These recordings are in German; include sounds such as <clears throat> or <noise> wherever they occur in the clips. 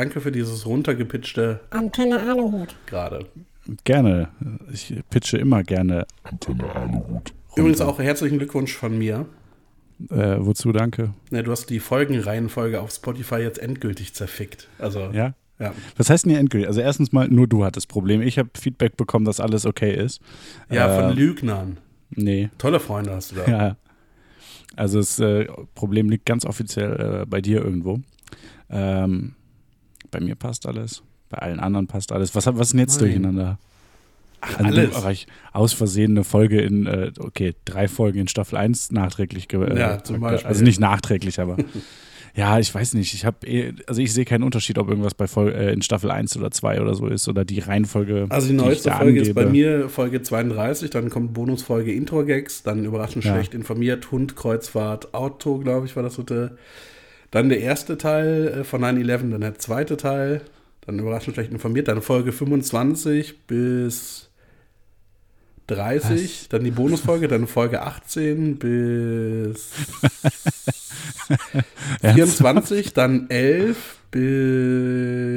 Danke für dieses runtergepitchte Antenne Aluhut. gerade. Gerne. Ich pitche immer gerne. Übrigens auch herzlichen Glückwunsch von mir. Äh, wozu danke? Ja, du hast die Folgenreihenfolge auf Spotify jetzt endgültig zerfickt. Also, Ja? ja. Was heißt denn hier endgültig? Also erstens mal, nur du hattest Problem. Ich habe Feedback bekommen, dass alles okay ist. Ja, von Äh, Lügnern. Nee. Tolle Freunde hast du da. <laughs> Ja. Also das äh, Problem liegt ganz offiziell äh, bei dir irgendwo. Ähm, bei mir passt alles. Bei allen anderen passt alles. Was, was ist denn jetzt Nein. durcheinander? Ach, Also alles. Du, ich aus Versehen eine Folge in, äh, okay, drei Folgen in Staffel 1 nachträglich. Äh, Ja, zum Beispiel. Also nicht nachträglich, aber <laughs> ja, ich weiß nicht. Ich habe eh, also ich sehe keinen Unterschied, ob irgendwas bei Fol äh, in Staffel 1 oder 2 oder so ist oder die Reihenfolge. Also die neueste da Folge ist bei angebe. mir Folge 32, dann kommt Bonusfolge Intro-Gags, dann überraschend Ja. schlecht informiert, Hund, Kreuzfahrt, Auto, glaube ich, war das dritte. Dann der erste Teil äh, von 9-11, dann der zweite Teil, dann überraschend schlecht informiert, dann Folge 25 bis 30, dann die Bonusfolge, dann Folge 18 bis <laughs> 24, dann 11 bis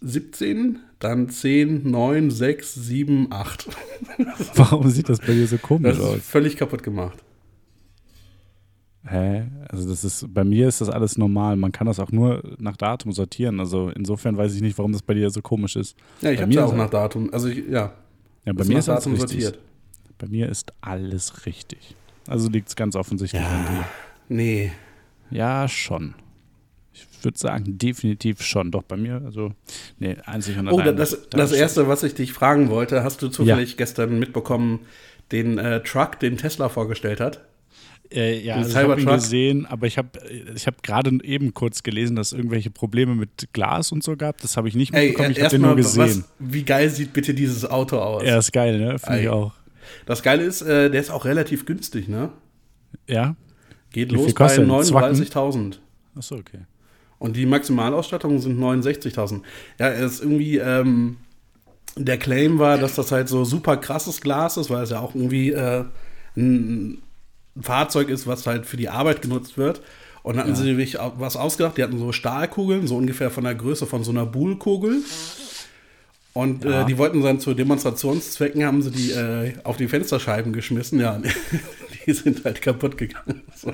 17, dann 10, 9, 6, 7, 8. Warum sieht das bei dir so komisch aus? völlig kaputt gemacht. Hä? Also das ist, bei mir ist das alles normal. Man kann das auch nur nach Datum sortieren. Also insofern weiß ich nicht, warum das bei dir so komisch ist. Ja, ich habe mir ja ist auch nach Datum. Also, ich, ja, Ja, bei ist mir ist alles Datum richtig. sortiert. Bei mir ist alles richtig. Also liegt es ganz offensichtlich an dir. Nee. Ja, schon. Ich würde sagen, definitiv schon. Doch bei mir, also, nee, einzig und Oh, allein. das, da das ist- erste, was ich dich fragen wollte, hast du zufällig gestern mitbekommen, den äh, Truck, den Tesla vorgestellt hat? Äh, ja, also ich habe ihn gesehen, aber ich habe ich hab gerade eben kurz gelesen, dass es irgendwelche Probleme mit Glas und so gab. Das habe ich nicht Ey, mitbekommen. ich habe den nur gesehen. was, wie geil sieht bitte dieses Auto aus? Er ist geil, ne? Finde ich Ey. auch. Das Geile ist, äh, der ist auch relativ günstig, ne? Ja? Geht Wie los bei kostet der? Zwacken? 39.000. Achso, okay. Und die Maximalausstattung sind 69.000. Ja, er ist irgendwie, ähm, der Claim war, dass das halt so super krasses Glas ist, weil es ja auch irgendwie äh, ein Fahrzeug ist, was halt für die Arbeit genutzt wird. Und dann hatten sie sich was ausgedacht, die hatten so Stahlkugeln, so ungefähr von der Größe von so einer Buhlkugel. Und Ja. äh, die wollten dann zu Demonstrationszwecken, haben sie die äh, auf die Fensterscheiben geschmissen. Ja, <laughs> die sind halt kaputt gegangen. So,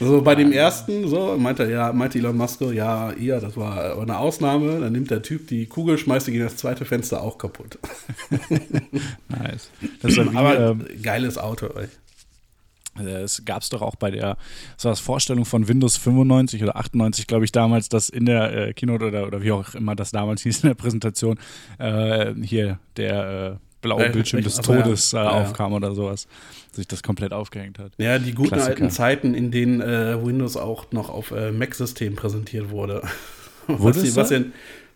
so bei dem ersten, so meinte, ja, meinte Elon Musk, ja, ja, das war eine Ausnahme. Dann nimmt der Typ die Kugel, schmeißt die gegen das zweite Fenster auch kaputt. <laughs> Nice. Das ist <clears throat> ja wie, Aber ähm, geiles Auto, ey. Es gab es doch auch bei der so Vorstellung von Windows 95 oder 98, glaube ich, damals, dass in der äh, Keynote oder, oder wie auch immer das damals <laughs> hieß in der Präsentation, äh, hier der äh, blaue Wel- Bildschirm des. Todes äh, Ja, aufkam oder sowas. Sich das komplett aufgehängt hat. Ja, die guten Klassiker. alten Zeiten, in denen äh, Windows auch noch auf äh, Mac-Systemen präsentiert wurde. <laughs> Wurde was, die- was denn,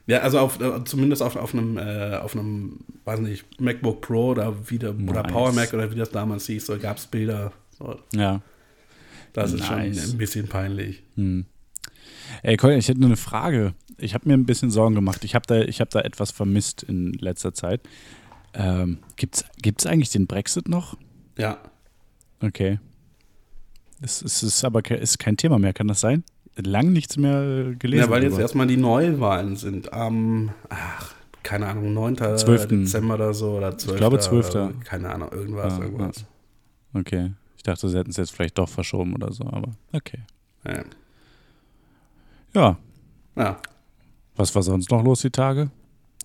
ja, also auf, äh, zumindest auf, auf einem, äh, auf einem, weiß nicht, MacBook Pro oder wie der, oder. Power Mac oder wie das damals hieß, so gab es Bilder. Ja. das ist Nice. schon ein bisschen peinlich. Hm. Ey, Colin, ich hätte nur eine Frage. Ich habe mir ein bisschen Sorgen gemacht. Ich habe da, ich hab da etwas vermisst in letzter Zeit. Ähm, gibt's, gibt's eigentlich den Brexit noch? Ja. Okay. Es, es ist aber ke- ist kein Thema mehr, kann das sein? Lang nichts mehr gelesen. Ja, weil jetzt darüber. erstmal die Neuwahlen sind am, ach, keine Ahnung, 9. 12.. Dezember oder so oder 12. glaube, 12.. oder- Keine Ahnung, irgendwas, Ja, irgendwas. Okay. Ich dachte, sie hätten es jetzt vielleicht doch verschoben oder so, aber okay. Ja. Ja, ja. was war sonst noch los die Tage?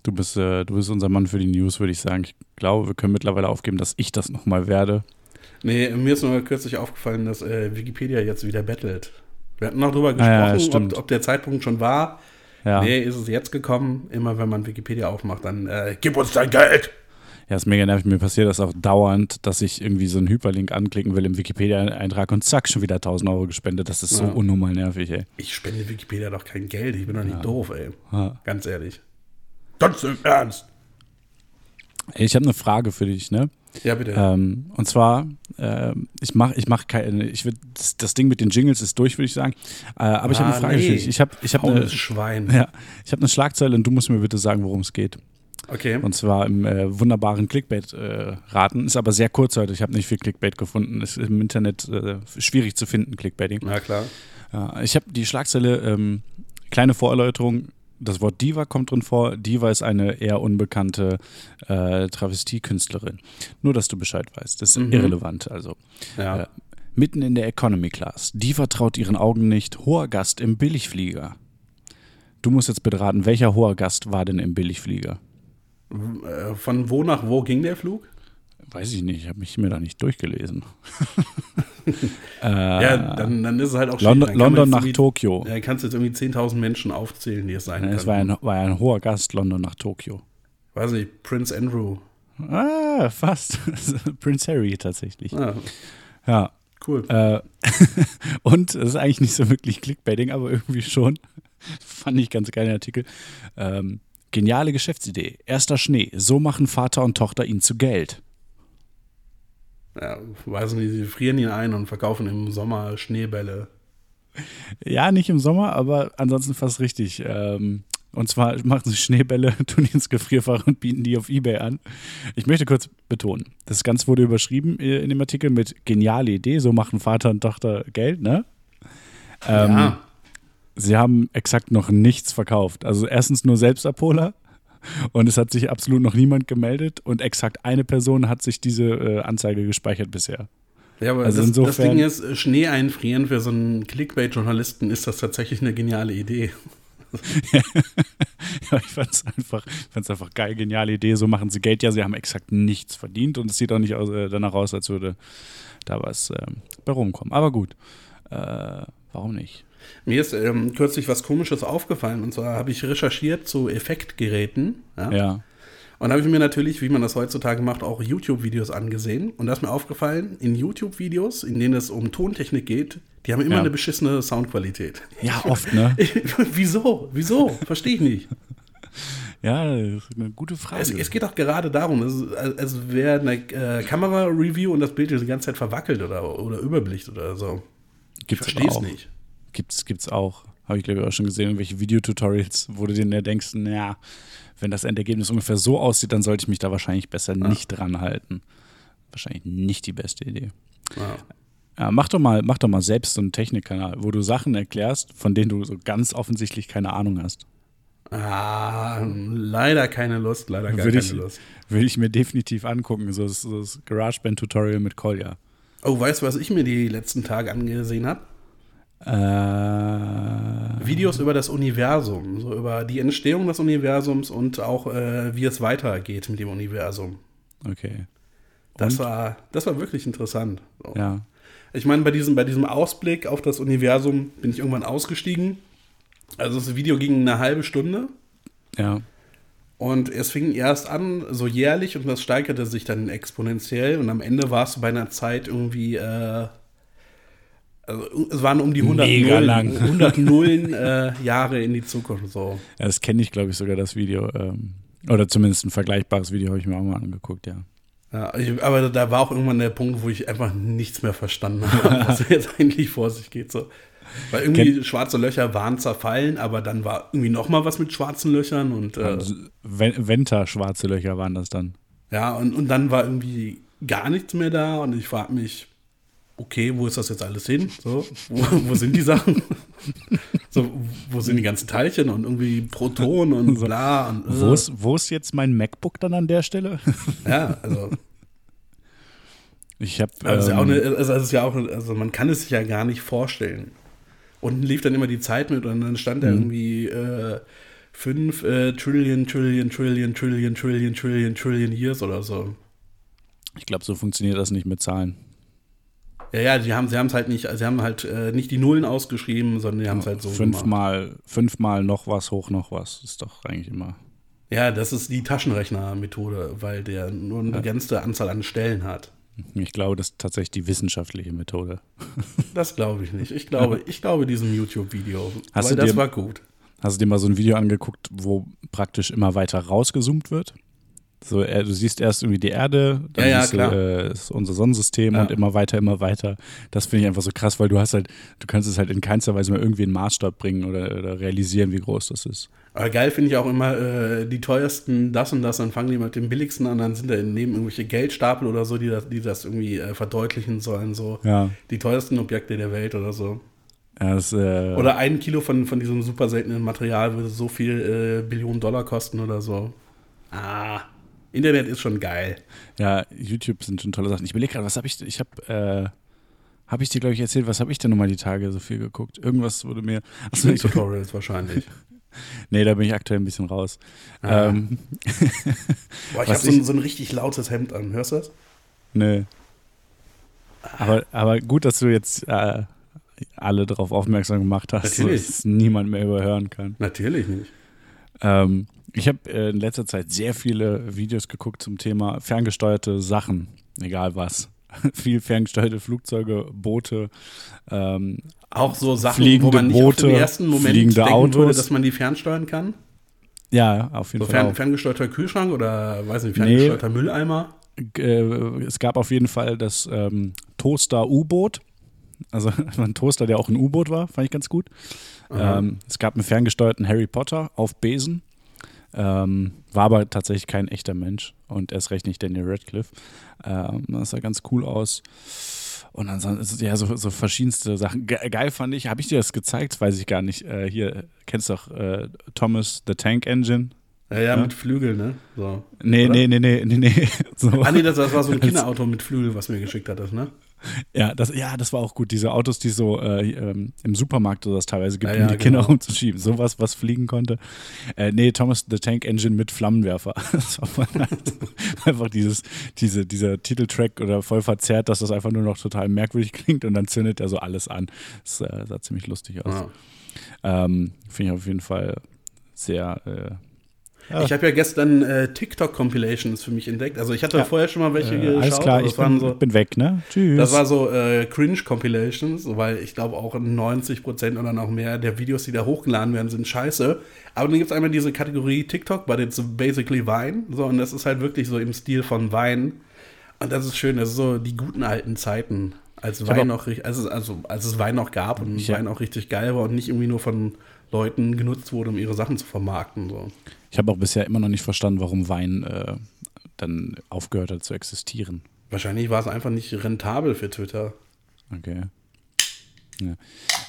Du bist, äh, du bist unser Mann für die News, würde ich sagen. Ich glaube, wir können mittlerweile aufgeben, dass ich das nochmal werde. Nee, mir ist nur kürzlich aufgefallen, dass äh, Wikipedia jetzt wieder bettelt. Wir hatten noch drüber Ah, ja, gesprochen, stimmt. ob, ob der Zeitpunkt schon war. Ja, Nee, ist es jetzt gekommen. Immer wenn man Wikipedia aufmacht, dann äh, gib uns dein Geld. Ja, ist mega nervig. Mir passiert das auch dauernd, dass ich irgendwie so einen Hyperlink anklicken will im Wikipedia-Eintrag und zack, schon wieder 1000 Euro gespendet. Das ist so Ja. unnormal nervig, ey. Ich spende Wikipedia doch kein Geld. Ich bin doch nicht doof, ey. Ja. Ganz ehrlich. Ganz im Ernst. Ey, Ich habe eine Frage für dich, ne? Ja, bitte. Ähm, und zwar, äh, ich mache ich mach keine, ich würd, das, das Ding mit den Jingles ist durch, würde ich sagen. Äh, aber ich habe Ah, eine Frage. nee. für dich. Ich habe ich hab eine, Faules Schwein. <laughs> ja, ich hab eine Schlagzeile und du musst mir bitte sagen, worum es geht. Okay. Und zwar im äh, wunderbaren Clickbait-Raten. ist aber sehr kurz heute. Ich habe nicht viel Clickbait gefunden. Ist im Internet äh, schwierig zu finden, Clickbaiting. Na klar. Ja, ich habe die Schlagzeile, ähm, kleine Vorerläuterung. Das Wort Diva kommt drin vor. Diva ist eine eher unbekannte äh, Travestiekünstlerin. Nur, dass du Bescheid weißt. Das ist Mhm. irrelevant. Also Ja. Äh, mitten in der Economy Class. Diva traut ihren Augen nicht. Hoher Gast im Billigflieger. Du musst jetzt bitte raten, welcher hoher Gast war denn im Billigflieger? Äh, Von wo nach wo ging der Flug? Weiß ich nicht, ich habe mich mir da nicht durchgelesen. <laughs> ja, dann, dann ist es halt auch London, man London jetzt nach Tokio. Ja, kannst jetzt irgendwie 10.000 Menschen aufzählen, die es sein Es können. war ein, war ein hoher Gast, London nach Tokio. Weiß nicht, Prince Andrew. Ah, fast. <laughs> Prince Harry tatsächlich. Ah, Ja. cool. Äh, <laughs> und es ist eigentlich nicht so wirklich Clickbaiting, aber irgendwie schon. Fand ich ganz geil den Artikel. Ähm, geniale Geschäftsidee. Erster Schnee. So machen Vater und Tochter ihn zu Geld. Ja, weiß nicht, sie frieren ihn ein und verkaufen im Sommer Schneebälle. Ja, nicht im Sommer, aber ansonsten fast richtig. Ähm, und zwar machen sie Schneebälle, <laughs> tun die ins Gefrierfach und bieten die auf Ebay an. Ich möchte kurz betonen, das Ganze wurde überschrieben äh, in dem Artikel mit geniale Idee, so machen Vater und Tochter Geld, ne? Ähm, ja, Sie haben exakt noch nichts verkauft. Also erstens nur Selbstabholer und es hat sich absolut noch niemand gemeldet und exakt eine Person hat sich diese äh, Anzeige gespeichert bisher. ja, aber also das, das Ding ist, Schnee einfrieren für so einen Clickbait-Journalisten ist das tatsächlich eine geniale Idee. <laughs> Ja, ich fand es einfach, fand's einfach geil, geniale Idee. So machen sie Geld. Ja, sie haben exakt nichts verdient und es sieht auch nicht aus, äh, danach aus, als würde da was ähm, bei rumkommen. Aber gut, äh, warum nicht? Mir ist ähm, kürzlich was Komisches aufgefallen und zwar habe ich recherchiert zu Effektgeräten. Ja? Ja, Und da habe ich mir natürlich, wie man das heutzutage macht, auch YouTube-Videos angesehen. Und da ist mir aufgefallen, in YouTube-Videos, in denen es um Tontechnik geht, die haben immer Ja. eine beschissene Soundqualität. ja oft, ne? <laughs> Wieso? Wieso? Verstehe ich nicht. Ja, das ist eine gute Frage. Es, es geht doch gerade darum, es, als wäre eine äh, Kamera-Review und das Bild ist die ganze Zeit verwackelt oder, oder überbelichtet oder so. Ich Gibt's verstehe es nicht. Gibt's, gibt's auch. Habe ich, glaube ich, auch schon gesehen, irgendwelche Videotutorials, wo du dir ja denkst, naja, wenn das Endergebnis ungefähr so aussieht, dann sollte ich mich da wahrscheinlich besser nicht dran halten. Wahrscheinlich nicht die beste Idee. Ja. Ja, mach doch mal, mach doch mal selbst so einen Technikkanal, wo du Sachen erklärst, von denen du so ganz offensichtlich keine Ahnung hast. Ah, leider keine Lust, leider gar Würde keine ich, Lust. würde ich mir definitiv angucken, so das, das GarageBand-Tutorial mit Kolja. Oh, weißt du, was ich mir die letzten Tage angesehen habe? Äh, Videos über das Universum, so über die Entstehung des Universums und auch äh, wie es weitergeht mit dem Universum. okay. Das Und? war, das war wirklich interessant. So. Ja. Ich meine, bei diesem, bei diesem Ausblick auf das Universum bin ich irgendwann ausgestiegen. Also das Video ging eine halbe Stunde Ja. und es fing erst an, so jährlich und das steigerte sich dann exponentiell und am Ende war es bei einer Zeit irgendwie, äh, also es waren um die 100 Mega Nullen, lang. <laughs> 100 Nullen äh, Jahre in die Zukunft so. Ja, das kenne ich, glaube ich, sogar das Video. Ähm, oder zumindest ein vergleichbares Video habe ich mir auch mal angeguckt, ja. Ja, ich, aber da war auch irgendwann der Punkt, wo ich einfach nichts mehr verstanden <laughs> habe, was jetzt eigentlich vor sich geht. So. Weil irgendwie schwarze Löcher waren zerfallen, aber dann war irgendwie noch mal was mit schwarzen Löchern und äh, Also, Ven- Venta schwarze Löcher waren das dann. ja, und, und dann war irgendwie gar nichts mehr da und ich frage mich, okay, wo ist das jetzt alles hin? So, wo, wo sind die Sachen? <laughs> so, wo sind die ganzen Teilchen und irgendwie Protonen und bla und äh. Wo ist, wo ist jetzt mein MacBook dann an der Stelle? <laughs> ja, also Ich habe. Also, ja ähm, eine, also, ist ja also man kann es sich ja gar nicht vorstellen. Unten lief dann immer die Zeit mit und dann stand da Mhm. irgendwie äh, 5 äh, Trillion, Trillion, Trillion, Trillion, Trillion, Trillion, Trillion Years oder so. ich glaube, so funktioniert das nicht mit Zahlen. Ja, ja, die haben, sie haben es halt nicht, sie haben halt äh, nicht die Nullen ausgeschrieben, sondern die haben es halt so gemacht. fünfmal, fünfmal noch was, hoch noch was. Ist doch eigentlich immer. Ja, das ist die Taschenrechner-Methode, weil der nur eine begrenzte Anzahl an Stellen hat. Ich glaube, das ist tatsächlich die wissenschaftliche Methode. <laughs> Das glaube ich nicht. Ich glaube, ich glaube diesem YouTube-Video, Hast weil du das dir- war gut. Hast du dir mal so ein Video angeguckt, wo praktisch immer weiter rausgezoomt wird? So, äh, du siehst erst irgendwie die Erde, dann Ja, siehst du äh, ist unser Sonnensystem Ja. und immer weiter, immer weiter. Das finde ich einfach so krass, weil du hast halt, du kannst es halt in keinster Weise mehr irgendwie in Maßstab bringen oder, oder realisieren, wie groß das ist. Aber geil finde ich auch immer äh, die teuersten das und das, dann fangen die mit dem billigsten an, dann sind da neben irgendwelche Geldstapel oder so, die das, die das irgendwie äh, verdeutlichen sollen, so Ja. die teuersten Objekte der Welt oder so. Das, äh, Oder ein Kilo von, von diesem super seltenen Material würde so viel Billionen Dollar kosten oder so. Ah, Internet ist schon geil. Ja, YouTube sind schon tolle Sachen. Ich überlege gerade, was habe ich, ich habe, äh, habe ich dir, glaube ich, erzählt, was habe ich denn nochmal die Tage so viel geguckt? Irgendwas wurde mir, achso, ich, <laughs> Tutorials wahrscheinlich. nee, da bin ich aktuell ein bisschen raus. Ah. Ähm, <laughs> Boah, ich habe so, so ein richtig lautes Hemd an. Hörst du das? nö. Aber, aber gut, dass du jetzt äh, alle darauf aufmerksam gemacht hast, Natürlich. dass es niemand mehr überhören kann. Natürlich nicht. Ähm, ich habe äh, in letzter Zeit sehr viele Videos geguckt zum Thema ferngesteuerte Sachen, egal was. <laughs> Viel ferngesteuerte Flugzeuge, Boote, ähm, Auch so Sachen, wo Fliegende man nicht auf den Boote, ersten Moment denken würde, Autos. dass man die fernsteuern kann. ja, auf jeden So Fall. fern, auch. ferngesteuerter Kühlschrank oder, weiß nicht, Nee. ferngesteuerter Mülleimer. äh, es gab auf jeden Fall das ähm, Toaster-U-Boot. Also <laughs> ein Toaster, der auch ein U-Boot war, fand ich ganz gut. Ähm, es gab einen ferngesteuerten Harry Potter auf Besen. Ähm, war aber tatsächlich kein echter Mensch und erst recht nicht Daniel Radcliffe. Ähm, das sah ganz cool aus. Und ansonsten, ja, so, so verschiedenste Sachen. Ge geil fand ich, habe ich dir das gezeigt? Weiß ich gar nicht. Äh, hier, kennst du doch äh, Thomas the Tank Engine? Ja, ja, mit Flügeln, ne? So. Nee, Oder? nee, nee, nee, nee, nee. <laughs> So. Ah, nee, das, das war so ein <laughs> Kinderauto mit Flügel, was mir geschickt hattest, ne? Ja, das, ja, das war auch gut. Diese Autos, die so äh, ähm, im Supermarkt oder das teilweise gibt, Ja, um ja, die Kinder genau. rumzuschieben. Sowas, was fliegen konnte. Äh, nee, Thomas the Tank Engine mit Flammenwerfer. <laughs> Das war nice. einfach dieses, diese, dieser Titeltrack oder voll verzerrt, dass das einfach nur noch total merkwürdig klingt und dann zündet er so alles an. Das äh, sah ziemlich lustig aus. Ja. Ähm, Finde ich auf jeden Fall sehr. Ja. Ich habe ja gestern äh, TikTok-Compilations für mich entdeckt. Also ich hatte Ja. vorher schon mal welche äh, geschaut. alles klar, ich bin, so, bin weg, ne? Tschüss. Das war so äh, Cringe-Compilations, weil ich glaube auch 90% oder noch mehr der Videos, die da hochgeladen werden, sind scheiße. Aber dann gibt es einmal diese Kategorie TikTok, but it's basically Wein. So, und das ist halt wirklich so im Stil von Wein. Und das ist schön, das ist so die guten alten Zeiten, als Wein auch- noch richtig, also, also als es Wein noch gab und hab- Wein auch richtig geil war und nicht irgendwie nur von Leuten genutzt wurde, um ihre Sachen zu vermarkten. So. Ich habe auch bisher immer noch nicht verstanden, warum Wein äh, dann aufgehört hat zu existieren. Wahrscheinlich war es einfach nicht rentabel für Twitter. Okay. Ja.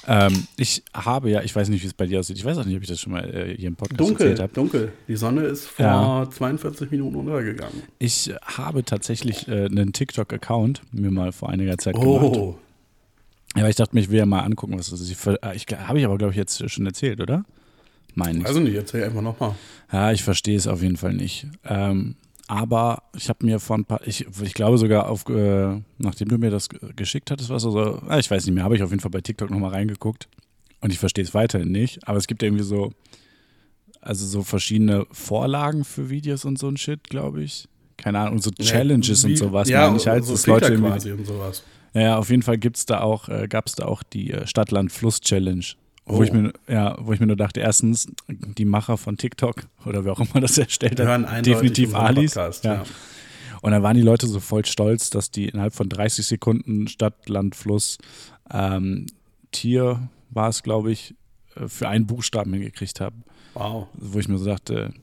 Ähm, ich habe ja, ich weiß nicht, wie es bei dir aussieht. Ich weiß auch nicht, ob ich das schon mal äh, hier im Podcast Dunkel, erzählt habe. dunkel. Die Sonne ist vor Ja. 42 Minuten untergegangen. Ich habe tatsächlich äh, einen TikTok-Account mir mal vor einiger Zeit gemacht. Ja, aber ich dachte, mich will ja mal angucken, was das ist. Ich, ver- ich habe ich aber, glaube ich, jetzt schon erzählt, oder? Meine ich. also nicht, erzähl einfach nochmal. Ja, ich verstehe es auf jeden Fall nicht. Ähm, aber ich habe mir vor ein paar, ich, ich glaube sogar auf, äh, nachdem du mir das ge- geschickt hattest, was also, ah, ich weiß nicht mehr, habe ich auf jeden Fall bei TikTok nochmal reingeguckt und ich verstehe es weiterhin nicht. Aber es gibt irgendwie so, also so verschiedene Vorlagen für Videos und so ein Shit, glaube ich. Keine Ahnung, so Challenges Wie- und sowas, ja, meine ich halt, so dass Leute quasi und sowas. Ja, auf jeden Fall gibt's da auch, äh, gab es da auch die äh, Stadt-Land-Fluss-Challenge. Wo, Oh. ich mir, ja, wo ich mir nur dachte, erstens, die Macher von TikTok oder wer auch immer das erstellt hat, definitiv Alis. Podcast, ja. ja. Und dann waren die Leute so voll stolz, dass die innerhalb von 30 Sekunden Stadt, Land, Fluss, ähm, Tier war es, glaube ich, äh, für einen Buchstaben hingekriegt haben. Wow. Wo ich mir so dachte,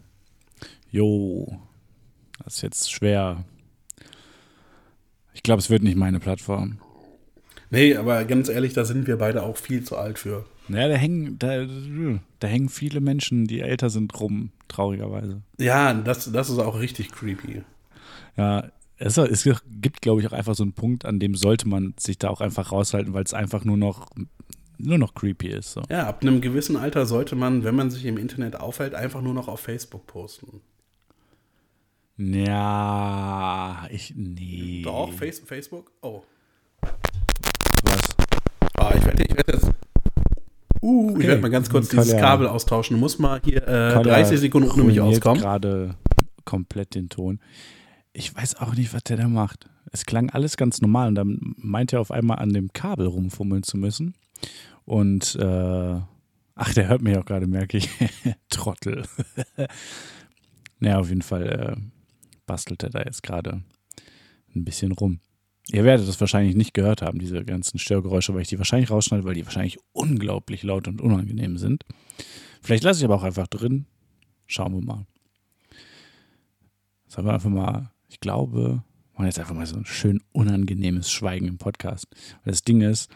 jo, das ist jetzt schwer. Ich glaube, es wird nicht meine Plattform. Nee, aber ganz ehrlich, da sind wir beide auch viel zu alt für. Naja, da hängen, da, da hängen viele Menschen, die älter sind, rum, traurigerweise. Ja, das, das ist auch richtig creepy. Ja, es, es gibt, glaube ich, auch einfach so einen Punkt, an dem sollte man sich da auch einfach raushalten, weil es einfach nur noch, nur noch creepy ist. So. Ja, ab einem gewissen Alter sollte man, wenn man sich im Internet aufhält, einfach nur noch auf Facebook posten. Ja, ich, nee. Doch, Face, Facebook? Oh. Was? Ah, ich werde ich werd jetzt. Uh, ich Okay. werde mal ganz kurz Kolja. dieses Kabel austauschen. Du musst mal hier äh, Kolja 30 Sekunden ohne mich auskommen. gerade komplett den Ton. Ich weiß auch nicht, was der da macht. Es klang alles ganz normal und dann meint er auf einmal an dem Kabel rumfummeln zu müssen. Und äh, ach, der hört mich auch gerade, merke ich. <laughs> Trottel. <laughs> naja, auf jeden Fall. Äh, bastelt er da jetzt gerade ein bisschen rum. Ihr werdet das wahrscheinlich nicht gehört haben, diese ganzen Störgeräusche, weil ich die wahrscheinlich rausschneide, weil die wahrscheinlich unglaublich laut und unangenehm sind. Vielleicht lasse ich aber auch einfach drin. Schauen wir mal. Haben wir einfach mal, ich glaube, machen jetzt einfach mal so ein schön unangenehmes Schweigen im Podcast. Weil das Ding ist,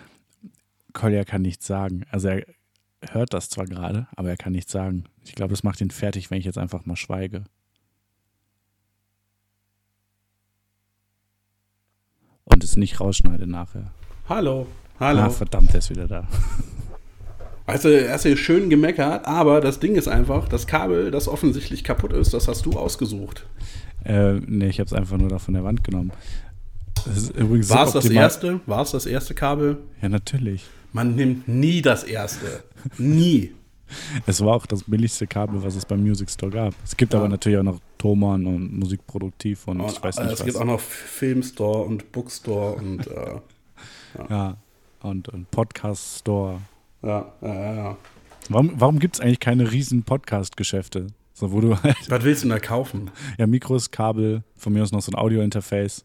Kolja kann nichts sagen. Also er hört das zwar gerade, aber er kann nichts sagen. Ich glaube, das macht ihn fertig, wenn ich jetzt einfach mal schweige. Und es nicht rausschneide nachher. Hallo. Hallo. Ah, verdammt, er ist wieder da. Weißt du, er hast hier schön gemeckert, aber das Ding ist einfach, das Kabel, das offensichtlich kaputt ist, das hast du ausgesucht. Äh, nee, ich habe es einfach nur da von der Wand genommen. Ist War es das erste? War es das erste Kabel? Ja, natürlich. Man nimmt nie das erste. Nie. Es war auch das billigste Kabel, was es beim Music Store gab. Es gibt Ja. aber natürlich auch noch Thomann und Musikproduktiv und, Und, ich weiß äh, nicht es was. gibt auch noch Filmstore und Bookstore und äh, <laughs> ja, und, und Podcast Store. ja, ja, ja, ja. Warum, warum gibt es eigentlich keine riesen Podcast-Geschäfte? So, wo du halt, Was willst du denn da kaufen? ja, Mikros, Kabel, von mir aus noch so ein Audio-Interface.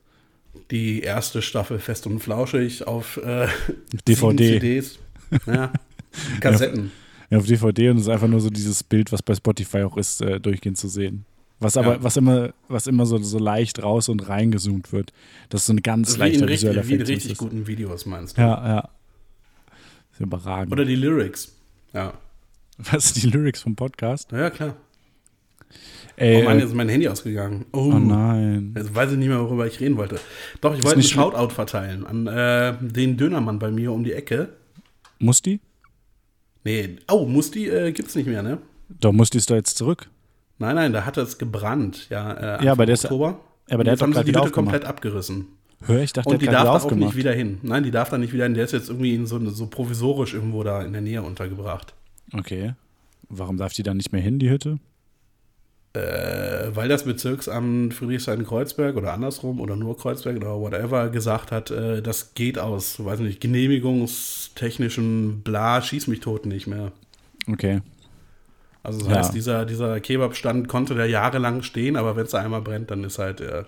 Die erste Staffel Fest und Flauschig auf äh, <laughs> DVD. CDs. Ja. <laughs> Kassetten. Ja, auf DVD und es ist einfach nur so dieses Bild, was bei Spotify auch ist, äh, durchgehend zu sehen. Was aber, Ja. was immer, was immer so, so leicht raus und reingezoomt wird. Das ist so ein ganz in leichter richtig, visueller wie in Effekt. richtig ist. guten Videos, meinst du? Ja, ja. Das ist überragend. Oder die Lyrics. Ja. was die Lyrics vom Podcast? Na ja, klar. Ey, oh Mann, äh, jetzt ist mein Handy ausgegangen. Oh, oh nein. Jetzt weiß ich nicht mehr, worüber ich reden wollte. Doch, ich wollte einen. Shoutout verteilen an äh, den Dönermann bei mir um die Ecke. Muss die? Nee, oh, Musti äh, gibt's nicht mehr, ne? Doch, muss die ist doch jetzt zurück. Nein, nein, da hat es gebrannt, ja. Äh, Anfang Ja, aber der ist- Oktober. aber der hat doch haben sie grad die Hütte komplett abgerissen. Hör, ich dachte, Und die darf da auch nicht wieder hin. Nein, die darf da nicht wieder hin. Der ist jetzt irgendwie in so, so provisorisch irgendwo da in der Nähe untergebracht. Okay. Warum darf die dann nicht mehr hin, die Hütte? Äh, weil das Bezirksamt Friedrichshain-Kreuzberg oder andersrum oder nur Kreuzberg oder whatever gesagt hat, äh, das geht aus, weiß nicht, genehmigungstechnischen Bla, schieß mich tot nicht mehr. Okay. Also das Ja. heißt, dieser, dieser Kebabstand konnte da jahrelang stehen, aber wenn es da einmal brennt, dann ist halt, äh,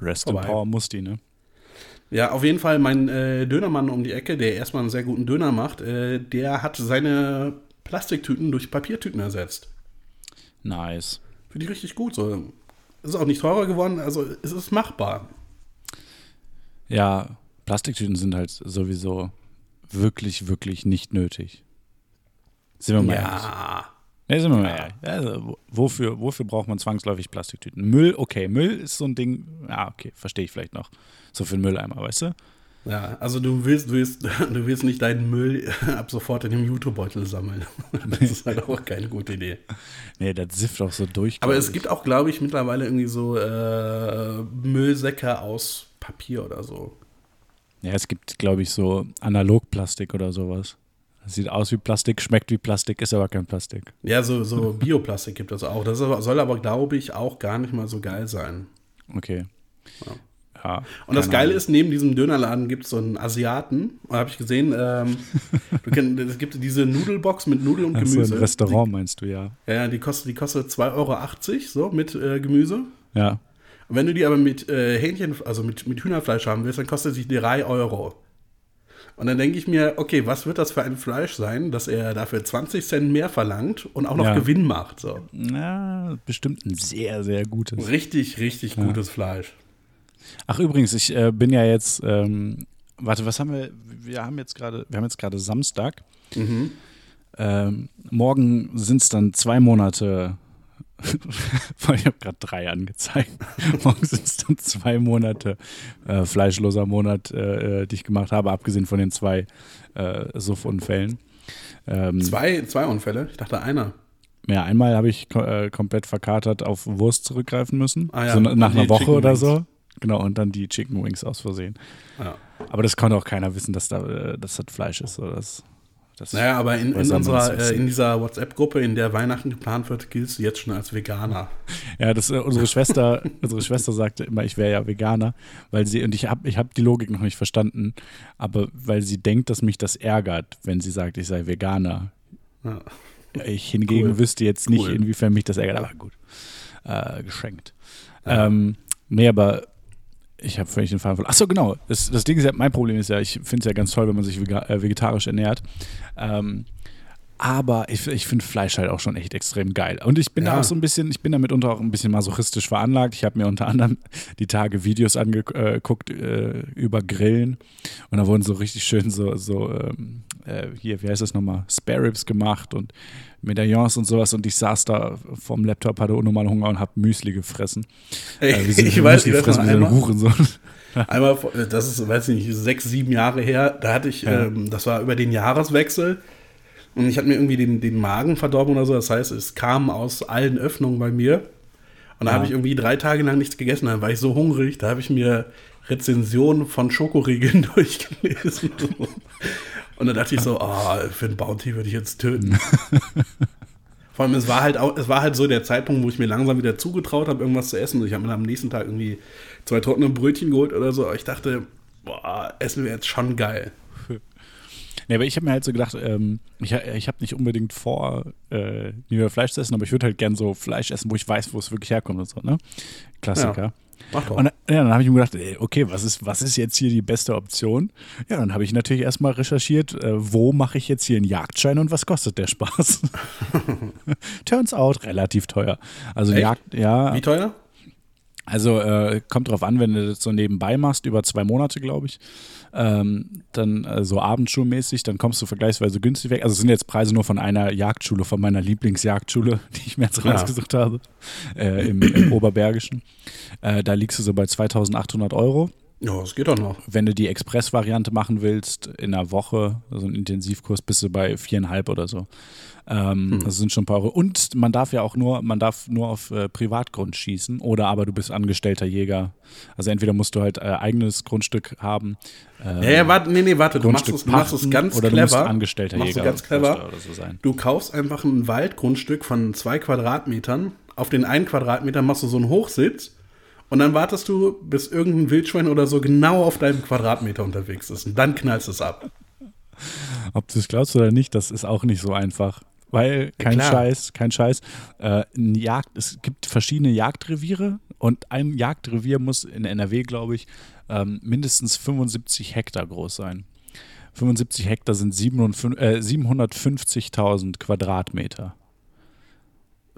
Rest in Vorbei. Power muss die, ne? ja, auf jeden Fall mein äh, Dönermann um die Ecke, der erstmal einen sehr guten Döner macht, äh, der hat seine Plastiktüten durch Papiertüten ersetzt. Nice. Finde ich richtig gut. So. Ist auch nicht teurer geworden, also es ist machbar. Ja, Plastiktüten sind halt sowieso wirklich, wirklich nicht nötig. Sind wir mal ehrlich. Ja. Sind wir mal ehrlich. Also, wo- wofür, wofür braucht man zwangsläufig Plastiktüten? Müll, okay, Müll ist so ein Ding, ja, okay, verstehe ich vielleicht noch. So für einen Mülleimer, weißt du? Ja, also du willst, du willst, <laughs> du willst nicht deinen Müll <laughs> ab sofort in dem YouTube-Beutel sammeln. <laughs> Das ist halt auch keine gute Idee. Nee, das sifft auch so durch. Aber es ich. gibt auch, glaube ich, mittlerweile irgendwie so äh, Müllsäcke aus Papier oder so. Ja, es gibt, glaube ich, so Analogplastik oder sowas. Das sieht aus wie Plastik, schmeckt wie Plastik, ist aber kein Plastik. Ja, so, so Bioplastik gibt es auch. Das soll aber, glaube ich, auch gar nicht mal so geil sein. Okay. Ja. Und das Geile Ahnung. ist, neben diesem Dönerladen gibt es so einen Asiaten. Da habe ich gesehen, ähm, <laughs> kenn, es gibt diese Nudelbox mit Nudeln und Gemüse. ein Restaurant meinst du, ja. Die, ja, die kostet, die kostet 2,80 Euro so mit äh, Gemüse. Ja. Und wenn du die aber mit äh, Hähnchen, also mit, mit Hühnerfleisch haben willst, dann kostet sie 3 Euro. Und dann denke ich mir, okay, was wird das für ein Fleisch sein, dass er dafür 20 Cent mehr verlangt und auch noch Ja. Gewinn macht? So. Na, bestimmt ein sehr, sehr gutes. Richtig, richtig gutes Fleisch. Ach übrigens, ich äh, bin ja jetzt, ähm, warte, was haben wir? Wir haben jetzt gerade, wir haben jetzt gerade Samstag. Mhm. Ähm, morgen sind es dann zwei Monate. <laughs> ich habe gerade drei angezeigt. <laughs> morgen sind es dann zwei Monate äh, fleischloser Monat, äh, äh, die ich gemacht habe, abgesehen von den zwei äh, Suff-Unfällen. Ähm, Zwei, zwei Unfälle? Ich dachte einer. Ja, einmal habe ich äh, komplett verkatert auf Wurst zurückgreifen müssen. Ah ja, so nach einer Woche oder so. Genau, und dann die Chicken Wings aus Versehen. Ja. Aber das konnte auch keiner wissen, dass, da, äh, dass das Fleisch ist. Oder das, das Naja, aber in, in, unserer, äh, in dieser WhatsApp-Gruppe, in der Weihnachten geplant wird, giltst du jetzt schon als Veganer. Ja, das, äh, unsere Schwester, <laughs> unsere Schwester sagte immer, ich wäre ja Veganer, weil sie, und ich habe ich hab die Logik noch nicht verstanden, aber weil sie denkt, dass mich das ärgert, wenn sie sagt, ich sei Veganer. Ja. Ich hingegen Cool. wüsste jetzt nicht, Cool. inwiefern mich das ärgert, aber gut. Äh, geschenkt. Ähm, nee, aber ich habe völlig den Fall verloren. Achso, genau. Das, das Ding ist ja, mein Problem ist ja, ich finde es ja ganz toll, wenn man sich äh, vegetarisch ernährt. Ähm, aber ich, ich finde Fleisch halt auch schon echt extrem geil. Und ich bin da Ja. auch so ein bisschen, ich bin da mitunter auch ein bisschen masochistisch veranlagt. Ich habe mir unter anderem die Tage Videos angeguckt äh, über Grillen. Und da wurden so richtig schön so, so ähm, äh, hier, wie heißt das nochmal, Spare Ribs gemacht und Medaillons und sowas. Und ich saß da vorm Laptop, hatte unnormal Hunger und habe Müsli gefressen. Ey, Äh, <laughs> ich weiß, Müsli ich weiß gefressen noch wie so ein einmal, <laughs> einmal, vor- das ist, weiß ich nicht, sechs, sieben Jahre her, da hatte ich, Ja. ähm, das war über den Jahreswechsel und ich hatte mir irgendwie den, den Magen verdorben oder so, das heißt, es kam aus allen Öffnungen bei mir und da Ja. habe ich irgendwie drei Tage lang nichts gegessen, dann war ich so hungrig, da habe ich mir Rezensionen von Schokoriegeln <laughs> durchgelesen und dann dachte ich so, ah, für ein Bounty würde ich jetzt töten. <laughs> Vor allem, es war halt auch, es war halt so der Zeitpunkt, wo ich mir langsam wieder zugetraut habe, irgendwas zu essen. Ich habe mir dann am nächsten Tag irgendwie zwei trockene Brötchen geholt oder so. Aber ich dachte, boah, Essen wäre jetzt schon geil. <laughs> Nee, aber ich habe mir halt so gedacht, ähm, ich, ich habe nicht unbedingt vor, äh, nie wieder Fleisch zu essen, aber ich würde halt gern so Fleisch essen, wo ich weiß, wo es wirklich herkommt und so, ne? Klassiker. Mach doch. Und ja, dann habe ich mir gedacht, ey, okay, was ist, was ist jetzt hier die beste Option? Ja, dann habe ich natürlich erstmal recherchiert, äh, wo mache ich jetzt hier einen Jagdschein und was kostet der Spaß? <laughs> Turns out relativ teuer. Also Echt? Jagd, ja, Wie teuer? Also äh, kommt drauf an, wenn du das so nebenbei machst, über zwei Monate, glaube ich, ähm, dann äh, so abendschulmäßig, dann kommst du vergleichsweise günstig weg. Also es sind jetzt Preise nur von einer Jagdschule, von meiner Lieblingsjagdschule, <laughs> die ich mir jetzt Ja. rausgesucht habe, äh, im, im Oberbergischen. Äh, da liegst du so bei 2800 Euro. Ja, das geht doch noch. Wenn du die Express-Variante machen willst, in einer Woche, also einen Intensivkurs, bist du bei viereinhalb oder so. Ähm, Das sind schon ein paar Euro. Und man darf ja auch nur, man darf nur auf äh, Privatgrund schießen oder aber du bist angestellter Jäger. Also entweder musst du halt äh, eigenes Grundstück haben. Äh, Ja, ja, warte, nee, nee, warte, du machst Grundstück es, du machst es ganz oder du clever. musst angestellter machst du Jäger ganz clever. oder so sein. Du kaufst einfach ein Waldgrundstück von zwei Quadratmetern. Auf den einen Quadratmeter machst du so einen Hochsitz. Und dann wartest du, bis irgendein Wildschwein oder so genau auf deinem Quadratmeter unterwegs ist. Und dann knallst du es ab. Ob du es glaubst oder nicht, das ist auch nicht so einfach. Weil kein klar. Scheiß, kein Scheiß. Äh, Jagd, es gibt verschiedene Jagdreviere und ein Jagdrevier muss in NRW, glaube ich, ähm, mindestens 75 Hektar groß sein. 75 Hektar sind 57 äh, 750.000 Quadratmeter.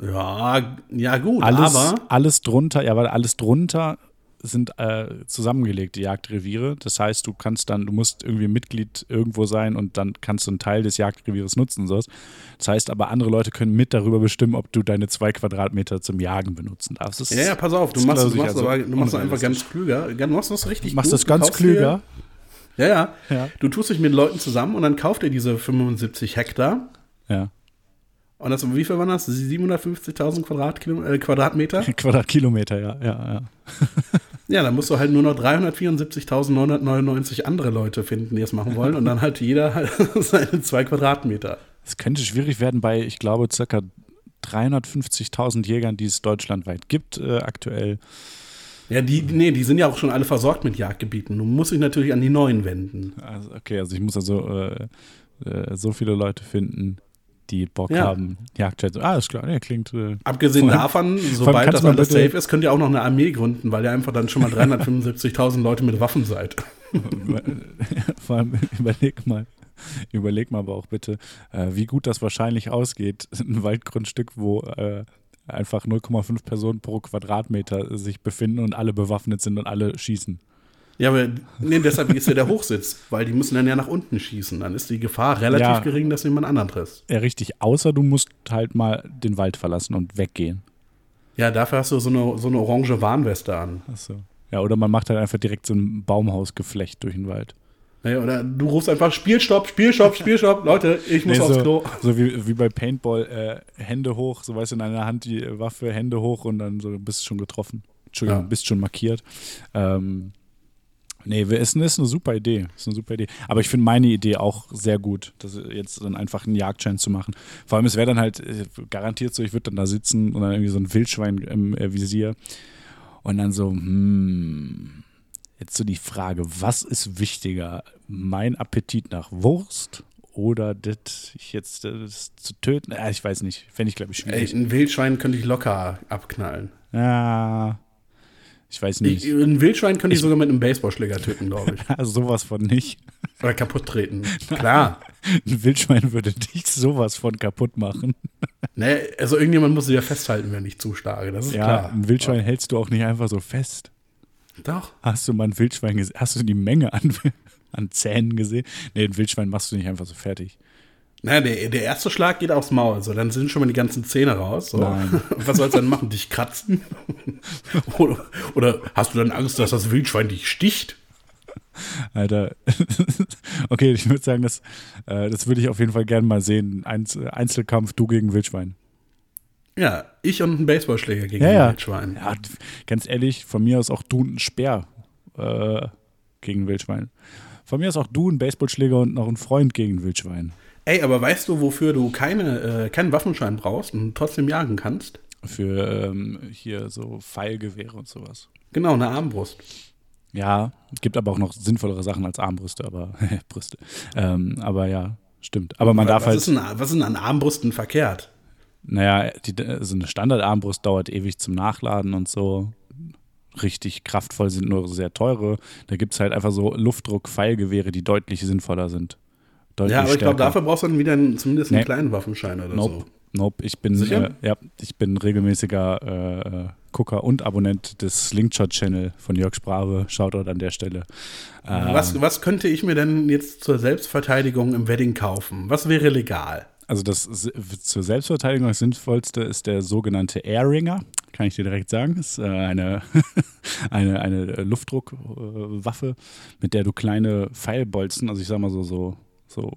Ja, ja gut, Alles, aber alles drunter, ja, weil alles drunter sind äh, zusammengelegte Jagdreviere. Das heißt, du kannst dann, du musst irgendwie Mitglied irgendwo sein und dann kannst du einen Teil des Jagdrevieres nutzen. sowas. Das heißt aber, andere Leute können mit darüber bestimmen, ob du deine zwei Quadratmeter zum Jagen benutzen darfst. Das Ja, ja, pass auf, du das machst, du ich machst, also aber, du machst einfach ganz klüger. Du machst das richtig Machst gut. das ganz klüger? Ja, ja, Ja. Du tust dich mit Leuten zusammen und dann kauft ihr diese 75 Hektar. Ja. Und das, wie viel waren das? 750.000 Quadratkilo, äh, Quadratmeter? <laughs> Quadratkilometer, ja, ja, ja. <laughs> Ja, dann musst du halt nur noch 374.999 andere Leute finden, die es machen wollen. Und dann halt jeder halt <laughs> seine zwei Quadratmeter. Es könnte schwierig werden bei, ich glaube, circa 350.000 Jägern, die es deutschlandweit gibt äh, aktuell. Ja, die, nee, die sind ja auch schon alle versorgt mit Jagdgebieten. Du musst dich natürlich an die neuen wenden. Also, okay, also ich muss also äh, so viele Leute finden, die Bock Ja. haben, Jagdjet. Ah, ist klar, der klingt. Äh, Abgesehen davon, sobald das alles safe ist, könnt ihr auch noch eine Armee gründen, weil ihr einfach dann schon mal <laughs> 375.000 Leute mit Waffen seid. <laughs> vor allem überleg mal. Überleg mal aber auch bitte, äh, wie gut das wahrscheinlich ausgeht. <laughs> Ein Waldgrundstück, wo äh, einfach 0,5 Personen pro Quadratmeter sich befinden und alle bewaffnet sind und alle schießen. Ja, aber nee, deshalb ist ja der Hochsitz, weil die müssen dann ja nach unten schießen. Dann ist die Gefahr relativ Ja. gering, dass jemand anderen trifft. Ja, richtig, außer du musst halt mal den Wald verlassen und weggehen. Ja, dafür hast du so eine, so eine orange Warnweste an. Achso. Ja, oder man macht halt einfach direkt so ein Baumhausgeflecht durch den Wald. Ja, oder du rufst einfach Spielstopp, Spielstopp, Spielstopp. Leute, ich muss Nee, aufs so, Klo. so wie, wie bei Paintball, äh, Hände hoch, so weißt du, in einer Hand die Waffe, Hände hoch und dann so bist du schon getroffen. Entschuldigung, Ja. bist schon markiert. Ähm, nee, ist, ist eine super Idee. Ist eine super Idee. Aber ich finde meine Idee auch sehr gut, das jetzt dann einfach einen Jagdschein zu machen. Vor allem, es wäre dann halt äh, garantiert so, ich würde dann da sitzen und dann irgendwie so ein Wildschwein im äh, Visier und dann so, hm, jetzt so die Frage, was ist wichtiger? Mein Appetit nach Wurst oder das ich jetzt das zu töten? Ja, ich weiß nicht. Fände ich, glaube ich, Ey, schwierig. ein Wildschwein könnte ich locker abknallen. Ja. Ich weiß nicht. Ich, ein Wildschwein könnte ich, sogar mit einem Baseballschläger töten, glaube ich. <laughs> also sowas von nicht. Oder kaputt treten. <laughs> Klar. Ein Wildschwein würde dich sowas von kaputt machen. <laughs> Ne, also irgendjemand muss sich ja festhalten, wenn ich zuschlage. Das ist Ja, klar. ein Wildschwein hältst du auch nicht einfach so fest. Doch. Hast du mal ein Wildschwein gesehen? Hast du die Menge an, an Zähnen gesehen? Nee, ein Wildschwein machst du nicht einfach so fertig. Na, der, der erste Schlag geht aufs Maul. So, dann sind schon mal die ganzen Zähne raus. So. <laughs> Was soll's dann machen? Dich kratzen? <laughs> oder, oder hast du dann Angst, dass das Wildschwein dich sticht? Alter. <laughs> okay, ich würde sagen, das, äh, das würde ich auf jeden Fall gerne mal sehen. Einz Einzelkampf, du gegen Wildschwein. Ja, ich und ein Baseballschläger gegen Ja, ja. Wildschwein. Ja, ganz ehrlich, von mir aus auch du ein Speer äh, gegen Wildschwein. Von mir aus auch du ein Baseballschläger und noch ein Freund gegen Wildschwein. Ey, aber weißt du, wofür du keine, äh, keinen Waffenschein brauchst und trotzdem jagen kannst? Für ähm, hier so Pfeilgewehre und sowas. Genau, eine Armbrust. Ja, gibt aber auch noch sinnvollere Sachen als Armbrüste, aber <laughs> Brüste. Ähm, aber ja, stimmt. Aber man darf was, halt. ist denn, was ist denn an Armbrüsten verkehrt? Naja, die, so eine Standardarmbrust dauert ewig zum Nachladen und so. Richtig kraftvoll sind nur sehr teure. Da gibt es halt einfach so Luftdruck-Pfeilgewehre, die deutlich sinnvoller sind. Deutlich Ja, aber ich glaube, dafür brauchst du dann wieder einen, zumindest einen Nee. kleinen Waffenschein oder Nope. so. Nope, ich bin, äh, ja, ich bin regelmäßiger äh, äh, Gucker und Abonnent des Slingshot-Channel von Jörg Sprave. Shoutout an der Stelle. Äh, Was, was könnte ich mir denn jetzt zur Selbstverteidigung im Wedding kaufen? Was wäre legal? Also das zur Selbstverteidigung das Sinnvollste ist der sogenannte Airringer, kann ich dir direkt sagen. Das ist äh, eine, <laughs> eine, eine Luftdruckwaffe, mit der du kleine Pfeilbolzen, also ich sag mal so, so, so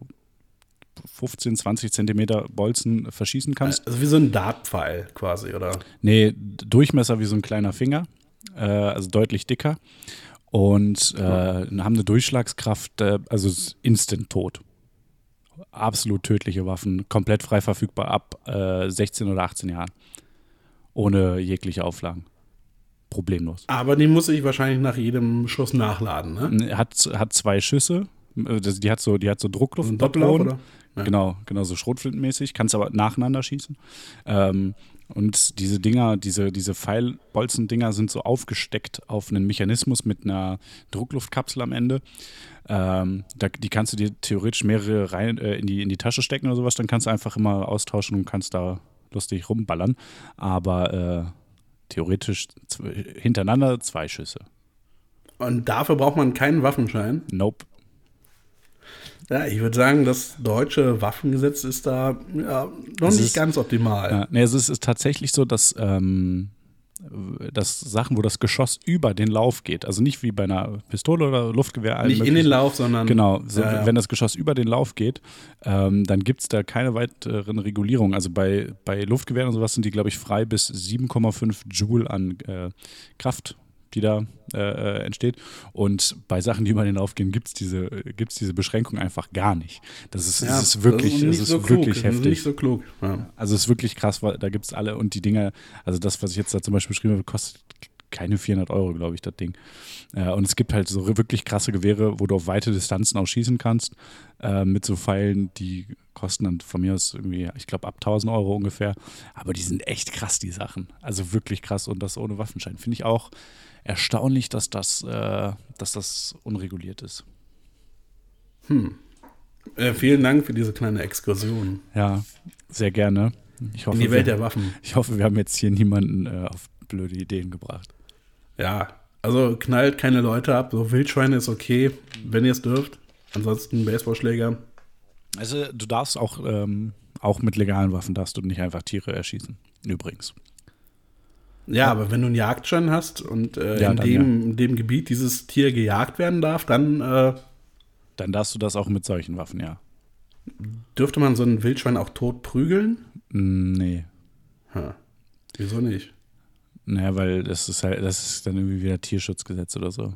15, 20 Zentimeter Bolzen verschießen kannst. Also wie so ein Dartpfeil quasi, oder? Nee, Durchmesser wie so ein kleiner Finger, äh, also deutlich dicker. Und äh, haben eine Durchschlagskraft, äh, also instant tot. Absolut tödliche Waffen, komplett frei verfügbar ab äh, 16 oder 18 Jahren. Ohne jegliche Auflagen. Problemlos. Aber die muss ich wahrscheinlich nach jedem Schuss nachladen, ne? Hat, hat zwei Schüsse, äh, das- die hat so, die hat so Druckluftpatronen. oder? Ja. Genau, genau so Schrotflintenmäßig, kannst aber nacheinander schießen. Ähm, und diese Dinger, diese, diese Pfeilbolzen-Dinger sind so aufgesteckt auf einen Mechanismus mit einer Druckluftkapsel am Ende. Ähm, da, die kannst du dir theoretisch mehrere rein, äh, in, die, in die Tasche stecken oder sowas, dann kannst du einfach immer austauschen und kannst da lustig rumballern. Aber äh, theoretisch hintereinander zwei Schüsse. Und dafür braucht man keinen Waffenschein. Nope. Ja, ich würde sagen, das deutsche Waffengesetz ist da ja, noch Es nicht ist- ganz optimal. Ja, nee, es ist, ist tatsächlich so, dass, ähm, dass Sachen, wo das Geschoss über den Lauf geht, also nicht wie bei einer Pistole oder Luftgewehr. nicht in den Lauf, sondern. Genau, so, ja. wenn das Geschoss über den Lauf geht, ähm, dann gibt es da keine weiteren Regulierungen. Also bei, bei Luftgewehren und sowas sind die, glaube ich, frei bis 7,5 Joule an äh, Kraft, die da äh, äh, entsteht. Und bei Sachen, die über den Lauf gehen, gibt es diese, gibt's diese Beschränkung einfach gar nicht. Das ist, Ja, das ist wirklich, das ist so klug, wirklich ist heftig. nicht so klug. Ja. Also es ist wirklich krass, weil da gibt es alle und die Dinger, also das, was ich jetzt da zum Beispiel beschrieben habe, kostet keine 400 Euro, glaube ich, das Ding. Äh, und es gibt halt so wirklich krasse Gewehre, wo du auf weite Distanzen auch schießen kannst, äh, mit so Pfeilen, die kosten dann von mir aus irgendwie, ich glaube, ab 1000 Euro ungefähr. Aber die sind echt krass, die Sachen. Also wirklich krass und das ohne Waffenschein. Finde ich auch erstaunlich, dass das, äh, dass das unreguliert ist. Äh, vielen Dank für diese kleine Exkursion Ja, sehr gerne. Ich hoffe, in die Welt wir, der Waffen. ich hoffe, wir haben jetzt hier niemanden äh, auf blöde Ideen gebracht. Ja, also knallt keine Leute ab. So Wildschweine ist okay, wenn ihr es dürft. Ansonsten Baseballschläger. Also du darfst auch, ähm, auch mit legalen Waffen darfst du nicht einfach Tiere erschießen. Übrigens. Ja, aber wenn du einen Jagdschein hast und äh, Ja, in, dann dem, in dem Gebiet dieses Tier gejagt werden darf, dann äh, Dann darfst du das auch mit solchen Waffen, ja. dürfte man so einen Wildschwein auch tot prügeln. Mm, Nee. Ha. Wieso nicht? Naja, weil das ist halt, das ist dann irgendwie wieder Tierschutzgesetz oder so.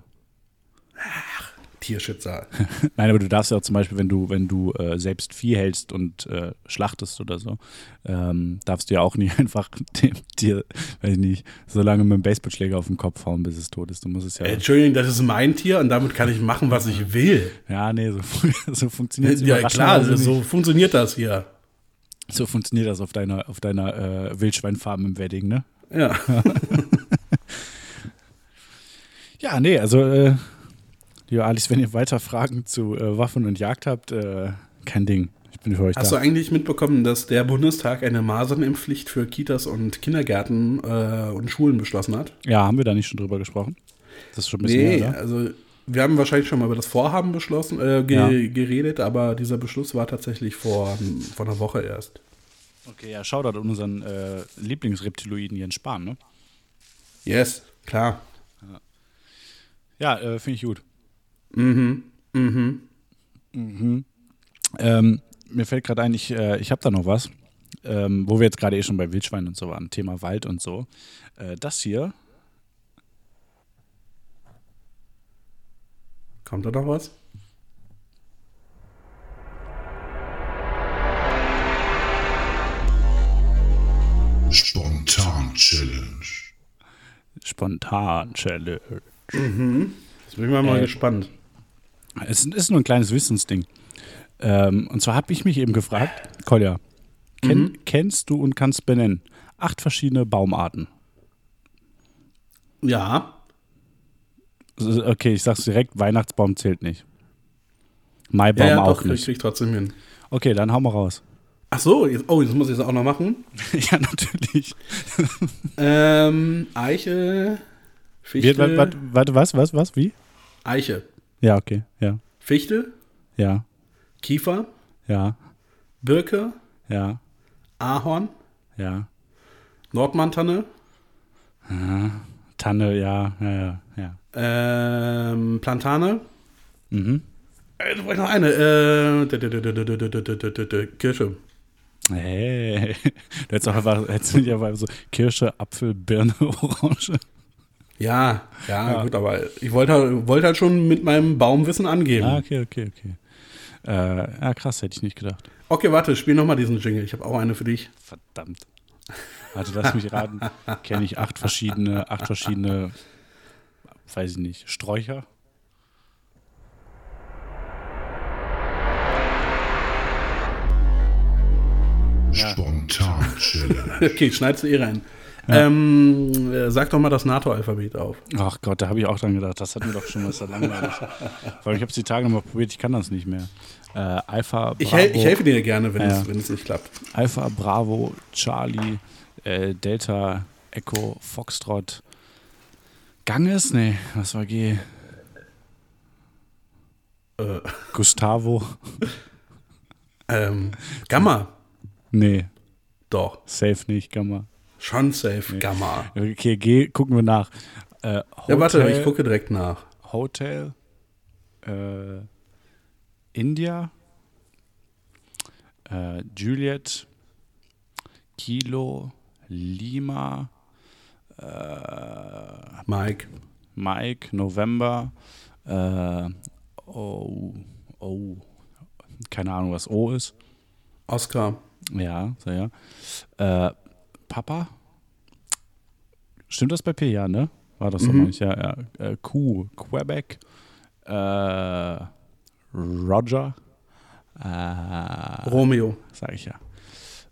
Tierschützer. <laughs> Nein, aber du darfst ja auch zum Beispiel, wenn du, wenn du äh, selbst Vieh hältst und äh, schlachtest oder so, ähm, darfst du ja auch nicht <laughs> einfach dem Tier, weiß ich nicht, so lange mit dem Baseballschläger auf den Kopf hauen, bis es tot ist. Du musst es ja. Äh, Entschuldigung, das ist mein Tier und damit kann ich machen, was ich will. ja, nee, so, <laughs> so funktioniert es Ja, klar, nicht. so funktioniert das hier. So funktioniert das auf deiner, auf deiner äh, Wildschweinfarm im Wedding, ne? Ja. Ja, nee, also, äh, lieber Alice, wenn ihr weiter Fragen zu äh, Waffen und Jagd habt, äh, kein Ding. Ich bin für euch Hast da. du eigentlich mitbekommen, dass der Bundestag eine Masernimpfpflicht für Kitas und Kindergärten äh, und Schulen beschlossen hat? Ja, haben wir da nicht schon drüber gesprochen? Das ist schon ein bisschen Nee, her, also wir haben wahrscheinlich schon mal über das Vorhaben beschlossen, äh, ge Ja. geredet, aber dieser Beschluss war tatsächlich vor, vor einer Woche erst. Okay, ja, Shoutout an unseren äh, Lieblingsreptiloiden Jens Spahn, ne? Yes, klar. Ja, äh, finde ich gut. Mhm. Mhm. Ähm, mir fällt gerade ein, ich, äh, ich habe da noch was, ähm, wo wir jetzt gerade eh schon bei Wildschwein und so waren, Thema Wald und so. Äh, das hier, Kommt da noch was? Spontan Challenge. Spontan-Challenge. Jetzt bin ich mal, mal Äh, gespannt. Es ist nur ein kleines Wissensding. Ähm, und zwar habe ich mich eben gefragt, Kolja, kenn, kennst du und kannst benennen acht verschiedene Baumarten? Ja, Okay, ich sag's direkt, Weihnachtsbaum zählt nicht. Maibaum ja, ja auch doch, ich nicht. krieg trotzdem hin. Okay, dann hau mal raus. Ach so, jetzt, oh, jetzt muss ich es auch noch machen. <laughs> ja, natürlich. <laughs> Ähm, Eiche, Fichte, warte, was, was, was, wie? Eiche, ja, okay, ja. Fichte? Ja. Kiefer? Ja. Birke? Ja. Ahorn? Ja. Nordmantanne? Ja. Tanne, ja, ja, ja. ja. Ähm, Plantane? Mhm. Äh, du brauchst noch eine. Äh, Kirsche. Hey, du hättest auch einfach, hättest nicht einfach so Kirsche, Apfel, Birne, Orange. Ja, ja, gut, aber ich wollte halt, wollte halt schon mit meinem Baumwissen angeben. Ah, okay, okay, okay. Äh, ja, krass, hätte ich nicht gedacht. Okay, warte, spiel nochmal diesen Jingle. Ich habe auch eine für dich. Verdammt. Warte, lass mich raten. <laughs> Kenne ich acht verschiedene, acht verschiedene, weiß ich nicht, Sträucher? Spontan Challenge. <laughs> Okay, schneidest du eh rein. Ähm, äh, sag doch mal das NATO-Alphabet auf. Ach Gott, da habe ich auch dran gedacht. Das hat mir doch schon mal so langweilig. <laughs> Vor allem, ich habe es die Tage nochmal probiert, ich kann das nicht mehr. Äh, Alpha, Bravo, Ich, hel ich helfe dir gerne, wenn, Ja. es, wenn es nicht klappt. Alpha, Bravo, Charlie, äh, Delta, Echo, Foxtrot. Ganges? Nee, was war G? Äh, Gustavo? <laughs> ähm, Gamma. Nee, Doch. safe nicht, Gamma. Schon safe. Gamma. Okay, G, gucken wir nach. Äh, Hotel, Ja, warte, ich gucke direkt nach. Hotel, äh, India, äh, Juliet, Kilo, Lima, Mike. Mike, November, äh, oh, oh, keine Ahnung, was O ist. Oscar. Ja, so ja. Äh, Papa? Stimmt das bei P? Ja, ne? War das so Mhm. manch? Ja, ja. Äh, Q, Quebec, äh, Roger, äh, Romeo. sag ich ja.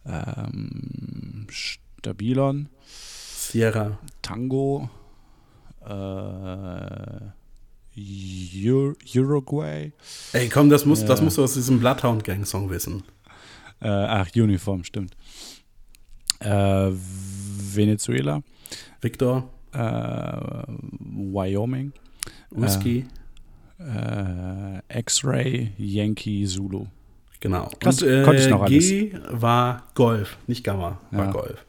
Ähm, Stabilon, Sierra. Tango, äh, Ur Uruguay, Ey, komm, das, muss, das Ja. musst du aus diesem Bloodhound Gang Song wissen. äh, ach, Uniform, stimmt. Äh, Venezuela, Victor. äh, Wyoming, Whisky. äh, X-Ray, Yankee, Zulu. genau. krass, Und äh, konnte ich noch G war Golf, nicht Gamma, war Ja. Golf.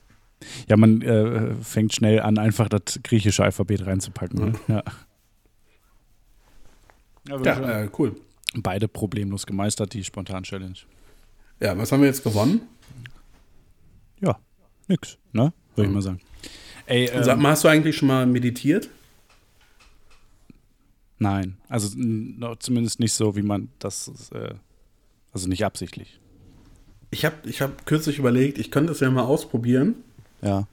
Ja, man äh, fängt schnell an, einfach das griechische Alphabet reinzupacken. Ne? Ja. Ja, schon Ja, äh, cool. beide problemlos gemeistert, die Spontan-Challenge. Ja, was haben wir jetzt gewonnen? Ja, nix, ne? Würde ich mal sagen. Ey, ähm, Sag mal, hast du eigentlich schon mal meditiert? nein. Also zumindest nicht so, wie man das, äh, also nicht absichtlich. Ich habe ich hab kürzlich überlegt, ich könnte es ja mal ausprobieren. Ja.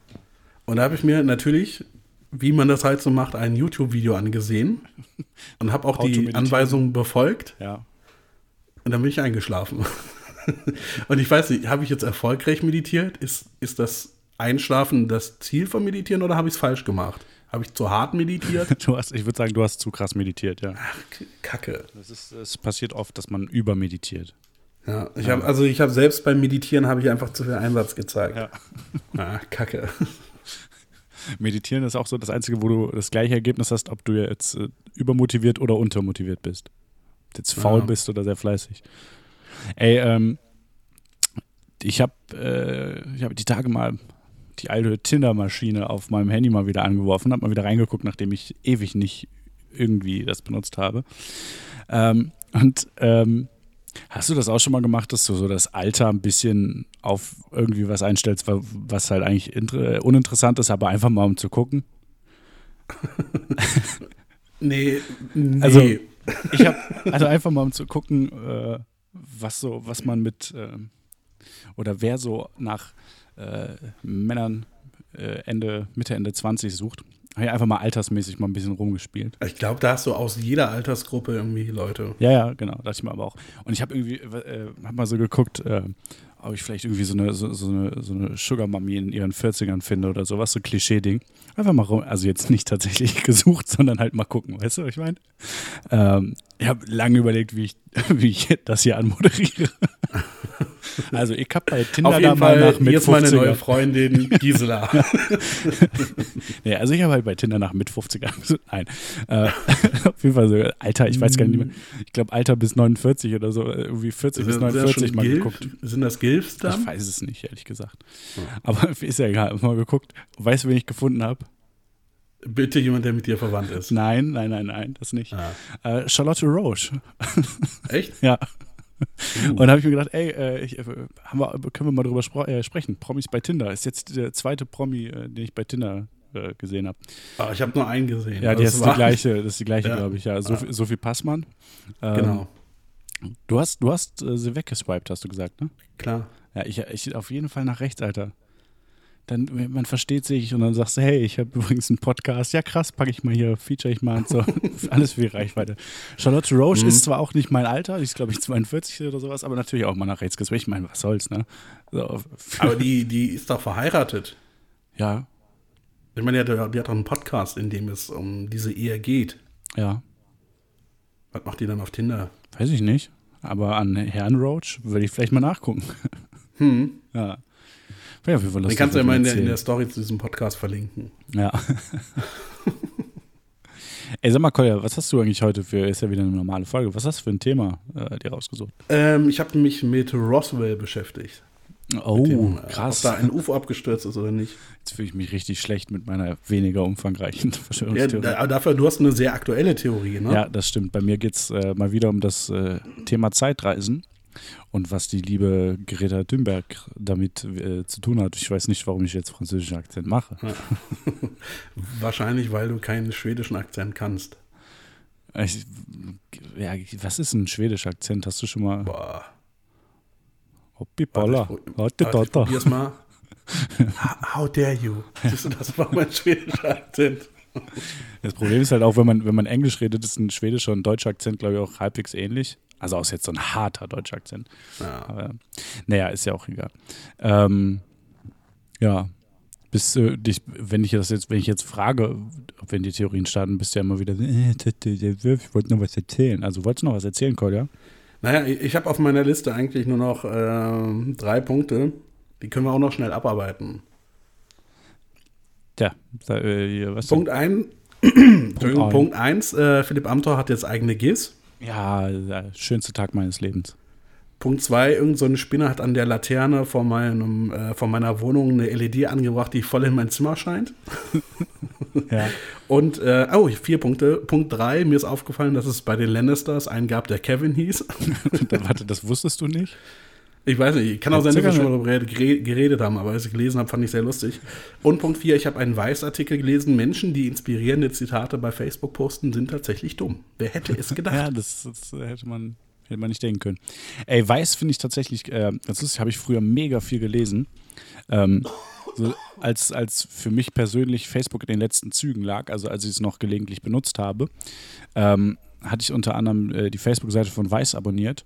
Und da habe ich mir natürlich, wie man das halt so macht, ein YouTube-Video angesehen <laughs> und habe auch How die. Anweisungen befolgt Ja. und dann bin ich eingeschlafen. <laughs> und ich weiß nicht, habe ich jetzt erfolgreich meditiert? Ist, ist das Einschlafen das Ziel vom Meditieren oder habe ich es falsch gemacht? Habe ich zu hart meditiert? <laughs> Du hast, ich würde sagen, du hast zu krass meditiert, ja. Kacke. Das ist, es passiert oft, dass man übermeditiert. Ja, ich habe also ich habe selbst beim Meditieren habe ich einfach zu viel Einsatz gezeigt. Ja. <laughs> Ah, Kacke. Meditieren ist auch so das Einzige, wo du das gleiche Ergebnis hast, ob du jetzt äh, übermotiviert oder untermotiviert bist. Ob du jetzt faul Ja. bist oder sehr fleißig. Ey, ähm, ich habe äh, ich hab die Tage mal die alte Tinder-Maschine auf meinem Handy mal wieder angeworfen, habe mal wieder reingeguckt, nachdem ich ewig nicht irgendwie das benutzt habe. Ähm, und ähm, hast du das auch schon mal gemacht, dass du so das Alter ein bisschen auf irgendwie was einstellst, wa- was halt eigentlich inter- uninteressant ist, aber einfach mal um zu gucken? Nee, <laughs> nee. Also- Ich habe also einfach mal um zu gucken, äh, was so, was man mit ähm, oder wer so nach äh, Männern äh, Ende, Mitte, Ende 20 sucht. Habe ich einfach mal altersmäßig mal ein bisschen rumgespielt. ich glaube, da hast du aus jeder Altersgruppe irgendwie Leute. Ja, ja, genau, dachte ich mir aber auch. Und ich habe irgendwie, äh, habe mal so geguckt, äh, ob ich vielleicht irgendwie so eine, so, so eine, so eine Sugar Mami in ihren 40ern finde oder sowas, so Klischee-Ding. Einfach mal rum, also jetzt nicht tatsächlich <laughs> gesucht, sondern halt mal gucken, weißt du, was ich meine? Ähm, ich habe lange überlegt, wie ich, <laughs> wie ich das hier anmoderiere. <laughs> Also ich habe bei Tinder Auf da mal nach mit hier ist meine 50er. neue Freundin Gisela. <laughs> Nee, also ich habe halt bei Tinder nach mit 50er. gesucht. Nein. Äh, <laughs> auf jeden Fall so, Alter, ich weiß gar nicht mehr. Ich glaube, Alter bis 49 oder so, irgendwie 40 bis Sind das 49 schon mal Gilf? geguckt. Sind das Gilfs Ich dann? weiß es nicht, ehrlich gesagt. Aber <laughs> ist ja egal, mal geguckt. Weißt du, wen ich gefunden habe? Bitte jemand, der mit dir verwandt ist. Nein, nein, nein, nein, das nicht. Ah. Äh, Charlotte Roche. Echt? Ja. Uh. <laughs> Und da habe ich mir gedacht, ey, äh, ich, äh, haben wir, können wir mal drüber äh, sprechen? Promis bei Tinder. Ist jetzt der zweite Promi, äh, den ich bei Tinder äh, gesehen habe. Ah, ich habe nur einen gesehen. Ja, die Das ist die gleiche, das ist die gleiche, Ja. glaube ich, ja. Sophie, Sophie Passmann. Ähm, Genau, Du hast, du hast äh, sie weggeswiped, hast du gesagt, ne? klar. Ja, ich, ich auf jeden Fall nach rechts, Alter. Dann, man versteht sich und dann sagst du, hey, ich habe übrigens einen Podcast. Ja, krass, packe ich mal hier, feature ich mal und so. <laughs> Alles für die Reichweite. Charlotte Roche ist zwar auch nicht mein Alter, die ist, glaube ich, 42 oder sowas, aber natürlich auch mal nach rechts geswiped. Ich meine, was soll's, ne? So, Aber die, die ist doch verheiratet. ja, Ich meine, die hat, die hat doch einen Podcast, in dem es um diese Ehe geht. ja, Was macht die dann auf Tinder? weiß ich nicht. Aber an Herrn Roach würde ich vielleicht mal nachgucken. Hm. Ja. Wäre auf jeden Fall Den lustig, kannst du ja mal in der, in der. Story zu diesem Podcast verlinken. Ja. <laughs> Ey, sag mal, Kolja, was hast du eigentlich heute für, ist ja wieder eine normale Folge, was hast du für ein Thema äh, dir rausgesucht? Ähm, ich habe mich mit Roswell beschäftigt. Oh, Dem, äh, krass. Ob da ein UFO abgestürzt ist oder nicht. Jetzt fühle ich mich richtig schlecht mit meiner weniger umfangreichen <laughs> Ja, Verschwörungstheorie. aber dafür, du hast eine sehr aktuelle Theorie, ne? Ja, das stimmt. Bei mir geht es äh, mal wieder um das äh, Thema Zeitreisen und was die liebe Greta Thunberg damit äh, zu tun hat. Ich weiß nicht, warum ich jetzt französischen Akzent mache. <laughs> Wahrscheinlich, weil du keinen schwedischen Akzent kannst. Ich, ja, was ist ein schwedischer Akzent? Hast du schon mal? Boah. Hoppi Polla. Warte, Warte, probier's mal. How- <laughs> How dare you? Siehst du, das war mein schwedischer Akzent. Das Problem ist halt auch, wenn man, wenn man Englisch redet, ist ein schwedischer und deutscher Akzent, glaube ich, auch halbwegs ähnlich. Also auch jetzt so ein harter deutscher Akzent. Ja. Aber naja, ist ja auch egal. Ähm, ja. Bist du dich, wenn ich das jetzt, wenn ich jetzt frage, in die Theorien starten, bist du ja immer wieder, so, äh, ich wollte noch was erzählen. Also wolltest du noch was erzählen, Kolja? Naja, ich habe auf meiner Liste eigentlich nur noch ähm, drei Punkte. Die können wir auch noch schnell abarbeiten. Tja, da, äh, was? Punkt 1. <clears throat> Entschuldigung, ein. Punkt 1. Äh, Philipp Amthor hat jetzt eigene GIS. Ja, der schönste Tag meines Lebens. Punkt 2. Irgend so eine Spinne hat an der Laterne vor, meinem, äh, vor meiner Wohnung eine LED angebracht, die voll in mein Zimmer scheint. <laughs> Ja. Und, äh, oh, vier Punkte. Punkt 3. Mir ist aufgefallen, dass es bei den Lannisters einen gab, der Kevin hieß. <laughs> Warte, das wusstest du nicht? Ich weiß nicht, kann auch sein, dass wir schon darüber gere- geredet haben, aber als ich gelesen habe, fand ich sehr lustig. Und Punkt 4, ich habe einen Weiß-Artikel gelesen. Menschen, die inspirierende Zitate bei Facebook posten, sind tatsächlich dumm. Wer hätte es <laughs> gedacht? Ja, das, das hätte man hätte man nicht denken können. Ey, Weiß finde ich tatsächlich, äh, das ist, habe ich früher mega viel gelesen. Ähm, so als, als für mich persönlich Facebook in den letzten Zügen lag, also als ich es noch gelegentlich benutzt habe, ähm, hatte ich unter anderem äh, die Facebook-Seite von Weiß abonniert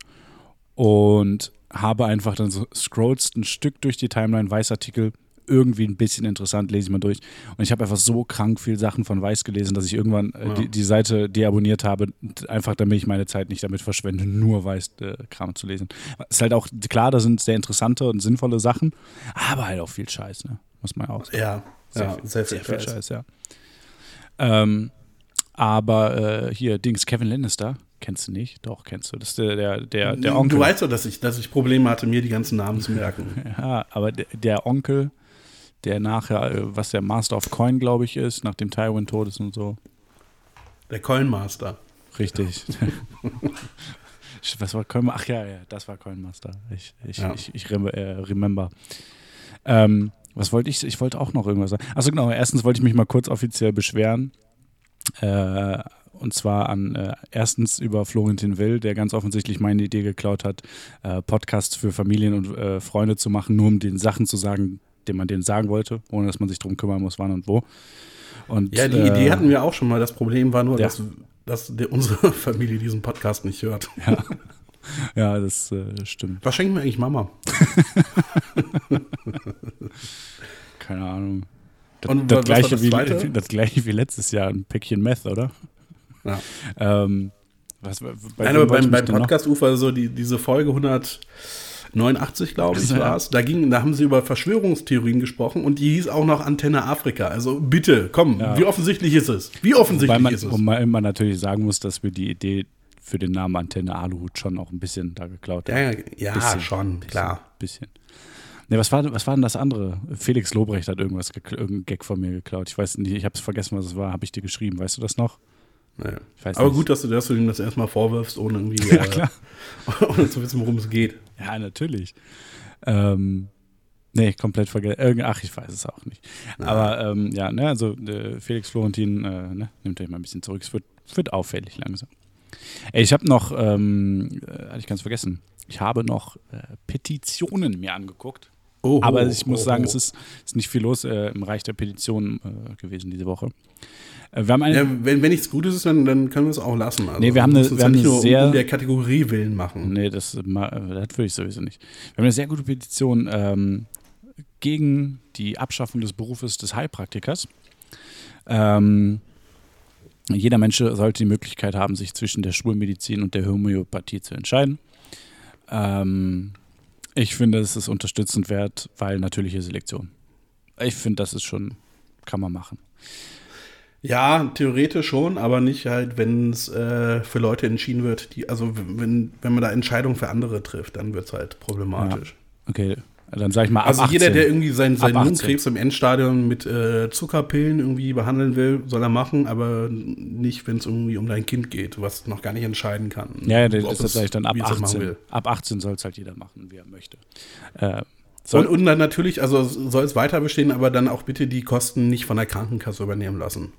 und habe einfach dann so scrollst ein Stück durch die Timeline Weiß-Artikel irgendwie ein bisschen interessant, lese ich mal durch. Und ich habe einfach so krank viel Sachen von Weiß gelesen, dass ich irgendwann äh, Ja. die, die Seite deabonniert habe, einfach damit ich meine Zeit nicht damit verschwende, nur Weiß-Kram zu lesen. Ist halt auch klar, da sind sehr interessante und sinnvolle Sachen, aber halt auch viel Scheiß, ne? Muss man auch sagen. Ja, Sehr, ja, viel, sehr, sehr viel viel Scheiß. Scheiß, ja. Ähm, aber äh, hier, Dings, Kevin Lannister, kennst du nicht? Doch, kennst du. Das ist der, der, der, der Onkel. Du weißt doch, dass ich, dass ich Probleme hatte, mir die ganzen Namen zu merken. <laughs> Ja, aber der, der Onkel, der nachher, äh, was der Master of Coin, glaube ich, ist, nachdem Tywin tot ist und so. Der Coinmaster. Richtig. <laughs> was war Coinmaster? Ach ja, ja, das war Coinmaster. Ich, ich, Ja. ich, ich rem äh, remember. Ähm, was wollte ich? Ich wollte auch noch irgendwas sagen. Achso, genau. Erstens wollte ich mich mal kurz offiziell beschweren. Äh, und zwar an äh, erstens über Florentin Will, der ganz offensichtlich meine Idee geklaut hat, äh, Podcasts für Familien und äh, Freunde zu machen, nur um den Sachen zu sagen, den man denen sagen wollte, ohne dass man sich drum kümmern muss, wann und wo. Und, Ja, die äh, Idee hatten wir auch schon mal. Das Problem war nur, Ja. dass, dass der, unsere <laughs> Familie diesen Podcast nicht hört. Ja, das äh, stimmt. Was schenken wir eigentlich Mama? <laughs> Keine Ahnung. Das, Und das, gleiche das wie, das gleiche wie letztes Jahr, ein Päckchen Meth, oder? Ja. Ähm, was, bei Nein, aber beim, beim Podcast-Ufer, so die, diese Folge 189, glaube ich, Ja. war es. Da, ging, da haben sie über Verschwörungstheorien gesprochen und die hieß auch noch Antenne Afrika. Also bitte, komm, Ja. wie offensichtlich ist es? Wie offensichtlich man, ist es? wobei man natürlich sagen muss, dass wir die Idee für den Namen Antenne Aluhut schon auch ein bisschen da geklaut haben. ja, ja Bisschen, schon, klar. Bisschen. Ne, was war, was war denn das andere? Felix Lobrecht hat irgendwas, irgendeinen Gag von mir geklaut. Ich weiß nicht, ich habe es vergessen, was es war. Habe ich dir geschrieben? Weißt du das noch? Naja. Ich weiß Aber nicht. gut, dass du, dass du ihm das erstmal vorwirfst, ohne irgendwie <laughs> Ja, klar. Äh, <laughs> ohne zu wissen, worum es geht. Ja, natürlich. Ähm, nee, komplett vergessen. Ach, ich weiß es auch nicht. Aber ähm, ja, ne, also äh, Felix Florentin, äh, ne, nimmt euch mal ein bisschen zurück. Es wird, wird auffällig langsam. Ey, ich habe noch, ähm, äh, hatte ich ganz vergessen, ich habe noch äh, Petitionen mir angeguckt. Oh, Aber ich muss oh, sagen, oh. es ist, ist nicht viel los äh, im Reich der Petitionen äh, gewesen diese Woche. Äh, wir haben eine, Ja, wenn, wenn nichts Gutes ist, dann, dann können wir es auch lassen. Also, Nee, wir haben eine- wir haben nicht eine nur sehr- um der Kategorie willen machen. Nee, das, ma- das würde ich sowieso nicht. Wir haben eine sehr gute Petition ähm, gegen die Abschaffung des Berufes des Heilpraktikers. Ähm, jeder Mensch sollte die Möglichkeit haben, sich zwischen der Schulmedizin und der Homöopathie zu entscheiden. Ähm, ich finde, es ist unterstützend wert, weil natürliche Selektion. Ich finde, das ist schon, kann man machen. Ja, theoretisch schon, aber nicht halt, wenn es äh, für Leute entschieden wird, die, also wenn, wenn man da Entscheidungen für andere trifft, dann wird es halt problematisch. Okay, dann sage ich mal ab Also 18. jeder, der irgendwie seinen, seinen Ab 18. Lungenkrebs im Endstadium mit äh, Zuckerpillen irgendwie behandeln will, soll er machen, aber nicht, wenn es irgendwie um dein Kind geht, was noch gar nicht entscheiden kann. Ja, ja das, sage ich dann ab wie es das machen 18. will. Ab 18 soll es halt jeder machen, wie er möchte. Äh, Und, und dann natürlich, also soll es weiter bestehen, aber dann auch bitte die Kosten nicht von der Krankenkasse übernehmen lassen.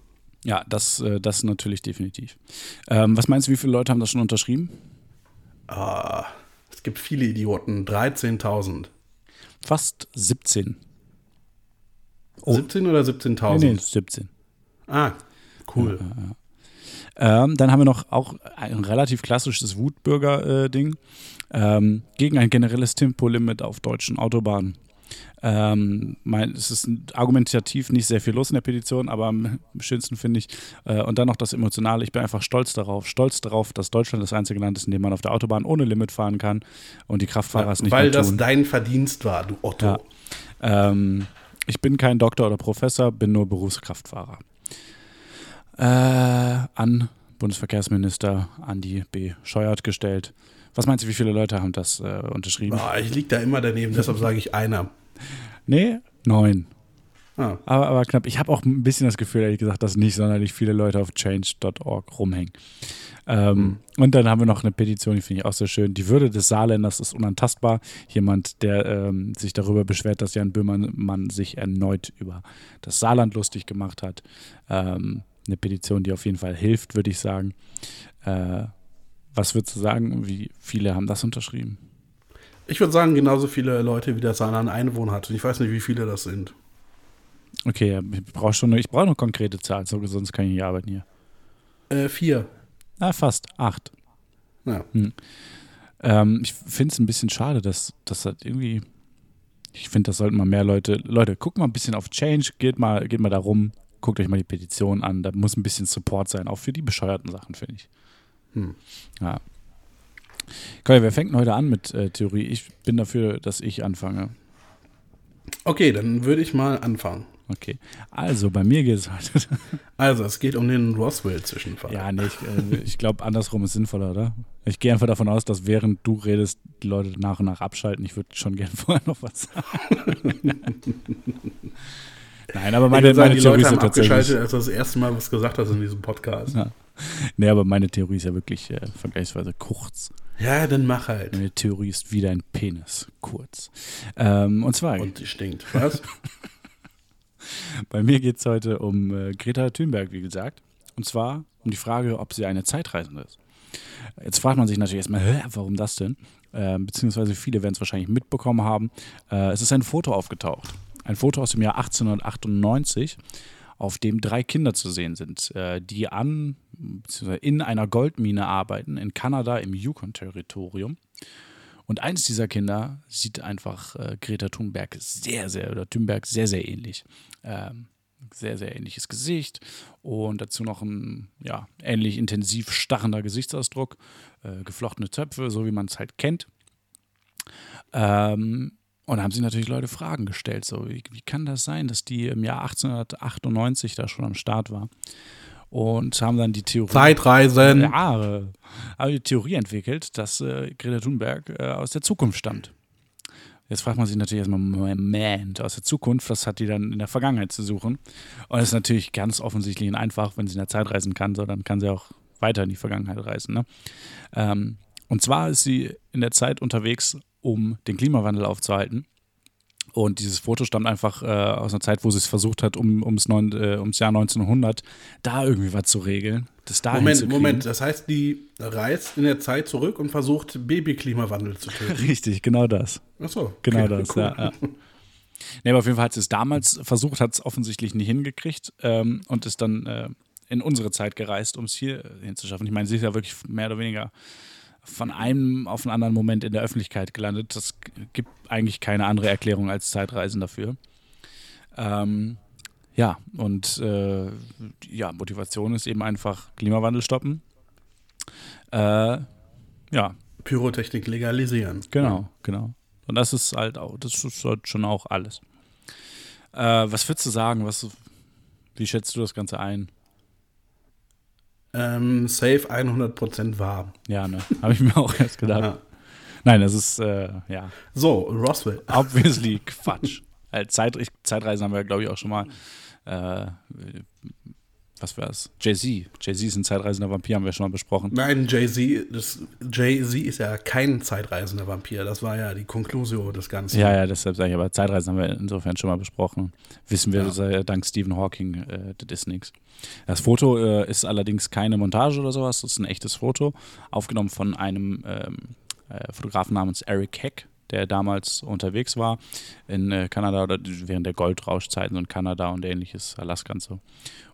Ja, das, äh, das natürlich definitiv. Ähm, was meinst du, wie viele Leute haben das schon unterschrieben? Ah, es gibt viele Idioten. 13.000. Fast 17. Oh. 17 oder 17.000? Nee, nee, 17. Ah, cool. Ähm, dann haben wir noch auch ein relativ klassisches Wutbürger-Ding. ähm, gegen ein generelles Tempolimit auf deutschen Autobahnen. Ähm, mein, es ist argumentativ nicht sehr viel los in der Petition, aber am schönsten finde ich, äh, und dann noch das Emotionale, ich bin einfach stolz darauf, stolz darauf, dass Deutschland das einzige Land ist, in dem man auf der Autobahn ohne Limit fahren kann und die Kraftfahrer es nicht Weil das tun. dein Verdienst war, du Otto. Ja. Ähm, ich bin kein Doktor oder Professor, bin nur Berufskraftfahrer. Äh, an Bundesverkehrsminister Andi B. Scheuert gestellt. Was meinst du, wie viele Leute haben das äh, unterschrieben? Ah, ich lieg da immer daneben, deshalb sage ich einer. Nee, neun. Ah, Aber, aber knapp. Ich habe auch ein bisschen das Gefühl, ehrlich gesagt, dass nicht sonderlich viele Leute auf change.org rumhängen. Ähm, Und dann haben wir noch eine Petition, die finde ich auch sehr schön. Die Würde des Saarländers ist unantastbar. Jemand, der ähm, sich darüber beschwert, dass Jan Böhmermann sich erneut über das Saarland lustig gemacht hat. Ähm, eine Petition, die auf jeden Fall hilft, würde ich sagen. Äh, was würdest du sagen? Wie viele haben das unterschrieben? Ich würde sagen, genauso viele Leute, wie das Saarland Einwohner hat. Und ich weiß nicht, wie viele das sind. Okay, ich brauche schon eine, ich brauche eine konkrete Zahl, so- sonst kann ich nicht arbeiten hier. Äh, vier. Ah, fast. Acht. Ja. Ähm, ich finde es ein bisschen schade, dass, das irgendwie. ich finde, das sollten mal mehr Leute, Leute, guckt mal ein bisschen auf Change, geht mal, geht mal da rum, guckt euch mal die Petition an, da muss ein bisschen Support sein, auch für die bescheuerten Sachen, finde ich. Hm. Ja. Komm, wer fängt denn heute an mit äh, Theorie? Ich bin dafür, dass ich anfange. Okay, dann würde ich mal anfangen. Okay. Also, bei mir geht es heute. <laughs> Also, es geht um den Roswell-Zwischenfall. ja, nee, ich, äh, ich glaube, andersrum ist sinnvoller, oder? Ich gehe einfach davon aus, dass während du redest, die Leute nach und nach abschalten. Ich würde schon gerne <laughs> vorher noch was sagen. Nein, aber meine, sagen, meine Theorie ist ja tatsächlich. abgeschaltet, als du das erste Mal was gesagt hast in diesem Podcast. Ja. Nee, aber meine Theorie ist ja wirklich äh, vergleichsweise kurz. Ja, dann mach halt. Meine Theorie ist wie dein Penis, kurz. Ähm, und zwar, Und die stinkt. Was? <laughs> bei mir geht es heute um äh, Greta Thunberg, wie gesagt. Und zwar um die Frage, ob sie eine Zeitreisende ist. Jetzt fragt man sich natürlich erstmal, hä, warum das denn? Ähm, beziehungsweise viele werden es wahrscheinlich mitbekommen haben. Äh, es ist ein Foto aufgetaucht. Ein Foto aus dem Jahr 1898, auf dem drei Kinder zu sehen sind, äh, die an beziehungsweise in einer Goldmine arbeiten in Kanada im Yukon-Territorium. Und eines dieser Kinder sieht einfach äh, Greta Thunberg sehr, sehr, oder Thunberg sehr, sehr ähnlich. Ähm, sehr, sehr ähnliches Gesicht und dazu noch ein ja, ähnlich intensiv starrender Gesichtsausdruck, äh, geflochtene Zöpfe, so wie man es halt kennt. Ähm, und da haben sich natürlich Leute Fragen gestellt, so wie, wie kann das sein, dass die im Jahr 1898 da schon am Start war? Und haben dann die Theorie. Zeitreisen. Ja, haben die Theorie entwickelt, dass äh, Greta Thunberg äh, aus der Zukunft stammt. Jetzt fragt man sich natürlich erstmal, Moment, aus der Zukunft, was hat die dann in der Vergangenheit zu suchen? Und das ist natürlich ganz offensichtlich und einfach, wenn sie in der Zeit reisen kann, so, dann kann sie auch weiter in die Vergangenheit reisen. Ne? Ähm, und zwar ist sie in der Zeit unterwegs, um den Klimawandel aufzuhalten. Und dieses Foto stammt einfach äh, aus einer Zeit, wo sie es versucht hat, um, ums, neun, äh, ums Jahr 1900 da irgendwie was zu regeln. Das da Moment. Moment. Das heißt, die reist in der Zeit zurück und versucht, Babyklimawandel zu töten. <laughs> Richtig, genau das. Achso. Genau okay, das, cool. ja. ja. Nee, aber auf jeden Fall hat sie es damals versucht, hat es offensichtlich nicht hingekriegt ähm, und ist dann äh, in unsere Zeit gereist, um es hier äh, hinzuschaffen. Ich meine, sie ist ja wirklich mehr oder weniger von einem auf einen anderen Moment in der Öffentlichkeit gelandet. Das gibt eigentlich keine andere Erklärung als Zeitreisen dafür. Ähm, ja, und äh, ja, Motivation ist eben einfach Klimawandel stoppen. Äh, ja, Pyrotechnik legalisieren. Genau, genau. Und das ist halt auch, das ist halt schon auch alles. Äh, was würdest du sagen? Was, wie schätzt du das Ganze ein? Ähm, safe 100% wahr. Ja, ne? Habe ich mir auch erst gedacht. Ja. Nein, das ist, äh, ja, So, Roswell. <laughs> obviously Quatsch. Zeit, Zeitreisen haben wir, glaube ich, auch schon mal. Äh, was war es? Jay-Z. Jay-Z ist ein zeitreisender Vampir, haben wir schon mal besprochen. Nein, Jay-Z, Jay-Z ist ja kein zeitreisender Vampir. Das war ja die Conclusio des Ganzen. Ja, ja, deshalb sage ich, aber Zeitreisen haben wir insofern schon mal besprochen. Wissen wir Ja. sei- dank Stephen Hawking, äh, das ist nichts. Das Foto äh, ist allerdings keine Montage oder sowas, das ist ein echtes Foto, aufgenommen von einem ähm, äh, Fotografen namens Eric Heck, der damals unterwegs war in äh, Kanada oder während der Goldrauschzeiten in Kanada und ähnliches, Alaska und so.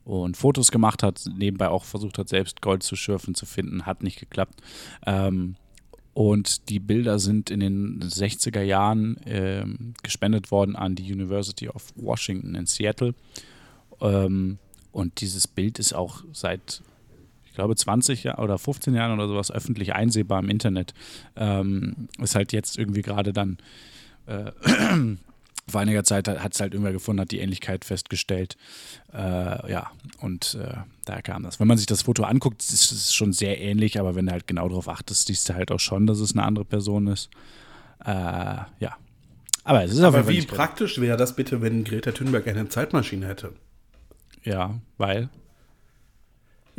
Und Fotos gemacht hat, nebenbei auch versucht hat, selbst Gold zu schürfen, zu finden, hat nicht geklappt. Ähm, und die Bilder sind in den 60er Jahren ähm, gespendet worden an die University of Washington in Seattle. Ähm, und dieses Bild ist auch seit, ich glaube, 20 Jahren oder 15 Jahren oder sowas öffentlich einsehbar im Internet. Ähm, ist halt jetzt irgendwie gerade dann äh, <clears throat> vor einiger Zeit hat es halt irgendwer gefunden, hat die Ähnlichkeit festgestellt. Äh, ja, und äh, daher kam das. Wenn man sich das Foto anguckt, ist es schon sehr ähnlich, aber wenn du halt genau darauf achtest, siehst du halt auch schon, dass es eine andere Person ist. Äh, ja. Aber es ist auf jeden Aber Fall wie praktisch wäre das bitte, wenn Greta Thunberg eine Zeitmaschine hätte? Ja, weil.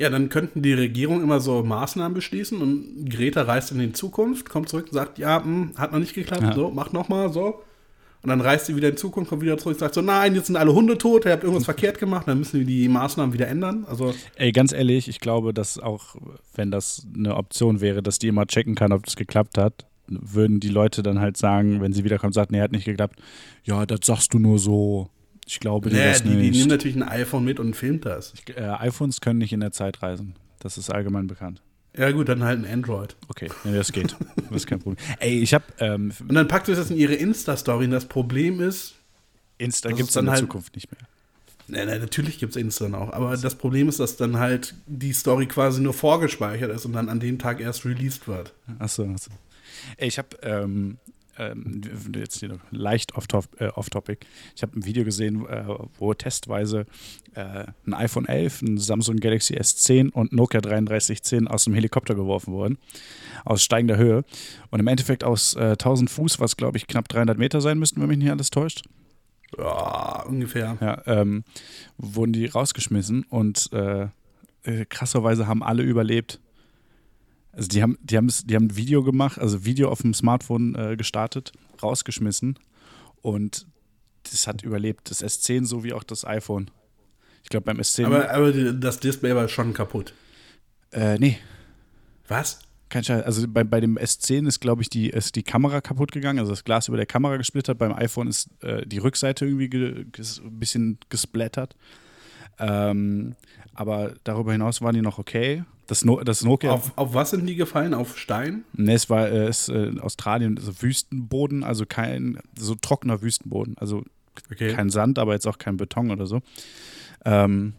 Ja, dann könnten die Regierung immer so Maßnahmen beschließen und Greta reist in die Zukunft, kommt zurück und sagt, ja, hm, hat noch nicht geklappt, Ja. so, macht nochmal, so. Und dann reist sie wieder in die Zukunft, kommt wieder zurück und sagt so, nein, jetzt sind alle Hunde tot, ihr habt irgendwas verkehrt gemacht, dann müssen wir die Maßnahmen wieder ändern. Also, Ey, ganz ehrlich, ich glaube, dass auch, wenn das eine Option wäre, dass die immer checken kann, ob das geklappt hat, würden die Leute dann halt sagen, wenn sie wiederkommt, sagt, nee, hat nicht geklappt. Ja, das sagst du nur so. Ich glaube dir naja, das die, die nicht. nehmen natürlich ein iPhone mit und filmt das. äh, iPhones können nicht in der Zeit reisen. Das ist allgemein bekannt. Ja, gut, dann halt ein Android. Okay, ja, das geht. Das ist kein Problem. Ey, ich habe ähm, Und dann packt sie das in ihre Insta-Story. Und das Problem ist, Insta gibt es dann in der halt- Zukunft nicht mehr. nein, nein, natürlich gibt es Insta noch. Aber das Problem ist, dass dann halt die Story quasi nur vorgespeichert ist und dann an dem Tag erst released wird. Achso, achso. Ey, ich habe ähm, ähm, jetzt leicht off-top- äh, off-topic. ich habe ein Video gesehen, äh, wo testweise äh, ein iPhone 11, ein Samsung Galaxy S10 und Nokia 3310 aus dem Helikopter geworfen wurden, aus steigender Höhe. Und im Endeffekt aus äh, 1000 Fuß, was glaube ich knapp 300 Meter sein müssten, wenn mich nicht alles täuscht, Ja, ungefähr. ja, ähm, wurden die rausgeschmissen und äh, äh, krasserweise haben alle überlebt. Also die haben, die haben, die haben ein Video gemacht, also Video auf dem Smartphone äh, gestartet, rausgeschmissen und das hat überlebt. Das S10 sowie auch das iPhone. Ich glaube beim S10. Aber, aber das Display war schon kaputt. äh, nee, Was? kein Scheiß. Also bei, bei dem S10 ist, glaube ich, die, ist die Kamera kaputt gegangen, also das Glas über der Kamera gesplittert. Beim iPhone ist äh, die Rückseite irgendwie ge, ges, ein bisschen gesplattert. Ähm, aber darüber hinaus waren die noch okay. Das, no, das Nokia. Auf, auf was sind die gefallen? Auf Stein? Ne, es war äh, es, äh, in Australien also Wüstenboden, also kein so trockener Wüstenboden, also Okay. kein Sand, aber jetzt auch kein Beton oder so. Ähm,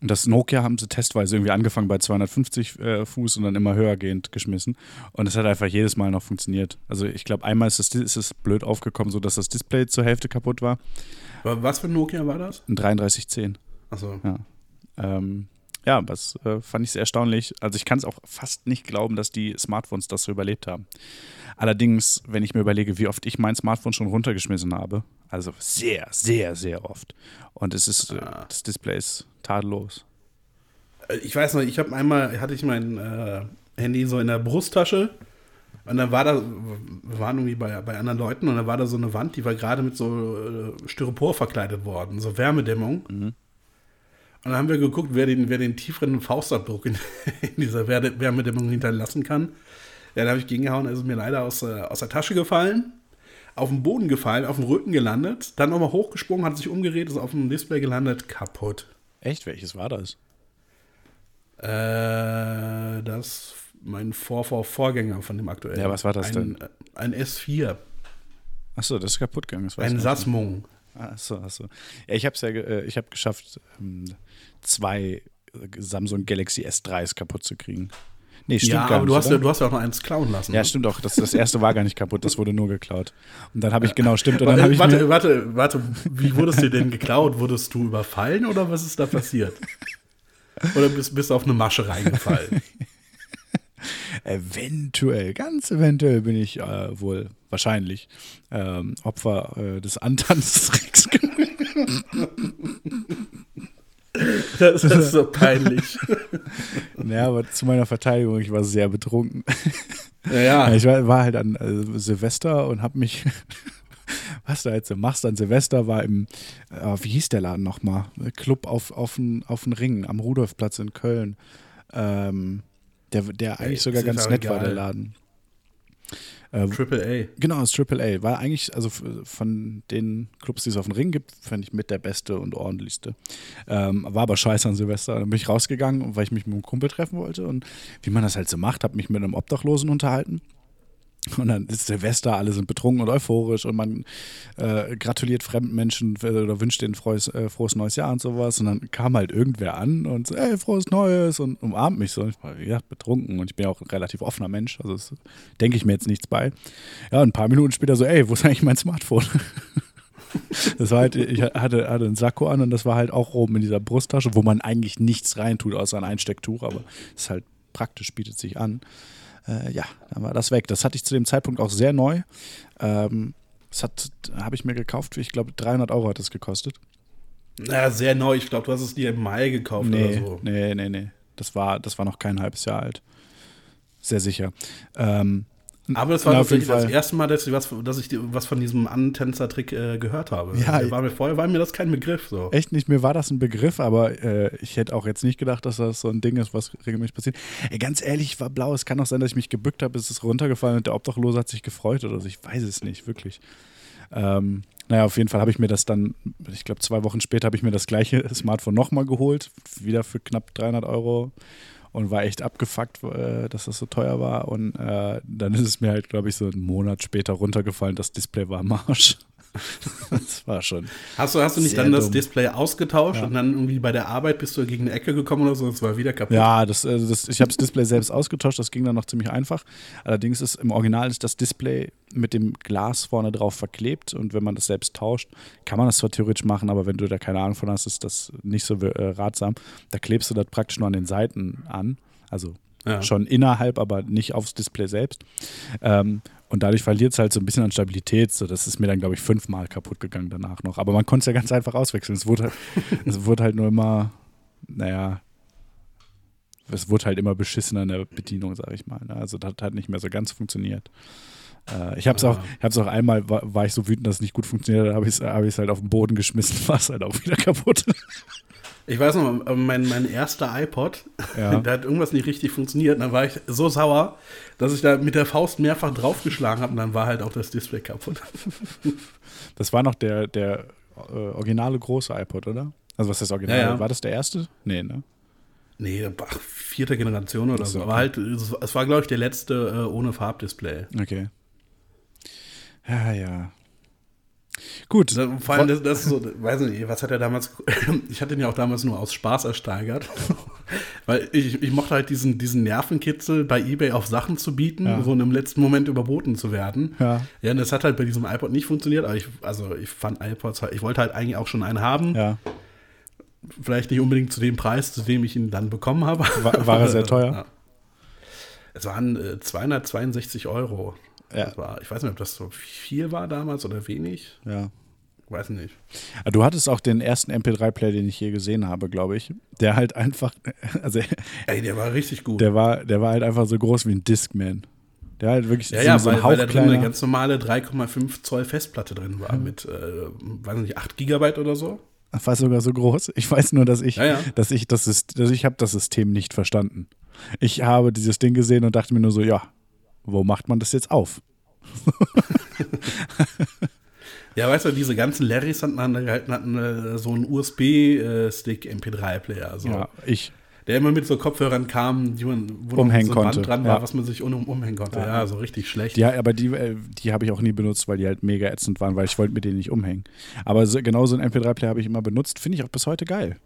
und das Nokia haben sie testweise irgendwie angefangen bei 250 äh, Fuß und dann immer höher gehend geschmissen. Und es hat einfach jedes Mal noch funktioniert. Also ich glaube, einmal ist es, ist es blöd aufgekommen, so dass das Display zur Hälfte kaputt war. Aber was für ein Nokia war das? Ein 3310. Achso. Ja. Ähm, ja, das äh, fand ich sehr erstaunlich. Also ich kann es auch fast nicht glauben, dass die Smartphones das so überlebt haben. Allerdings, wenn ich mir überlege, wie oft ich mein Smartphone schon runtergeschmissen habe, also sehr, sehr, sehr oft. Und es ist, äh, Ah. das Display ist tadellos. Äh, Ich weiß noch, ich habe einmal, hatte ich mein äh, Handy so in der Brusttasche und dann war da, wir waren irgendwie bei, bei anderen Leuten und da war da so eine Wand, die war gerade mit so äh, Styropor verkleidet worden, so Wärmedämmung. Und dann haben wir geguckt, wer den, wer den tieferen Faustabdruck in, <laughs> in dieser Wärme- Wärmedämmung hinterlassen kann. Ja, da habe ich gegengehauen, er ist mir leider aus, äh, aus der Tasche gefallen, auf den Boden gefallen, auf den Rücken gelandet, dann nochmal hochgesprungen, hat sich umgedreht, ist auf dem Display gelandet, kaputt. Echt? Welches war das? Äh, das mein Vor-Vor-Vorgänger von dem aktuellen. Ja, was war das ein, denn? äh, Ein S4, Achso, das ist kaputt gegangen. Das ein. Sasmung. Achso, achso. Ja, ich habe es ja, äh, ich habe geschafft, ähm, zwei äh, Samsung Galaxy S3s kaputt zu kriegen. Nee, stimmt Ja, gar aber nicht. du hast, oder? ja, du hast ja auch noch eins klauen lassen. Ja, ne? stimmt auch. Das, das erste war gar nicht kaputt, das wurde nur geklaut. Und dann habe ich, genau, stimmt. Und dann Warte, ich warte, warte, warte, wie wurdest du denn geklaut? Wurdest du überfallen oder was ist da passiert? Oder bist, bist du auf eine Masche reingefallen? <laughs> eventuell, ganz eventuell bin ich äh, wohl wahrscheinlich ähm, Opfer äh, des Antanztricks. <laughs> Das ist so peinlich. <laughs> Ja, aber zu meiner Verteidigung, ich war sehr betrunken. Ja, ich war, war halt an äh, Silvester und habe mich, <laughs> was du jetzt so machst an Silvester, war im, äh, wie hieß der Laden nochmal? Club auf, auf auf den Ring am Rudolfplatz in Köln. Ähm, der, der eigentlich Ey, sogar ganz nett war, egal. der Laden. Äh, Triple A. Genau, das Triple A. War eigentlich, also von den Clubs, die es auf dem Ring gibt, fand ich mit der beste und ordentlichste. Ähm, war aber scheiße an Silvester. Dann bin ich rausgegangen, weil ich mich mit einem Kumpel treffen wollte. Und wie man das halt so macht, habe mich mit einem Obdachlosen unterhalten. Und dann ist Silvester, alle sind betrunken und euphorisch und man äh, gratuliert fremden Menschen äh, oder wünscht denen frohes, äh, frohes neues Jahr und sowas. Und dann kam halt irgendwer an und so, ey, frohes Neues und umarmt mich so. Ich war, ja, betrunken und ich bin ja auch ein relativ offener Mensch, also das denke ich mir jetzt nichts bei. Ja, und ein paar Minuten später so, ey, wo ist eigentlich mein Smartphone? <laughs> Das war halt, ich hatte, hatte einen Sakko an und das war halt auch oben in dieser Brusttasche, wo man eigentlich nichts reintut, außer ein Einstecktuch, aber es ist halt praktisch, bietet sich an. Äh, ja, dann war das weg. Das hatte ich zu dem Zeitpunkt auch sehr neu. Ähm, das hat, habe ich mir gekauft, ich glaube 300 Euro hat das gekostet. Na, sehr neu. Ich glaube, du hast es dir im Mai gekauft Nee, oder so. nee, nee, nee. Das war, das war noch kein halbes Jahr alt. Sehr sicher. Ähm, Aber es war Na, tatsächlich das erste Mal, dass ich was, dass ich was von diesem Antänzer-Trick äh, gehört habe. Ja, Der war mir, vorher war mir das kein Begriff. So. Echt nicht, mir war das ein Begriff, aber äh, ich hätte auch jetzt nicht gedacht, dass das so ein Ding ist, was regelmäßig passiert. Ey, ganz ehrlich, ich war blau. Es kann auch sein, dass ich mich gebückt habe, es ist runtergefallen und der Obdachlose hat sich gefreut oder so. Ich weiß es nicht, wirklich. Ähm, naja, auf jeden Fall habe ich mir das dann, ich glaube, zwei Wochen später habe ich mir das gleiche Smartphone nochmal geholt, wieder für knapp 300 Euro. Und war echt abgefuckt, äh, dass das so teuer war. Und äh, dann ist es mir halt, glaube ich, so einen Monat später runtergefallen, das Display war am Arsch. <laughs> das war schon. Hast du, hast du nicht dann das dumm. Display ausgetauscht Ja. und dann irgendwie bei der Arbeit bist du gegen eine Ecke gekommen oder so und es war wieder kaputt? Ja, das, also das, ich habe das Display selbst ausgetauscht, das ging dann noch ziemlich einfach. Allerdings ist im Original ist das Display mit dem Glas vorne drauf verklebt und wenn man das selbst tauscht, kann man das zwar theoretisch machen, aber wenn du da keine Ahnung von hast, ist das nicht so äh, ratsam. Da klebst du das praktisch nur an den Seiten an, also Ja. schon innerhalb, aber nicht aufs Display selbst. Ähm, und dadurch verliert es halt so ein bisschen an Stabilität. So, das ist mir dann, glaube ich, fünfmal kaputt gegangen danach noch. Aber man konnte es ja ganz einfach auswechseln. Es wurde halt, <laughs> es wurde halt nur immer, naja, es wurde halt immer beschissener in der Bedienung, sage ich mal. Ne? Also das hat halt nicht mehr so ganz funktioniert. Äh, ich habe es auch, ich hab's auch einmal, war, war ich so wütend, dass es nicht gut funktioniert hat, habe ich es hab ich's halt auf den Boden geschmissen, <laughs> war es halt auch wieder kaputt. Ich weiß noch, mein, mein erster iPod, Ja. <laughs> da hat irgendwas nicht richtig funktioniert. Und dann war ich so sauer, dass ich da mit der Faust mehrfach draufgeschlagen habe und dann war halt auch das Display kaputt. <laughs> Das war noch der, der äh, originale große iPod, oder? Also was ist das Original? Ja, ja. War das der erste? Nee, ne? Nee, ach, vierte Generation oder so, so. Aber halt, es es war, glaube ich, der letzte äh, ohne Farbdisplay. Okay. Ja, ja. Gut. Das- Vor allem, das, das ist so, weiß nicht, was hat er damals, <laughs> ich hatte ihn ja auch damals nur aus Spaß ersteigert, <laughs> weil ich, ich mochte halt diesen, diesen Nervenkitzel bei Ebay auf Sachen zu bieten, Ja. so und im letzten Moment überboten zu werden. Ja. Ja, und das hat halt bei diesem iPod nicht funktioniert, aber ich, also ich fand iPods halt, ich wollte halt eigentlich auch schon einen haben, Ja. vielleicht nicht unbedingt zu dem Preis, zu dem ich ihn dann bekommen habe. War- war er sehr <laughs> teuer? Ja. Es waren äh, 262 Euro. Ja. Das war, ich weiß nicht, ob das so viel war damals oder wenig. Ja. Weiß nicht. Ah, Du hattest auch den ersten MP3-Player, den ich je gesehen habe, glaube ich. Der halt einfach, <laughs> also Ey, der war richtig gut. der war, der war halt einfach so groß wie ein Discman. Der halt wirklich ja, ja, so ein weil, weil da drin eine ganz normale 3,5 Zoll Festplatte drin war mit, äh, weiß nicht, 8 Gigabyte oder so. war sogar so groß. Ich weiß nur, dass ich, Ja, ja. dass ich das ist, dass ich habe das System nicht verstanden. Ich habe dieses Ding gesehen und dachte mir nur so, ja, wo macht man das jetzt auf? Ja, weißt du, diese ganzen Larrys hatten, hatten, äh, so einen USB-Stick MP3-Player. So. Ja, ich. Der immer mit so Kopfhörern kam, die man, wo Umhängen so konnte, Band dran war, ja. was man sich un umhängen konnte. Ja, so richtig schlecht. Die, aber die, äh, die habe ich auch nie benutzt, weil die halt mega ätzend waren, weil ich wollte mit denen nicht umhängen. Aber so, genau so ein MP3-Player habe ich immer benutzt, finde ich auch bis heute geil.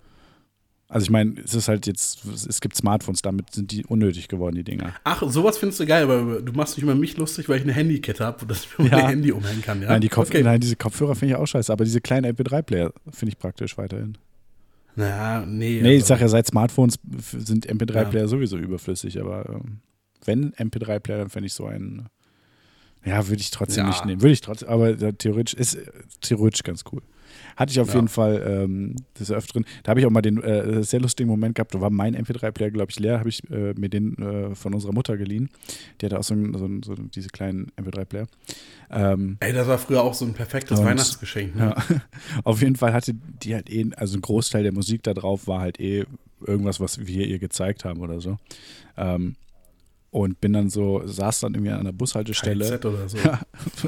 Also ich meine, es ist halt jetzt, es gibt Smartphones, damit sind die unnötig geworden, die Dinger. Ach, sowas findest du geil, aber du machst dich über mich lustig, weil ich eine Handykette habe, dass ich mir Ja. mein Handy umhängen kann. Ja? Nein, die Kopf okay. Nein, diese Kopfhörer finde ich auch scheiße, aber diese kleinen MP3-Player finde ich praktisch weiterhin. Naja, nee. Nee, ich also- sag ja, seit Smartphones sind MP3-Player sowieso überflüssig, aber ähm, wenn MP3-Player, dann fände ich so einen, ja, würde ich trotzdem Ja. nicht nehmen. Würde ich trotzdem, aber theoretisch ist äh, theoretisch ganz cool. Hatte ich auf Ja. jeden Fall ähm, des Öfteren. Da habe ich auch mal den äh, sehr lustigen Moment gehabt. Da war mein MP3-Player, glaube ich, leer. Habe ich äh, mir den äh, von unserer Mutter geliehen. Die hatte auch so, ein, so, ein, so diese kleinen MP3-Player. Ähm, Ey, das war früher auch so ein perfektes Und- Weihnachtsgeschenk. Ne? ja. <laughs> Auf jeden Fall hatte die halt eh, also ein Großteil der Musik da drauf war halt eh irgendwas, was wir ihr gezeigt haben oder so. Ähm, und bin dann so, saß dann irgendwie an einer Bushaltestelle. KZ oder so. <laughs> Ja,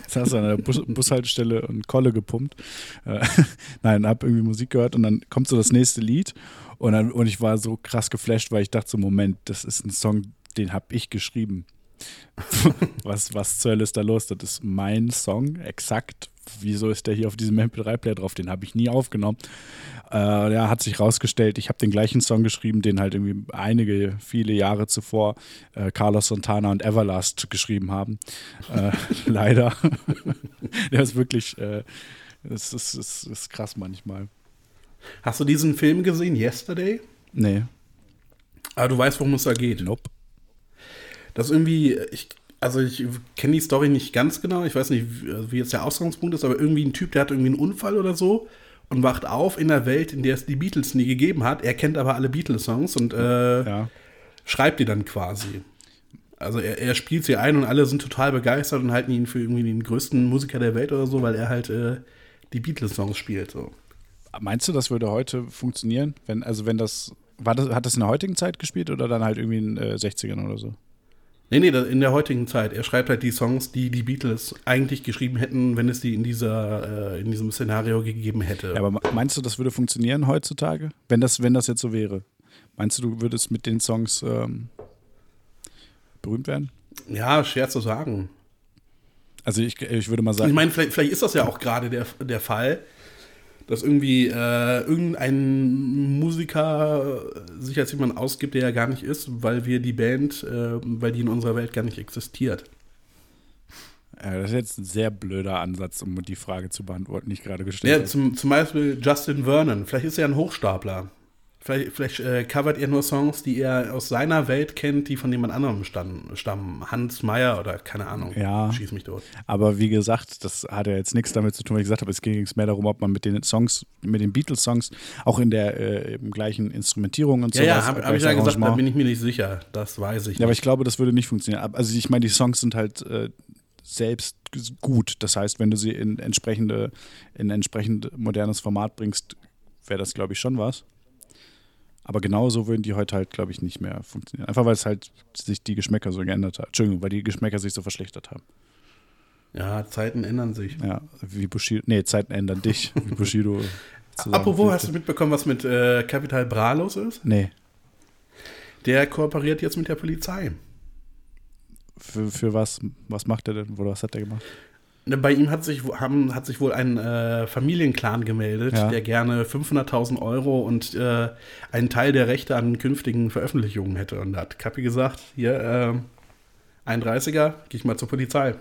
saß an einer Bus Bushaltestelle und Kolle gepumpt. Äh, <laughs> Nein, hab irgendwie Musik gehört und dann kommt so das nächste Lied und, dann, und ich war so krass geflasht, weil ich dachte so, Moment, das ist ein Song, den habe ich geschrieben. <laughs> was, was zur Hölle ist da los? Das ist mein Song, exakt. Wieso ist der hier auf diesem MP3-Player drauf? Den habe ich nie aufgenommen. Äh, ja, hat sich rausgestellt, ich habe den gleichen Song geschrieben, den halt irgendwie einige, viele Jahre zuvor äh, Carlos Santana und Everlast geschrieben haben. Äh, <laughs> leider. <laughs> Der ist wirklich, äh, es ist, es ist krass manchmal. Hast du diesen Film gesehen, Yesterday? Nee. Ah, du weißt, worum es da geht. Nope. Das ist irgendwie, ich, also ich kenne die Story nicht ganz genau. Ich weiß nicht, wie- wie jetzt der Ausgangspunkt ist, aber irgendwie ein Typ, der hat irgendwie einen Unfall oder so und wacht auf in einer Welt, in der es die Beatles nie gegeben hat. Er kennt aber alle Beatles-Songs und äh, Ja. schreibt die dann quasi. Also er, er spielt sie ein und alle sind total begeistert und halten ihn für irgendwie den größten Musiker der Welt oder so, weil er halt äh, die Beatles-Songs spielt. So. Meinst du, das würde heute funktionieren? Wenn, also wenn das, war das, hat das in der heutigen Zeit gespielt oder dann halt irgendwie in äh, 60ern oder so? Nee, nee, in der heutigen Zeit. Er schreibt halt die Songs, die die Beatles eigentlich geschrieben hätten, wenn es die in, dieser, äh, in diesem Szenario gegeben hätte. Ja, aber meinst du, das würde funktionieren heutzutage? Wenn das, wenn das jetzt so wäre? Meinst du, du würdest mit den Songs ähm, berühmt werden? Ja, schwer zu sagen. Also ich, ich würde mal sagen, Ich meine, vielleicht, vielleicht ist das ja auch gerade der, der Fall, dass irgendwie äh, irgendein Musiker sich als jemand ausgibt, der er gar nicht ist, weil wir die Band, äh, weil die in unserer Welt gar nicht existiert. ja, das ist jetzt ein sehr blöder Ansatz, um die Frage zu beantworten, die ich gerade gestellt Ja, habe. zum, zum Beispiel Justin Vernon. Vielleicht ist er ein Hochstapler. Vielleicht, vielleicht äh, covert er nur Songs, die er aus seiner Welt kennt, die von jemand anderem stammen. Hans Meyer oder keine Ahnung. Ja. Schieß mich tot. Aber wie gesagt, das hat ja jetzt nichts damit zu tun, was ich gesagt habe. Es ging mehr darum, ob man mit den Songs, mit den Beatles-Songs, auch in der äh, gleichen Instrumentierung und Ja, sowas. ja, habe hab ich ja gesagt, da bin ich mir nicht sicher. Das weiß ich Ja, aber nicht. ich glaube, das würde nicht funktionieren. Also ich meine, die Songs sind halt äh, selbst gut. Das heißt, wenn du sie in entsprechende, in entsprechend modernes Format bringst, wäre das, glaube ich, schon was. Aber genauso würden die heute halt, glaube ich, nicht mehr funktionieren. Einfach weil es halt sich die Geschmäcker so geändert hat. Entschuldigung, weil die Geschmäcker sich so verschlechtert haben. Ja, Zeiten ändern sich. Ja, wie Bushido. Nee, Zeiten ändern dich, <laughs> wie Bushido. Apropos, hast du mitbekommen, was mit äh, Capital Bra los ist? Nee, Der kooperiert jetzt mit der Polizei. für, für was? Was macht er denn? Oder was hat er gemacht? Ne, Bei ihm hat sich, haben, hat sich wohl ein äh, Familienclan gemeldet, Ja. der gerne 500.000 Euro und äh, einen Teil der Rechte an künftigen Veröffentlichungen hätte. Und da hat Kappi gesagt, hier, äh, 31er, geh ich mal zur Polizei.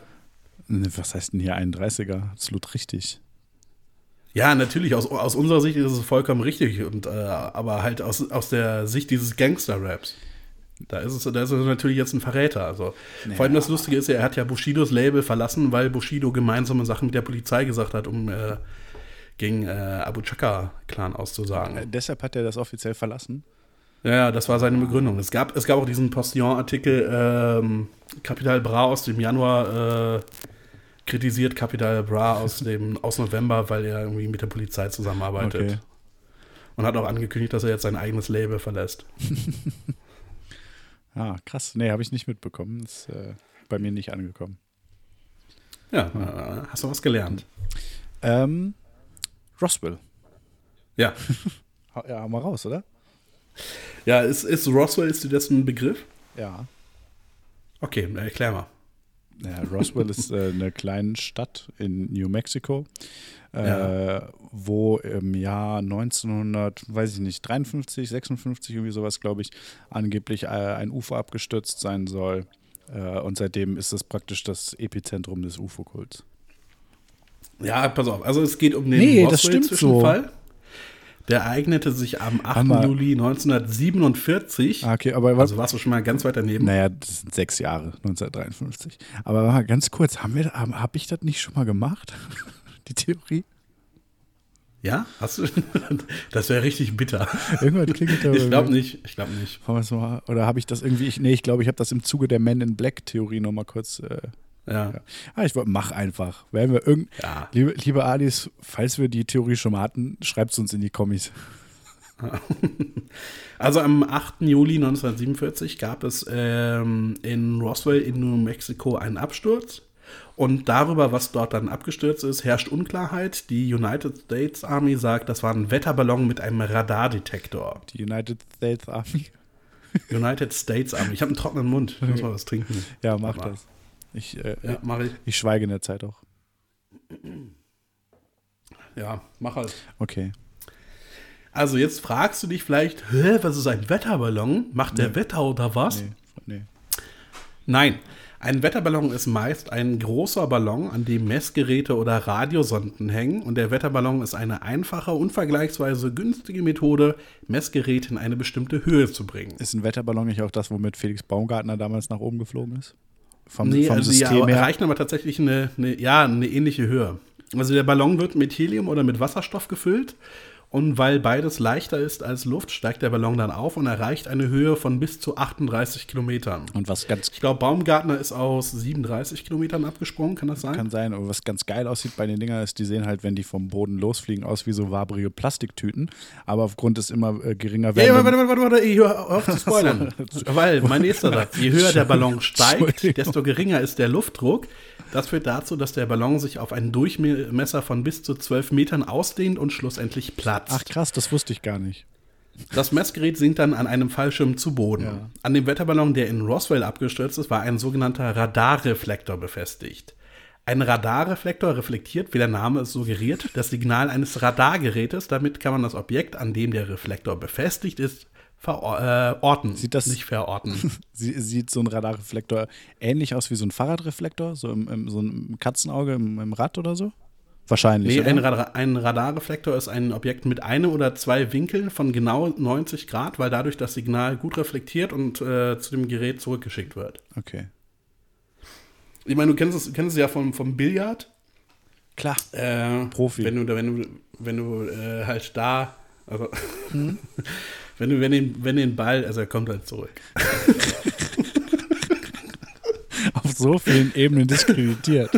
Ne, Was heißt denn hier 31er? Absolut richtig. Ja, natürlich, aus, aus unserer Sicht ist es vollkommen richtig, und, äh, aber halt aus, aus der Sicht dieses Gangster-Raps. Da ist, es, da ist er natürlich jetzt ein Verräter. Also. Vor allem das Lustige ist ja, er hat ja Bushidos Label verlassen, weil Bushido gemeinsame Sachen mit der Polizei gesagt hat, um äh, gegen äh, Abu Chaka-Clan auszusagen. Äh, deshalb hat er das offiziell verlassen. Ja, ja, das war seine Begründung. Es gab, es gab auch diesen Postillon-Artikel, ähm, Capital Bra aus dem Januar äh, kritisiert Capital Bra aus, <laughs> dem, aus November, weil er irgendwie mit der Polizei zusammenarbeitet. Okay. Und hat auch angekündigt, dass er jetzt sein eigenes Label verlässt. <laughs> Ah, krass. Nee, habe ich nicht mitbekommen. Ist äh, bei mir nicht angekommen. Ja, äh, hast du was gelernt? Ähm, Roswell. Ja. <laughs> Ja, hau mal raus, oder? Ja, ist, ist Roswell, ist dir das ein Begriff? Ja. Okay, erklär mal. Ja, Roswell ist äh, eine kleine Stadt in New Mexico, äh, Ja. wo im Jahr 1900, weiß ich nicht, 53, 56, irgendwie sowas, glaube ich, angeblich äh, ein UFO abgestürzt sein soll. Äh, und seitdem ist es praktisch das Epizentrum des UFO-Kults. Ja, pass auf. Also es geht um den Nee, das stimmt so. Der ereignete sich am 8. Hammer. Juli 1947. Ah, okay, aber was, Also warst du schon mal ganz weit daneben. Naja, das sind sechs Jahre, 1953. Aber mal ganz kurz, habe hab ich das nicht schon mal gemacht? <laughs> Die Theorie? Ja? Hast du? <laughs> Das wäre richtig bitter. Irgendwas klingt da <laughs> Ich glaube nicht. Ich glaube nicht. Oder habe ich das irgendwie, ich, nee, ich glaube, ich habe das im Zuge der Men in Black Theorie nochmal kurz. Äh, Ja. ah, ich wollte, mach einfach. Werden wir irgend, Ja. liebe, liebe Adis, falls wir die Theorie schon mal hatten, schreibt es uns in die Kommis. <laughs> Also am 8. Juli 1947 gab es ähm, in Roswell in New Mexico einen Absturz. Und darüber, was dort dann abgestürzt ist, herrscht Unklarheit. Die United States Army sagt, das war ein Wetterballon mit einem Radardetektor. Die United States Army. United States Army. Ich habe einen trockenen Mund. Ich muss mal was trinken. Ja, mach Aber- das. Ich, äh, Ja, mach ich. ich schweige in der Zeit auch. Ja, mach halt. Okay. Also jetzt fragst du dich vielleicht, Hä, was ist ein Wetterballon? Macht der Wetter oder was? Nee, nee. Nein. Ein Wetterballon ist meist ein großer Ballon, an dem Messgeräte oder Radiosonden hängen. Und der Wetterballon ist eine einfache und vergleichsweise günstige Methode, Messgeräte in eine bestimmte Höhe zu bringen. Ist ein Wetterballon nicht auch das, womit Felix Baumgartner damals nach oben geflogen ist? Vom, Nee, vom also System her? erreichen aber tatsächlich eine, eine, ja, eine ähnliche Höhe. Also der Ballon wird mit Helium oder mit Wasserstoff gefüllt. Und weil beides leichter ist als Luft, steigt der Ballon dann auf und erreicht eine Höhe von bis zu 38 Kilometern. Und was ganz Ich glaube, Baumgartner ist aus 37 Kilometern abgesprungen, kann das sein? kann sein, aber was ganz geil aussieht bei den Dingern ist, die sehen halt, wenn die vom Boden losfliegen, aus wie so wabrige Plastiktüten. Aber aufgrund des immer äh, geringer werdenden warte, warte, warte, warte, hör auf zu <laughs> spoilern. Weil, mein nächster Satz, je höher der Ballon steigt, desto geringer ist der Luftdruck. Das führt dazu, dass der Ballon sich auf einen Durchmesser von bis zu 12 Metern ausdehnt und schlussendlich platzt. Ach krass, das wusste ich gar nicht. Das Messgerät sinkt dann an einem Fallschirm zu Boden. Ja. An dem Wetterballon, der in Roswell abgestürzt ist, war ein sogenannter Radarreflektor befestigt. Ein Radarreflektor reflektiert, wie der Name es suggeriert, das Signal eines Radargerätes. Damit kann man das Objekt, an dem der Reflektor befestigt ist, verorten. Sieht das- nicht verorten. <laughs> Sie, sieht so ein Radarreflektor ähnlich aus wie so ein Fahrradreflektor? So im, im, so ein Katzenauge im, im Rad oder so? Wahrscheinlich. Nee, ein, Radar, ein Radarreflektor ist ein Objekt mit einem oder zwei Winkeln von genau 90 Grad, weil dadurch das Signal gut reflektiert und äh, zu dem Gerät zurückgeschickt wird. Okay. Ich meine, du kennst es, kennst es ja vom, vom Billard. Klar. Äh, Profi. Wenn du, wenn du, wenn du äh, halt da, also Hm? <laughs> wenn du, wenn den, wenn den Ball, also er kommt halt zurück. <laughs> Auf so vielen Ebenen diskreditiert.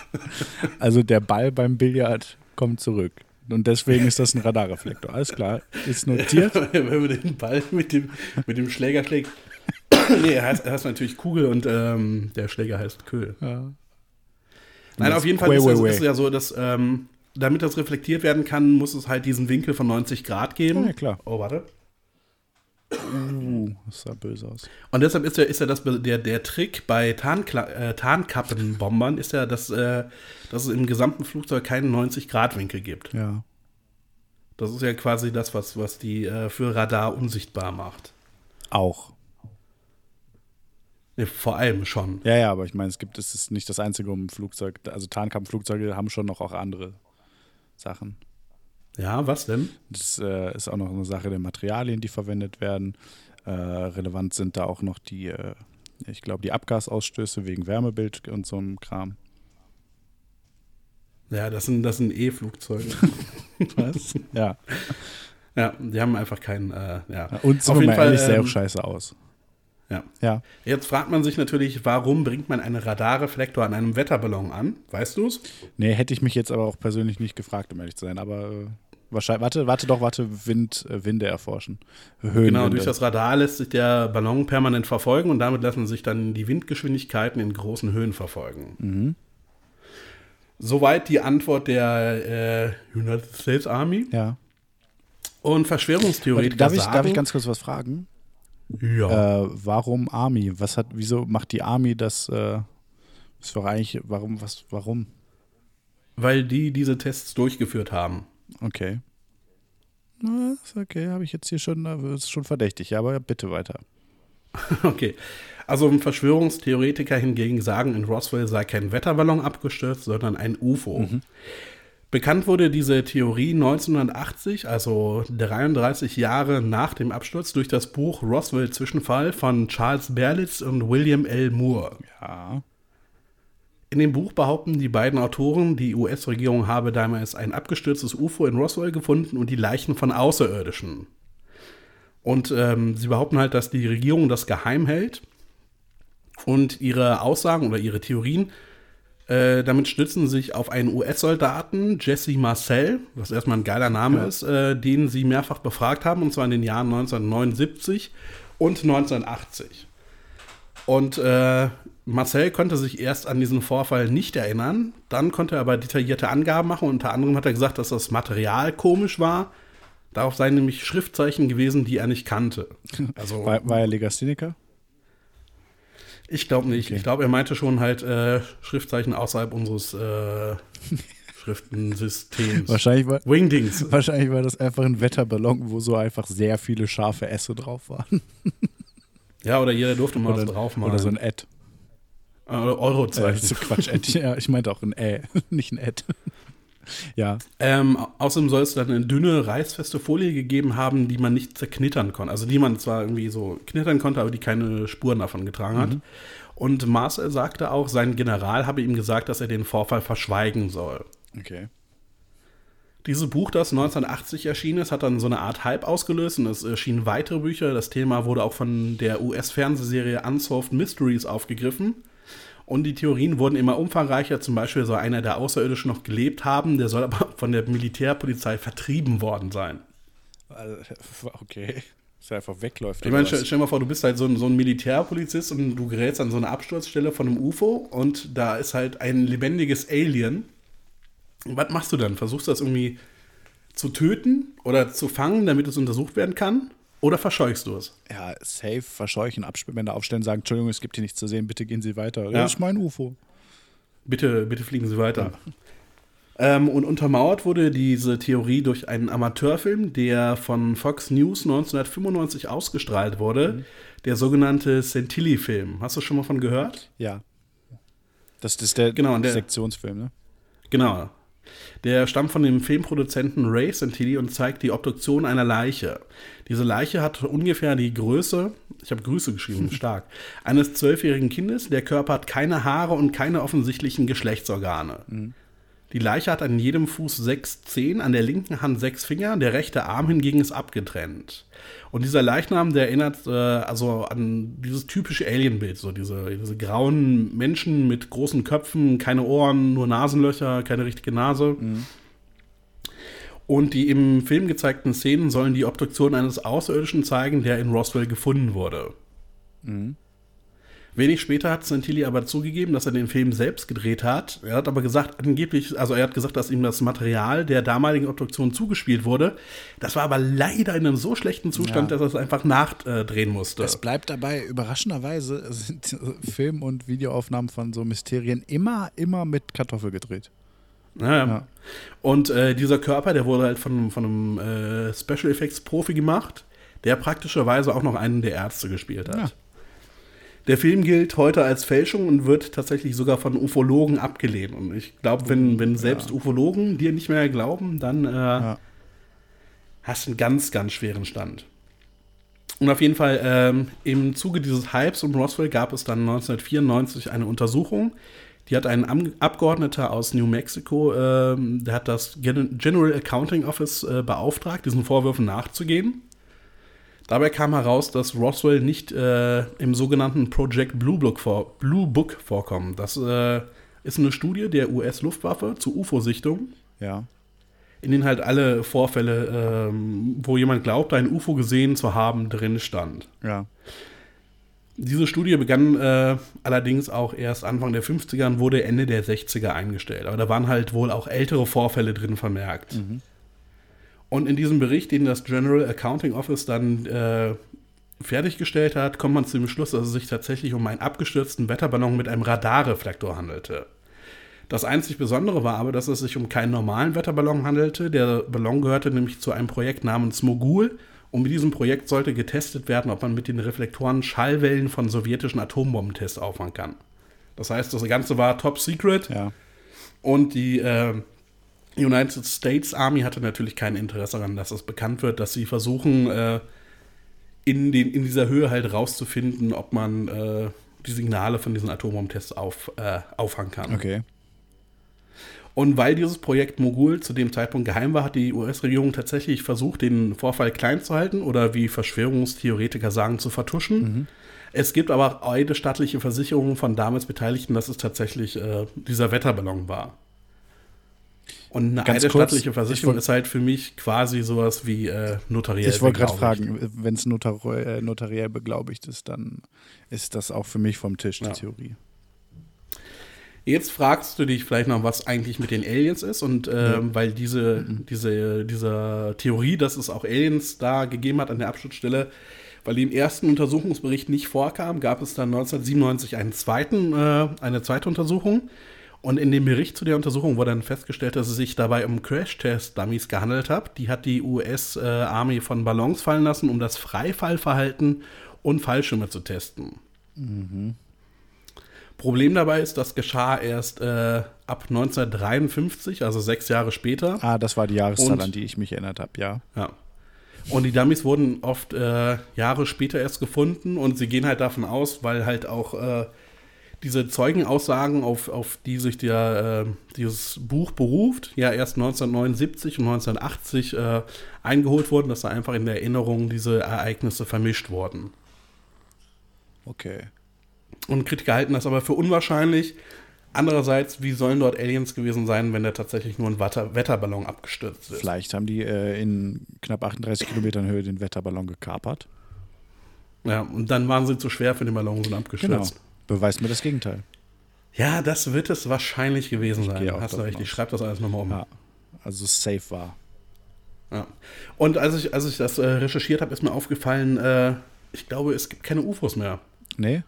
<laughs> also der Ball beim Billard kommt zurück. Und deswegen ist das ein Radarreflektor. Alles klar. Ist notiert. <laughs> wenn man den Ball mit dem, mit dem Schläger schlägt. <coughs> nee, er heißt, er heißt natürlich Kugel und ähm, der Schläger heißt Köhl. Ja. Nein, auf jeden Fall Way, ist, way, es, way. ist es ja so, dass ähm, damit das reflektiert werden kann, muss es halt diesen Winkel von 90 Grad geben. Ja, klar. Oh, warte. Uh, das sah böse aus. Und deshalb ist ja, ist ja das, der, der Trick bei Tarnkla äh, Tarnkappenbombern, ist ja, dass, äh, dass es im gesamten Flugzeug keinen 90-Grad-Winkel gibt. Ja. Das ist ja quasi das, was, was die äh, für Radar unsichtbar macht. Auch. Nee, vor allem schon. Ja, ja, aber ich meine, es gibt, es ist nicht das einzige um Flugzeug. Also Tarnkampfflugzeuge haben schon noch auch andere Sachen. Ja, was denn? Das äh, ist auch noch eine Sache der Materialien, die verwendet werden. Äh, relevant sind da auch noch die, äh, ich glaube, die Abgasausstöße wegen Wärmebild und so einem Kram. Ja, das sind, das sind E-Flugzeuge. <laughs> Was? ja. ja, die haben einfach keinen, äh, ja. Und sind Auf jeden Fall, ehrlich, sehr ähm, auch scheiße aus. Ja. Ja. Jetzt fragt man sich natürlich, warum bringt man einen Radarreflektor an einem Wetterballon an? Weißt du es? Nee, hätte ich mich jetzt aber auch persönlich nicht gefragt, um ehrlich zu sein. Aber äh, wahrscheinlich, warte, warte doch, warte, Wind, äh, Winde erforschen. Höhenwinde. Genau, durch das Radar lässt sich der Ballon permanent verfolgen und damit lassen sich dann die Windgeschwindigkeiten in großen Höhen verfolgen. Mhm. Soweit die Antwort der äh, United States Army. Ja. Und Verschwörungstheoretiker Darf ich, sagen, darf ich ganz kurz was fragen? Ja. Äh, warum Army? Was hat, wieso macht die Army das? Äh, ist doch eigentlich, warum, was, warum? weil die diese Tests durchgeführt haben. Okay. Na, ist okay, habe ich jetzt hier schon, äh, ist schon verdächtig, ja, aber bitte weiter. <laughs> Okay. Also Verschwörungstheoretiker hingegen sagen, in Roswell sei kein Wetterballon abgestürzt, sondern ein UFO. Bekannt wurde diese Theorie 1980, also 33 Jahre nach dem Absturz, durch das Buch Roswell Zwischenfall von Charles Berlitz und William L. Moore. Ja. In dem Buch behaupten die beiden Autoren, die US-Regierung habe damals ein abgestürztes UFO in Roswell gefunden und die Leichen von Außerirdischen. Und ähm, sie behaupten halt, dass die Regierung das geheim hält und ihre Aussagen oder ihre Theorien äh, damit stützen sich auf einen US-Soldaten, Jesse Marcel, was erstmal ein geiler Name ist, äh, den sie mehrfach befragt haben, und zwar in den Jahren 1979 und 1980. Und äh, Marcel konnte sich erst an diesen Vorfall nicht erinnern, dann konnte er aber detaillierte Angaben machen. Unter anderem hat er gesagt, dass das Material komisch war. Darauf seien nämlich Schriftzeichen gewesen, die er nicht kannte. <laughs> Also War, war er Legastheniker? Ich glaube nicht. Okay. Ich glaube, er meinte schon halt äh, Schriftzeichen außerhalb unseres äh, <laughs> Schriftensystems. Wahrscheinlich war, Wingdings. wahrscheinlich war das einfach ein Wetterballon, wo so einfach sehr viele scharfe Esse drauf waren. <laughs> Ja, oder jeder durfte mal Oder, was draufmalen. oder so ein Ad. äh, <laughs> Äh, Eurozeichen. so Quatsch, Ad. Ja, ich meinte auch ein Ä, nicht ein Ad. Ja, Ähm, außerdem soll es dann eine dünne, reißfeste Folie gegeben haben, die man nicht zerknittern konnte. Also die man zwar irgendwie so knittern konnte, aber die keine Spuren davon getragen hat. Und Marcel sagte auch, sein General habe ihm gesagt, dass er den Vorfall verschweigen soll. okay. Dieses Buch, das 1980 erschienen ist, hat dann so eine Art Hype ausgelöst und es erschienen weitere Bücher. Das Thema wurde auch von der US-Fernsehserie Unsolved Mysteries aufgegriffen. Und die Theorien wurden immer umfangreicher. Zum Beispiel soll einer der Außerirdischen noch gelebt haben, der soll aber von der Militärpolizei vertrieben worden sein. Okay. Dass er einfach wegläuft. Ich meine, stell, dir mal vor, du bist halt so ein, so ein Militärpolizist und du gerätst an so eine Absturzstelle von einem UFO und da ist halt ein lebendiges Alien. Was machst du dann? Versuchst du das irgendwie zu töten oder zu fangen, damit es untersucht werden kann? Oder verscheuchst du es? Ja, safe, verscheuchen, Absperrbänder aufstellen, sagen, Entschuldigung, es gibt hier nichts zu sehen, bitte gehen Sie weiter. Ja. Das ist mein UFO. Bitte, bitte fliegen Sie weiter. Ähm, und untermauert wurde diese Theorie durch einen Amateurfilm, der von Fox News 1995 ausgestrahlt wurde, der sogenannte Sentilli-Film. Hast du schon mal von gehört? Ja. Das ist der, Genau, der- Sektionsfilm, ne? Genau. Der stammt von dem Filmproduzenten Ray Santilli und zeigt die Obduktion einer Leiche. Diese Leiche hat ungefähr die Größe, ich habe Grüße geschrieben, <laughs> stark, eines zwölfjährigen Kindes. Der Körper hat keine Haare und keine offensichtlichen Geschlechtsorgane. Die Leiche hat an jedem Fuß sechs Zehen, an der linken Hand sechs Finger, der rechte Arm hingegen ist abgetrennt. Und dieser Leichnam, der erinnert äh, also an dieses typische Alienbild, so diese, diese grauen Menschen mit großen Köpfen, keine Ohren, nur Nasenlöcher, keine richtige Nase. Und die im Film gezeigten Szenen sollen die Obduktion eines Außerirdischen zeigen, der in Roswell gefunden wurde. Wenig später hat Santilli aber zugegeben, dass er den Film selbst gedreht hat. Er hat aber gesagt, angeblich, also er hat gesagt, dass ihm das Material der damaligen Obduktion zugespielt wurde. Das war aber leider in einem so schlechten Zustand, Ja. dass er es einfach nachdrehen musste. Es bleibt dabei, überraschenderweise sind <laughs> Film- und Videoaufnahmen von so Mysterien immer, immer mit Kartoffel gedreht. Ja. Ja. Und äh, dieser Körper, der wurde halt von, von einem äh, Special Effects Profi gemacht, der praktischerweise auch noch einen der Ärzte gespielt hat. Ja. Der Film gilt heute als Fälschung und wird tatsächlich sogar von Ufologen abgelehnt. Und ich glaube, wenn, wenn selbst Ufologen dir nicht mehr glauben, dann äh, hast du einen ganz, ganz schweren Stand. Und auf jeden Fall, ähm, im Zuge dieses Hypes um Roswell gab es dann 1994 eine Untersuchung. Die hat ein Abgeordneter aus New Mexico, ähm, der hat das Gen General Accounting Office äh, beauftragt, diesen Vorwürfen nachzugehen. Dabei kam heraus, dass Roswell nicht äh, im sogenannten Project Blue Book, vor Blue Book vorkommt. Das äh, ist eine Studie der US-Luftwaffe zur UFO-Sichtung, Ja. in denen halt alle Vorfälle, ähm, wo jemand glaubt, ein UFO gesehen zu haben, drin stand. Ja. Diese Studie begann äh, allerdings auch erst Anfang der 50er und wurde Ende der 60er eingestellt. Aber da waren halt wohl auch ältere Vorfälle drin vermerkt. Und in diesem Bericht, den das General Accounting Office dann äh, fertiggestellt hat, kommt man zu dem Schluss, dass es sich tatsächlich um einen abgestürzten Wetterballon mit einem Radarreflektor handelte. Das einzig Besondere war aber, dass es sich um keinen normalen Wetterballon handelte. Der Ballon gehörte nämlich zu einem Projekt namens Mogul. Und mit diesem Projekt sollte getestet werden, ob man mit den Reflektoren Schallwellen von sowjetischen Atombombentests auffangen kann. Das heißt, das Ganze war top secret. Ja. Und die äh, United States Army hatte natürlich kein Interesse daran, dass es bekannt wird, dass sie versuchen, äh, in, den, in dieser Höhe halt rauszufinden, ob man äh, die Signale von diesen Atombombentests auf, äh, auffangen kann. Okay. Und weil dieses Projekt Mogul zu dem Zeitpunkt geheim war, hat die US-Regierung tatsächlich versucht, den Vorfall klein zu halten oder wie Verschwörungstheoretiker sagen, zu vertuschen. Es gibt aber auch eine staatliche Versicherung von damals Beteiligten, dass es tatsächlich äh, dieser Wetterballon war. Und eine Ganz kurz, eidesstattliche ich Versicherung wollt- ist halt für mich quasi sowas wie äh, notariell. Ich wollte gerade fragen, wenn es notar äh, notariell beglaubigt ist, dann ist das auch für mich vom Tisch, die Ja. Theorie. Jetzt fragst du dich vielleicht noch, was eigentlich mit den Aliens ist. Und ähm, weil diese, diese, diese Theorie, dass es auch Aliens da gegeben hat an der Abschnittstelle, weil die im ersten Untersuchungsbericht nicht vorkam, gab es dann 1997 einen zweiten, äh, eine zweite Untersuchung. Und in dem Bericht zu der Untersuchung wurde dann festgestellt, dass es sich dabei um Crash-Test-Dummies gehandelt hat. Die hat die US-Army von Ballons fallen lassen, um das Freifallverhalten und Fallschirme zu testen. Problem dabei ist, das geschah erst äh, ab 1953, also sechs Jahre später. Ah, das war die Jahreszahl, Und- an die ich mich erinnert habe, ja. Ja. Und die Dummies wurden oft äh, Jahre später erst gefunden und sie gehen halt davon aus, weil halt auch äh, diese Zeugenaussagen, auf, auf die sich der, äh, dieses Buch beruft, ja erst 1979 und 1980 äh, eingeholt wurden, dass da einfach in der Erinnerung diese Ereignisse vermischt wurden. Okay. Und Kritiker halten das aber für unwahrscheinlich. Andererseits, wie sollen dort Aliens gewesen sein, wenn da tatsächlich nur ein Wetter Wetterballon abgestürzt ist? Vielleicht haben die äh, in knapp 38 Kilometern Höhe den Wetterballon gekapert. Ja, und dann waren sie zu schwer für den Ballon und sind Genau. Beweist mir das Gegenteil. Ja, das wird es wahrscheinlich gewesen sein. auch Hast du recht, ich schreibe das alles nochmal um. Ja. Also safe war. Ja. Und als ich, als ich das äh, recherchiert habe, ist mir aufgefallen, äh, ich glaube, es gibt keine UFOs mehr. Nee?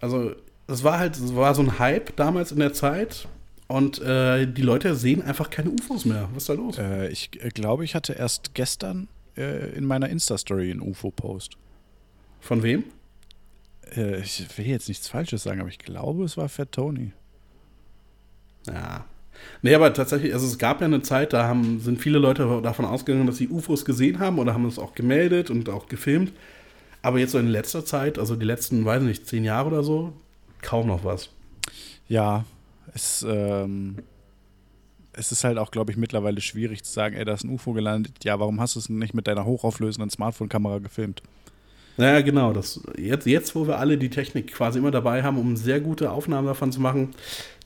Also, es war halt, es war so ein Hype damals in der Zeit und äh, die Leute sehen einfach keine UFOs mehr. Was ist da los? Äh, ich äh, glaube, ich hatte erst gestern äh, in meiner Insta-Story einen UFO-Post. Von wem? Äh, ich will jetzt nichts Falsches sagen, aber ich glaube, es war Fat Tony. Ja. Nee, aber tatsächlich, also es gab ja eine Zeit, da haben, sind viele Leute davon ausgegangen, dass sie UFOs gesehen haben oder haben es auch gemeldet und auch gefilmt. Aber jetzt so in letzter Zeit, also die letzten, weiß nicht, zehn Jahre oder so, kaum noch was. Ja, es, ähm, es ist halt auch, glaube ich, mittlerweile schwierig zu sagen, ey, da ist ein UFO gelandet. Ja, warum hast du es nicht mit deiner hochauflösenden Smartphone-Kamera gefilmt? Naja, genau. Das, jetzt, jetzt, wo wir alle die Technik quasi immer dabei haben, um sehr gute Aufnahmen davon zu machen,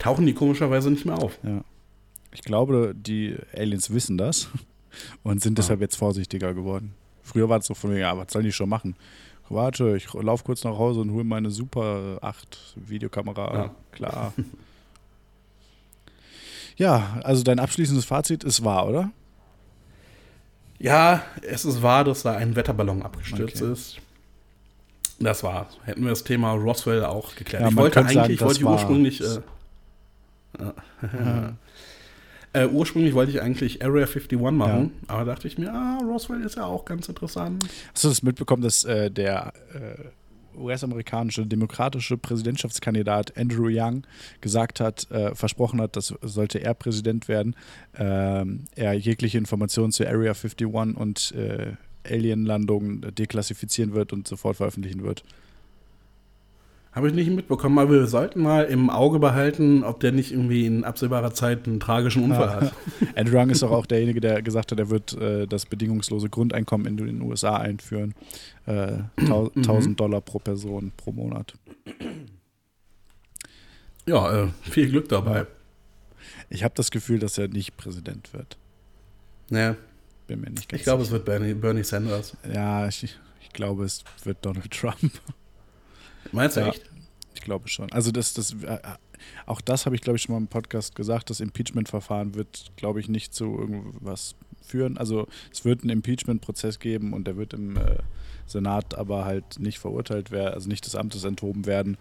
tauchen die komischerweise nicht mehr auf. Ja. Ich glaube, die Aliens wissen das <laughs> und sind deshalb jetzt vorsichtiger geworden. Früher war es so von mir, ja, was sollen die schon machen? Warte, ich laufe kurz nach Hause und hole meine Super 8 Videokamera. Ja. Klar. <laughs> ja, also dein abschließendes Fazit ist wahr, oder? Ja, es ist wahr, dass da ein Wetterballon abgestürzt Okay. ist. Das war. Hätten wir das Thema Roswell auch geklärt. Ja, ich wollte eigentlich, sagen, wollte ich das ursprünglich. Äh, <laughs> äh, ursprünglich wollte ich eigentlich Area 51 machen, aber dachte ich mir, ah, Roswell ist ja auch ganz interessant. Hast du das mitbekommen, dass äh, der äh, US-amerikanische demokratische Präsidentschaftskandidat Andrew Young gesagt hat, äh, versprochen hat, dass sollte er Präsident werden, ähm, er jegliche Informationen zu Area 51 und äh, Alien-Landungen deklassifizieren wird und sofort veröffentlichen wird. Habe ich nicht mitbekommen, aber wir sollten mal im Auge behalten, ob der nicht irgendwie in absehbarer Zeit einen tragischen Unfall hat. <laughs> Andrew Young ist doch auch derjenige, der gesagt hat, er wird äh, das bedingungslose Grundeinkommen in den USA einführen. Äh, <clears throat> tau 1000 Dollar pro Person pro Monat. <clears throat> Ja, äh, viel Glück dabei. Ich habe das Gefühl, dass er nicht Präsident wird. Ja, Bin mir nicht ganz ich glaube, es wird Bernie, Bernie Sanders. Ja, ich, ich glaube, es wird Donald Trump. Meinst du Ja. echt? Ich glaube schon. Also das, das, äh, auch das habe ich, glaube ich, schon mal im Podcast gesagt. Das Impeachment-Verfahren wird, glaube ich, nicht zu irgendwas führen. Also es wird einen Impeachment-Prozess geben und der wird im äh, Senat aber halt nicht verurteilt werden, also nicht des Amtes enthoben werden,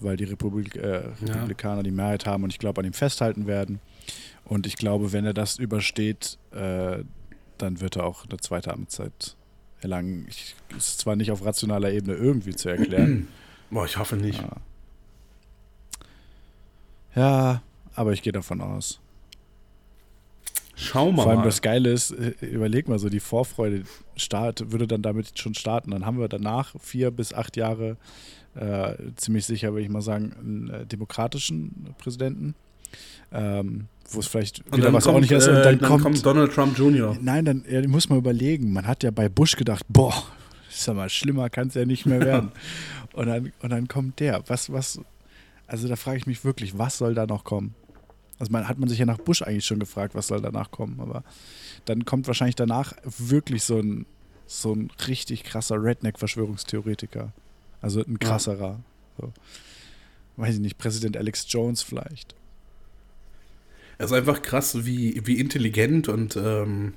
weil die Republik, äh, Republikaner die Mehrheit haben und ich glaube an ihm festhalten werden. Und ich glaube, wenn er das übersteht, äh, dann wird er auch eine zweite Amtszeit erlangen. Ich, ist zwar nicht auf rationaler Ebene irgendwie zu erklären. <clears throat> Boah, ich hoffe nicht. Ja. Ja, aber ich gehe davon aus. Schauen wir Vor allem mal. das Geile ist, äh, überleg mal so, die Vorfreude start, würde dann damit schon starten. Dann haben wir danach vier bis acht Jahre, äh, ziemlich sicher, würde ich mal sagen, einen äh, demokratischen Präsidenten, ähm, wo es vielleicht Und wieder dann was kommt, ordentlich ist. Und äh, dann, dann kommt, kommt Donald Trump Jr. Nein, dann ja, muss man überlegen. Man hat ja bei Bush gedacht, boah, ist ja mal schlimmer, kann es ja nicht mehr <laughs> werden. und, dann, und dann kommt der. Was, was, also da frage ich mich wirklich, was soll da noch kommen? Also man hat man sich ja nach Bush eigentlich schon gefragt, was soll danach kommen, aber dann kommt wahrscheinlich danach wirklich so ein, so ein richtig krasser Redneck-Verschwörungstheoretiker. Also ein krasserer. So. Weiß ich nicht, Präsident Alex Jones vielleicht. Es ist einfach krass, wie, wie intelligent und ähm,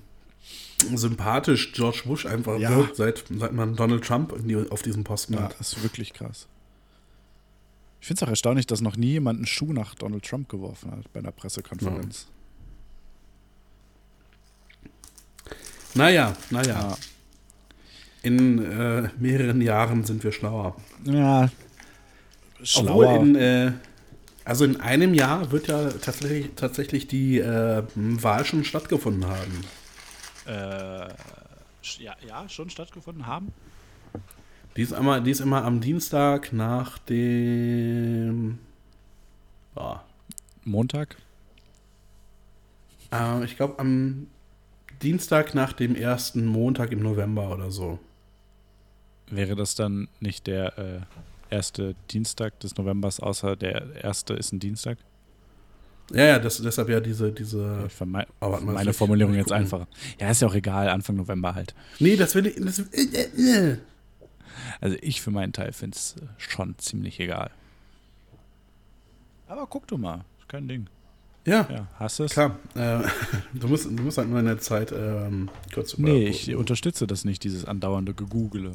sympathisch George Bush einfach Ja. wirkt, seit, seit man Donald Trump die, auf diesem Posten Ja, hat. das ist wirklich krass. Ich finde es auch erstaunlich, dass noch nie jemand einen Schuh nach Donald Trump geworfen hat bei einer Pressekonferenz. Naja, naja. Ja. In äh, mehreren Jahren sind wir schlauer. Ja. Obwohl Schlauer. in, äh, also in einem Jahr wird ja tatsächlich, tatsächlich die äh, Wahl schon stattgefunden haben. äh, ja, ja, schon stattgefunden haben. Die ist, immer, die ist immer am Dienstag nach dem. Ja, Montag. äh, ich glaube am Dienstag nach dem ersten Montag im November oder so. Wäre das dann nicht der äh, erste Dienstag des Novembers, außer der erste ist ein Dienstag? Ja, ja, das, deshalb ja diese. diese Ich Aber warte mal, meine das Formulierung ich jetzt einfacher. Ja, ist ja auch egal, Anfang November halt. nee, das will ich. Das, äh, äh. Also ich für meinen Teil finde es schon ziemlich egal. Aber guck du mal, ist kein Ding. Ja, Ja, hast du es? klar. Äh, <laughs> du, musst, du musst halt nur in der Zeit ähm, kurz über. Nee, ich unterstütze das nicht, dieses andauernde Gegoogle.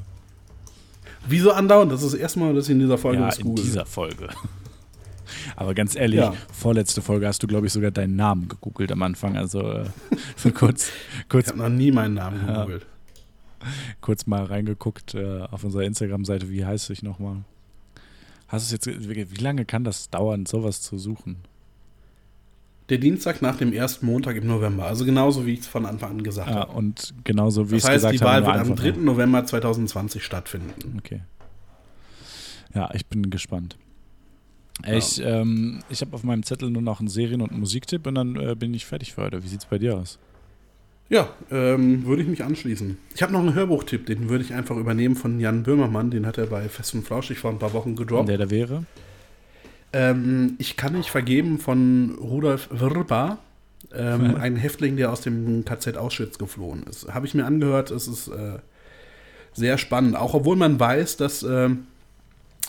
Wieso andauernd? Das ist das erste Mal, dass ich in dieser Folge Ja, was in google. dieser Folge. <laughs> Aber ganz ehrlich, Ja. vorletzte Folge hast du, glaube ich, sogar deinen Namen gegoogelt am Anfang. Also äh, <laughs> so kurz, Ich kurz, habe noch nie meinen Namen Ja. gegoogelt. kurz mal reingeguckt äh, auf unserer Instagram-Seite. Wie heißt ich nochmal? Hast du es jetzt, wie lange kann das dauern, sowas zu suchen? Der Dienstag nach dem ersten Montag im November. Also genauso, wie ich es von Anfang an gesagt Ja, habe. und genauso wie ich Das es heißt, gesagt die Wahl habe. nur wird am einfacher. 3. November 2020 stattfinden. Okay. Ja, ich bin gespannt. Ich, ähm, ich habe auf meinem Zettel nur noch einen Serien- und Musiktipp und dann äh, bin ich fertig für heute. Wie sieht's bei dir aus? Ja, ähm, würde ich mich anschließen. Ich habe noch einen Hörbuchtipp, den würde ich einfach übernehmen von Jan Böhmermann. Den hat er bei Fest und Flauschig vor ein paar Wochen gedroppt. Der da wäre? Ähm, ich kann nicht vergeben von Rudolf Wirba, ähm, <laughs> ein Häftling, der aus dem KZ Auschwitz geflohen ist. Habe ich mir angehört, es ist äh, sehr spannend. Auch obwohl man weiß, dass, ähm,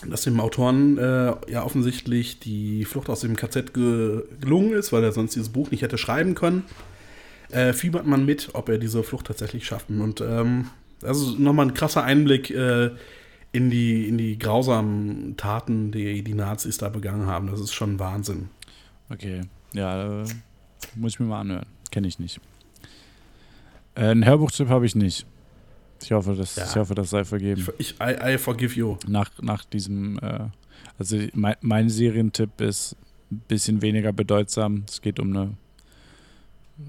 dass dem Autoren äh, ja offensichtlich die Flucht aus dem KZ ge gelungen ist, weil er sonst dieses Buch nicht hätte schreiben können, äh, fiebert man mit, ob er diese Flucht tatsächlich schafft. Und ähm, das ist nochmal ein krasser Einblick äh, in, die, in die grausamen Taten, die die Nazis da begangen haben. Das ist schon Wahnsinn. Okay. Ja, äh, muss ich mir mal anhören. Kenne ich nicht. Äh, einen Hörbuchtipp habe ich nicht. Ich hoffe, das, Ja. ich hoffe, das sei vergeben. Ich, I, I forgive you. Nach, nach diesem, äh, also mein, mein Serientipp ist ein bisschen weniger bedeutsam. Es geht um eine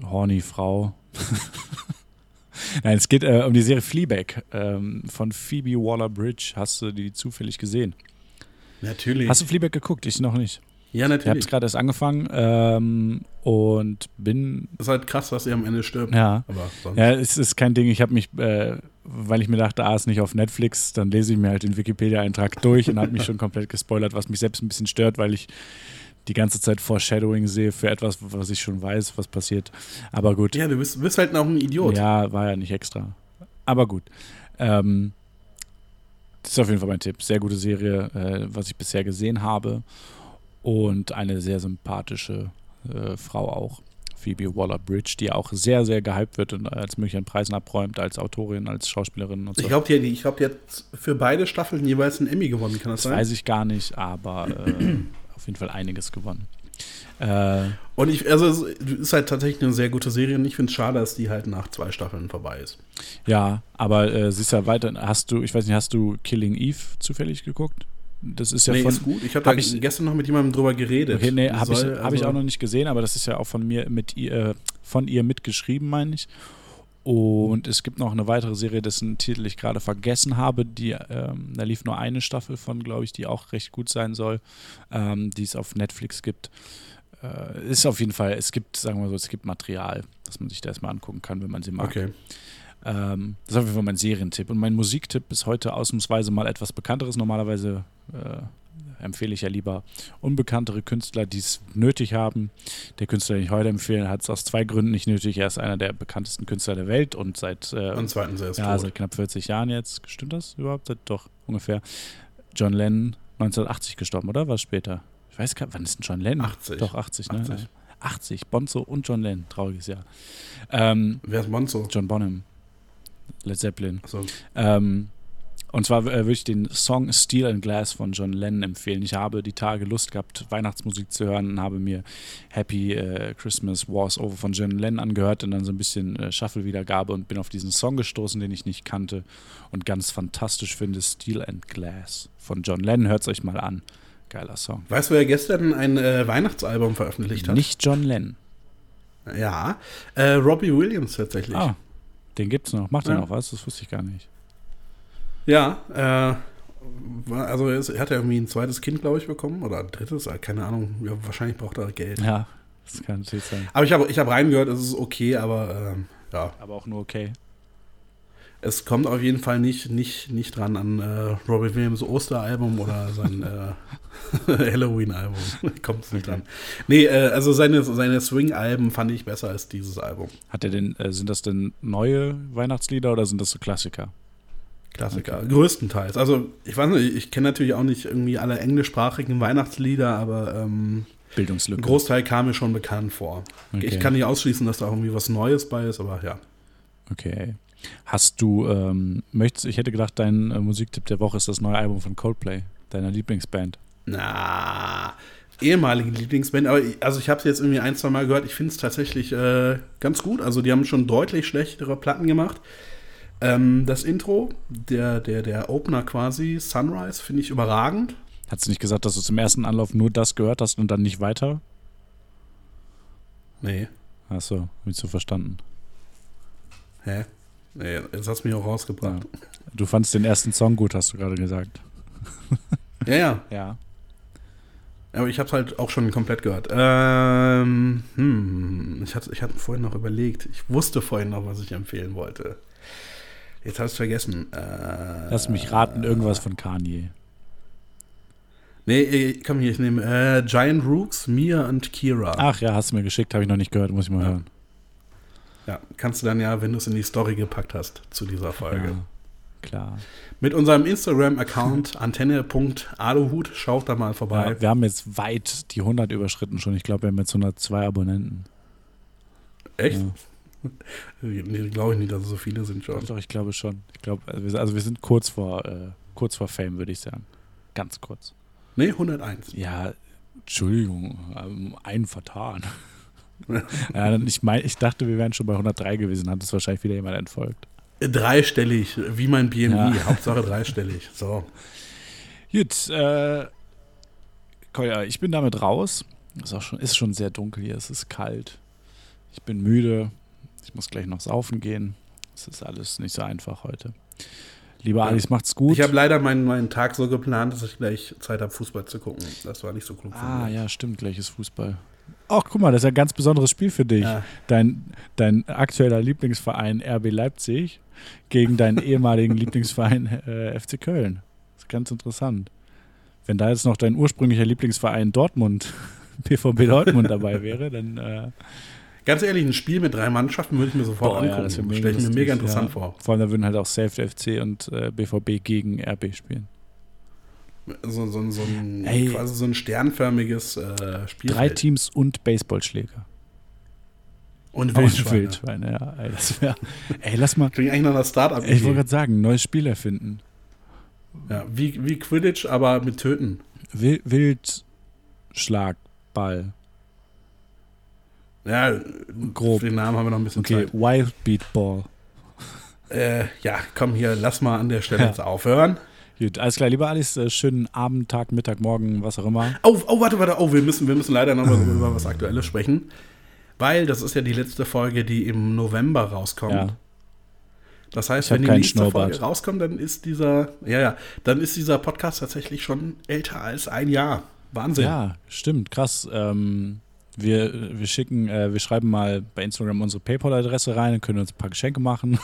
horny Frau. <laughs> Nein, es geht äh, um die Serie Fleabag ähm, von Phoebe Waller-Bridge. Hast du die zufällig gesehen? Natürlich. Hast du Fleabag geguckt? Ich noch nicht. ja, Ich habe natürlich. es gerade erst angefangen ähm, und bin, ist halt krass, dass er am Ende stirbt. ja, Aber sonst. ja, es ist kein Ding. Ich habe mich, äh, weil ich mir dachte, ah, ist nicht auf Netflix, dann lese ich mir halt den Wikipedia-Eintrag durch und habe mich schon komplett gespoilert, was mich selbst ein bisschen stört, weil ich die ganze Zeit Foreshadowing sehe für etwas, was ich schon weiß, was passiert. Aber gut. Ja, du bist, bist halt noch ein Idiot. Ja, war ja nicht extra. Aber gut. Ähm, das ist auf jeden Fall mein Tipp. Sehr gute Serie, äh, was ich bisher gesehen habe. Und eine sehr sympathische äh, Frau auch. Phoebe Waller-Bridge, die auch sehr, sehr gehypt wird und als möglichen Preisen abräumt, als Autorin, als Schauspielerin und so. Ich glaube, die, ich glaub, die hat für beide Staffeln jeweils einen Emmy gewonnen, kann das, das sein? weiß ich gar nicht, aber äh, auf jeden Fall einiges gewonnen. Äh, Und ich, also es ist halt tatsächlich eine sehr gute Serie und ich finde es schade, dass die halt nach zwei Staffeln vorbei ist. ja, aber äh, sie ist ja weiter. Hast du, ich weiß nicht, hast du Killing Eve zufällig geguckt? Das ist ja nee, von. ist gut. Ich habe hab gestern noch mit jemandem drüber geredet. Okay, nee, habe ich, soll, hab ich also- auch noch nicht gesehen, aber das ist ja auch von mir mit ihr, äh, von ihr mitgeschrieben, meine ich. Und es gibt noch eine weitere Serie, dessen Titel ich gerade vergessen habe. Die, ähm, da lief nur eine Staffel von, glaube ich, die auch recht gut sein soll, ähm, die es auf Netflix gibt. Äh, ist auf jeden Fall, es gibt, sagen wir so, es gibt Material, das man sich da erstmal angucken kann, wenn man sie mag. Okay. Ähm, das ist auf jeden Fall mein Serientipp. Und mein Musiktipp ist heute ausnahmsweise mal etwas Bekannteres. Normalerweise äh, empfehle ich ja lieber unbekanntere Künstler, die es nötig haben. Der Künstler, den ich heute empfehle, hat es aus zwei Gründen nicht nötig. Er ist einer der bekanntesten Künstler der Welt und seit, äh, Und zweitens, er ist ja, tot. seit knapp 40 Jahren jetzt. Stimmt das überhaupt? Seit- Doch, ungefähr. John Lennon 1980 gestorben, oder? Was später? Ich weiß gar nicht, wann ist denn John Lennon? 80. Doch, 80, ne? 80. 80. Bonzo und John Lennon. Trauriges Jahr. Ähm, Wer ist Monzo? John Bonham. Led Zeppelin. Achso. Ähm, und zwar äh, würde ich den Song Steel and Glass von John Lennon empfehlen. Ich habe die Tage Lust gehabt, Weihnachtsmusik zu hören und habe mir Happy äh, Christmas Wars Over von John Lennon angehört und dann so ein bisschen äh, Shuffle-Wiedergabe und bin auf diesen Song gestoßen, den ich nicht kannte und ganz fantastisch finde. Steel and Glass von John Lennon. Hört es euch mal an. Geiler Song. Weißt du, wer gestern ein äh, Weihnachtsalbum veröffentlicht hat? Nicht John Lennon. Ja. Äh, Robbie Williams tatsächlich. Ah, den gibt's noch. Macht er Ja. noch was? Das wusste ich gar nicht. Ja, äh, also er ist- er hat ja irgendwie ein zweites Kind, glaube ich, bekommen. Oder ein drittes, äh, keine Ahnung. Ja, wahrscheinlich braucht er Geld. Ja, das kann natürlich sein. Aber ich habe ich hab reingehört, es ist okay, aber ähm, ja. Aber auch nur okay. Es kommt auf jeden Fall nicht, nicht, nicht dran an äh, Robbie Williams Osteralbum oder sein äh, <laughs> Halloween-Album. <laughs> kommt es nicht dran. Nee, äh, also seine, seine Swing-Alben fand ich besser als dieses Album. Hat er denn, äh, sind das denn neue Weihnachtslieder oder sind das so Klassiker? Klassiker. Größtenteils. Also, ich weiß nicht, ich kenne natürlich auch nicht irgendwie alle englischsprachigen Weihnachtslieder, aber ähm, Bildungslücke. Ein Großteil kam mir schon bekannt vor. Okay. Ich kann nicht ausschließen, dass da irgendwie was Neues bei ist, aber ja. Okay. Hast du, ähm, möchtest, ich hätte gedacht, dein äh, Musiktipp der Woche ist das neue Album von Coldplay, deiner Lieblingsband. Na, ehemalige Lieblingsband, aber ich, also ich habe es jetzt irgendwie ein, zwei Mal gehört. Ich finde es tatsächlich äh, ganz gut. Also die haben schon deutlich schlechtere Platten gemacht. Ähm, das Intro, der, der, der Opener quasi, Sunrise, finde ich überragend. Hast du nicht gesagt, dass du zum ersten Anlauf nur das gehört hast und dann nicht weiter? Nee. Achso, hab ich so verstanden. Hä? Nee, jetzt hast du mich auch rausgebracht. Du fandst den ersten Song gut, hast du gerade gesagt. <laughs> Ja, ja. Ja. Aber ich habe es halt auch schon komplett gehört. Ähm, hm, ich hatte, ich hatte vorhin noch überlegt. Ich wusste vorhin noch, was ich empfehlen wollte. Jetzt ich es vergessen. Äh, Lass mich raten, irgendwas von Kanye. Nee, äh, komm hier, ich nehme äh, Giant Rooks, Mia und Kira. Ach ja, hast du mir geschickt, habe ich noch nicht gehört, muss ich mal Ja. hören. Ja, kannst du dann ja, wenn du es in die Story gepackt hast, zu dieser Folge. Ja, klar. Mit unserem Instagram-Account <laughs> antenne.aluhut, schaut da mal vorbei. Ja, wir haben jetzt weit die 100 überschritten schon. Ich glaube, wir haben jetzt 102 Abonnenten. Echt? Glaube ich nicht, dass es so viele sind schon. Doch, doch, ich glaube schon. Ich glaube, also wir, also wir sind kurz vor, äh, kurz vor Fame, würde ich sagen. Ganz kurz. Nee, 101. Ja, Entschuldigung, ähm, einen vertan. ja, <laughs> ich, mein, ich dachte, wir wären schon bei 103 gewesen, hat es wahrscheinlich wieder jemand entfolgt. Dreistellig, wie mein BMI. Ja. <laughs> Hauptsache dreistellig. So. Gut, äh, Kolja, ich bin damit raus. Ist auch schon, ist schon sehr dunkel hier, es ist kalt. Ich bin müde. Ich muss gleich noch saufen gehen. Es ist alles nicht so einfach heute. Lieber Ja. Alice, macht's gut. Ich habe leider meinen, meinen Tag so geplant, dass ich gleich Zeit habe, Fußball zu gucken. Das war nicht so klug von ah, ja, stimmt, gleich ist Fußball. Ach, guck mal, das ist ein ganz besonderes Spiel für dich. Ja. Dein, dein aktueller Lieblingsverein RB Leipzig gegen deinen <laughs> ehemaligen Lieblingsverein äh, FC Köln. Das ist ganz interessant. Wenn da jetzt noch dein ursprünglicher Lieblingsverein Dortmund, <laughs> BVB Dortmund dabei wäre, dann äh, Ganz ehrlich, ein Spiel mit drei Mannschaften würde ich mir sofort Boah, ja, das angucken. wär Stelle ich mir mega interessant ja. vor. Vor allem, da würden halt auch Safe FC und äh, BVB gegen RB spielen. So, so, so ein Ey. quasi so ein sternförmiges äh, Spiel. Drei Teams und Baseballschläger. Und Und Wildschweine. Wildschweine, ja. Ey, das wär, ey, lass mal. Klingt eigentlich nach einer Startup. Ich wollte gerade sagen, neues Spiel erfinden. ja, wie, wie Quidditch, aber mit Töten. Wild, Wildschlagball. Ja, Grob. den Namen haben wir noch ein bisschen Okay, Zeit. Wild Beat Ball. Äh, ja, komm hier, lass mal an der Stelle Ja. jetzt aufhören. Gut, alles klar, lieber Alice, äh, schönen Abend, Tag, Mittag, Morgen, was auch immer. Oh, oh, warte, warte, oh, wir müssen, wir müssen leider noch mal über was Aktuelles sprechen. Weil das ist ja die letzte Folge, die im November rauskommt. Ja. Das heißt, wenn die nächste Schnurrbart. Folge rauskommt, dann ist dieser, ja, ja, dann ist dieser Podcast tatsächlich schon älter als ein Jahr. Wahnsinn. Ja, stimmt, krass. Ähm, wir, wir schicken, äh, wir schreiben mal bei Instagram unsere PayPal-Adresse rein, dann können uns ein paar Geschenke machen.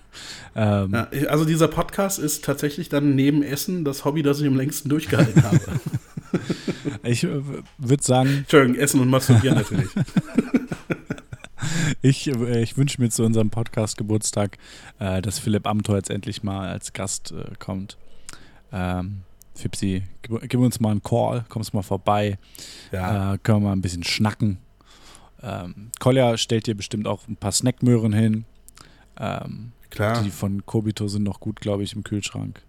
<laughs> ähm, Ja, also dieser Podcast ist tatsächlich dann neben Essen das Hobby, das ich am längsten durchgehalten <laughs> habe. Ich äh, würde sagen, Entschuldigung, Essen und Masturbieren natürlich. <laughs> ich, äh, ich wünsche mir zu unserem Podcast-Geburtstag, äh, dass Philipp Amthor jetzt endlich mal als Gast äh, kommt. Ähm, Fipsi, gib, gib uns mal einen Call, kommst mal vorbei. Ja, Äh, können wir mal ein bisschen schnacken. Ähm, Kolja stellt dir bestimmt auch ein paar Snackmöhren hin. Ähm, klar. Die von Kobito sind noch gut, glaube ich, im Kühlschrank.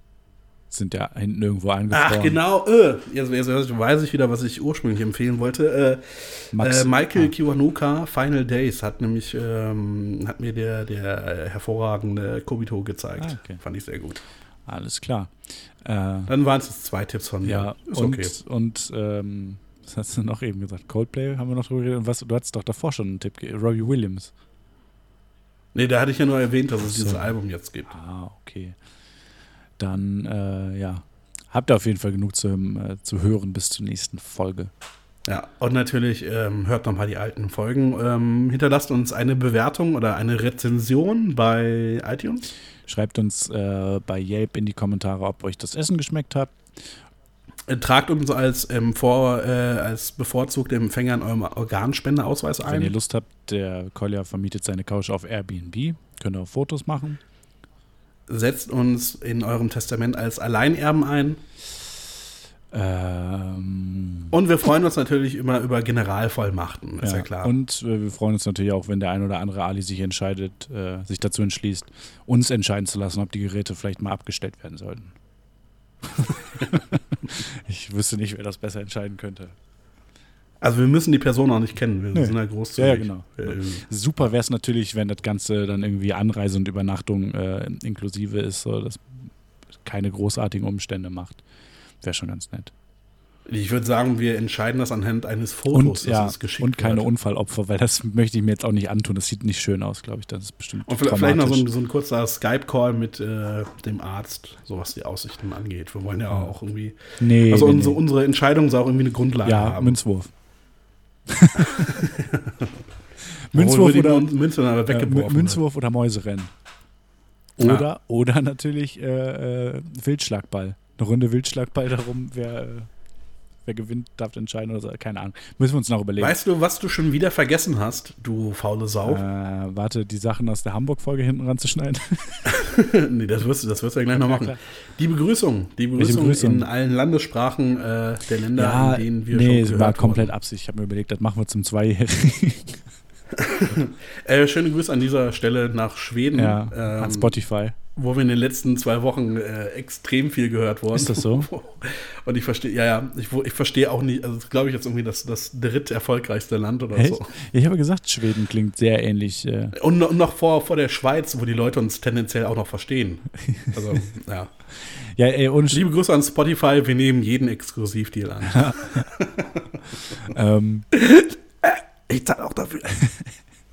Sind ja hinten irgendwo eingefroren. Ach, genau. Äh, jetzt, jetzt, jetzt weiß ich wieder, was ich ursprünglich empfehlen wollte. Äh, Max, äh, Michael ah, Kiwanuka, Final Days, hat nämlich ähm, hat mir der, der äh, hervorragende Kobito gezeigt. Ah, okay. Fand ich sehr gut. Alles klar. Äh, Dann waren es zwei Tipps von mir. ja, Ist und, okay. und ähm, was hast du noch eben gesagt? Coldplay haben wir noch drüber geredet. Und was, du hattest doch davor schon einen Tipp gegeben. Robbie Williams. Nee, da hatte ich ja nur erwähnt, dass es So. dieses Album jetzt gibt. Ah, okay. Dann, äh, ja. Habt ihr auf jeden Fall genug zu, äh, zu hören bis zur nächsten Folge. Ja, und natürlich ähm, hört nochmal die alten Folgen. Ähm, hinterlasst uns eine Bewertung oder eine Rezension bei iTunes. Schreibt uns äh, bei Yelp in die Kommentare, ob euch das Essen geschmeckt hat. Äh, tragt uns als, ähm, vor, äh, als bevorzugte Empfänger in eurem Organspendeausweis Wenn ihr ein. Lust habt, der Kolja vermietet seine Couch auf Airbnb. Könnt ihr auch Fotos machen. Setzt uns in eurem Testament als Alleinerben ein. Ähm, Und wir freuen uns natürlich immer über Generalvollmachten, ist ja, klar. Und äh, wir freuen uns natürlich auch, wenn der ein oder andere Ali sich entscheidet, äh, sich dazu entschließt, uns entscheiden zu lassen, ob die Geräte vielleicht mal abgestellt werden sollten. <laughs> ich wüsste nicht, wer das besser entscheiden könnte. also wir müssen die Person auch nicht kennen, wir Nee. sind ja großzügig. Ja, ja, genau. Ähm, Super wäre es natürlich, wenn das Ganze dann irgendwie Anreise und Übernachtung äh, inklusive ist, so dass keine großartigen Umstände macht. Wäre schon ganz nett. Ich würde sagen, wir entscheiden das anhand eines Fotos, Und, ja, und keine wird. Unfallopfer, weil das <laughs> möchte ich mir jetzt auch nicht antun. Das sieht nicht schön aus, glaube ich. Das ist bestimmt Und vielleicht, vielleicht noch so ein, so ein kurzer Skype-Call mit äh, dem Arzt, so was die Aussichten angeht. Wir wollen ja auch irgendwie. Nee, Also nee, unsere, nee. unsere Entscheidung soll auch irgendwie eine Grundlage Ja, haben. Münzwurf. <laughs> Münzwurf oder, Mün- Münze dann äh, weggeworfen. Münzwurf oder Mäuserennen. Oder, oder natürlich äh, äh, Wildschlagball. Eine Runde Wildschlagball darum, wer, äh, wer gewinnt, darf entscheiden oder so. Keine Ahnung. Müssen wir uns noch überlegen. Weißt du, was du schon wieder vergessen hast, du faule Sau? Äh, warte, die Sachen aus der Hamburg-Folge hinten ranzuschneiden. <laughs> <laughs> nee, das wirst du, das wirst du ja gleich noch machen. klar. Die Begrüßung, die Begrüßung, Begrüßung? in allen Landessprachen äh, der Länder, ja, in denen wir nee, schon es gehört war komplett wurden. Absicht. Ich habe mir überlegt, das machen wir zum Zweijährigen. <laughs> Äh, schöne Grüße an dieser Stelle nach Schweden, ja, ähm, an Spotify. Wo wir in den letzten zwei Wochen äh, extrem viel gehört wurden. Ist das so? <laughs> Und ich verstehe, ja, ja, ich, ich verstehe auch nicht, also glaube ich jetzt irgendwie das, das dritt erfolgreichste Land oder Echt? so. Ich habe gesagt, Schweden klingt sehr ähnlich. Äh, Und noch, noch vor, vor der Schweiz, wo die Leute uns tendenziell auch noch verstehen. Also, <laughs> ja. ja, ey, Sch Liebe Grüße an Spotify, wir nehmen jeden Exklusivdeal an. <laughs> ähm, Ich zahle auch dafür.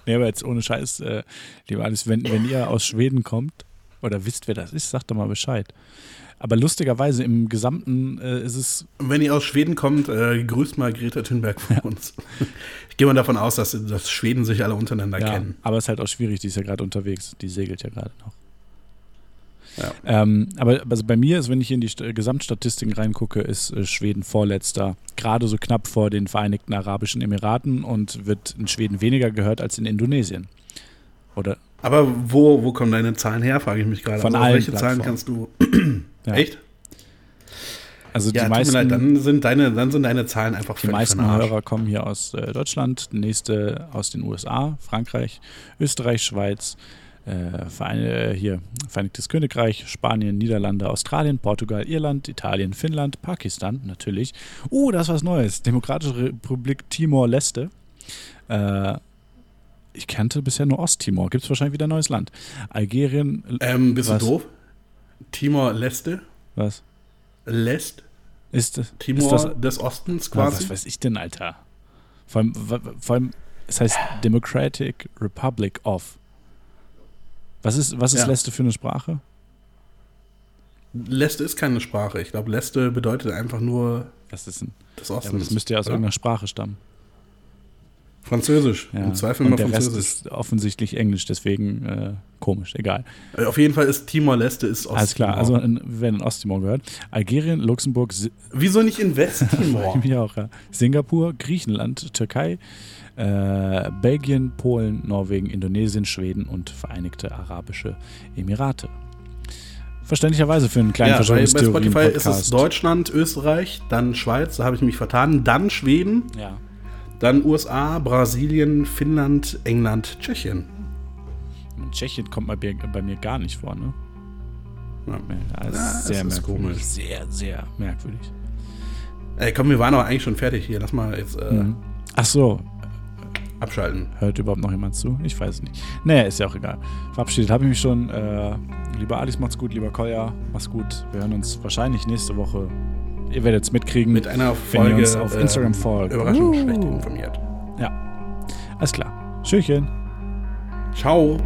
Nee, aber jetzt ohne Scheiß, äh, lieber Alice, wenn, wenn ihr aus Schweden kommt oder wisst, wer das ist, sagt doch mal Bescheid. Aber lustigerweise im Gesamten äh, ist es, wenn ihr aus Schweden kommt, äh, grüßt mal Greta Thunberg von uns. Ich gehe mal davon aus, dass, dass Schweden sich alle untereinander ja, kennen. aber es ist halt auch schwierig, die ist ja gerade unterwegs, die segelt ja gerade noch. Ja. Ähm, aber also bei mir ist, wenn ich in die St Gesamtstatistiken reingucke, ist äh, Schweden vorletzter, gerade so knapp vor den Vereinigten Arabischen Emiraten und wird in Schweden weniger gehört als in Indonesien. Oder Aber wo, wo kommen deine Zahlen her, frage ich mich gerade. Von also, allen welche Zahlen Plattformen. kannst du. <clears throat> Ja. Echt? also die Ja, tut meisten, mir leid, dann sind deine, dann sind deine Zahlen einfach Die meisten. Hörer kommen hier aus äh, Deutschland, nächste aus den USA, Frankreich, Österreich, Schweiz, äh, Vereine, äh, hier Vereinigtes Königreich, Spanien, Niederlande, Australien, Portugal, Irland, Italien, Finnland, Pakistan natürlich. Uh, das ist was Neues. Demokratische Republik Timor-Leste. Ich kannte bisher nur Osttimor. Gibt es wahrscheinlich wieder ein neues Land. Algerien, Ähm, bist Was? du doof? Timor-Leste? was? Lest? Ist, das- Timor ist das des Ostens quasi? was weiß ich denn, Alter? Vor allem, vor allem es heißt Democratic Republic of. Was ist, was ist Ja. Leste für eine Sprache? Leste ist keine Sprache. Ich glaube, Leste bedeutet einfach nur Was ist denn? Ja, Ostens. aber das müsste ja aus oder? irgendeiner Sprache stammen. Französisch. Ja. Im Zweifel mal der Rest Französisch. ist offensichtlich Englisch, deswegen äh, komisch, egal. Äh, Auf jeden Fall ist Timor-Leste ist Osttimor. Alles klar, also in, wir werden in Osttimor gehört. Algerien, Luxemburg, Si- Wieso nicht in Westtimor? <laughs> Ich auch, ja. Singapur, Griechenland, Türkei, äh, Belgien, Polen, Norwegen, Indonesien, Schweden und Vereinigte Arabische Emirate. Verständlicherweise für einen kleinen ja, bei, bei Verschwörungstheorien-Podcast. Spotify ist es Deutschland, Österreich, dann Schweiz, da habe ich mich vertan, dann Schweden, Ja. Dann USA, Brasilien, Finnland, England, Tschechien. Tschechien kommt bei mir, bei mir gar nicht vor, ne? Ja. Ja, das Ja, ist das sehr ist merkwürdig. komisch. Sehr, sehr merkwürdig. Ey, komm, wir waren aber eigentlich schon fertig hier. Lass mal jetzt äh, Mhm. Ach so, abschalten. hört überhaupt noch jemand zu? Ich weiß es nicht. Naja, ist ja auch egal. Verabschiedet habe ich mich schon. Äh, lieber Alice, macht's gut. Lieber Kolja, mach's gut. Wir hören uns wahrscheinlich nächste Woche. Ihr werdet es mitkriegen. Mit einer wenn ihr Folge uns auf äh, Instagram folgt. Überraschend Uh. schlecht informiert. Ja. Alles klar. Schöchen. Ciao.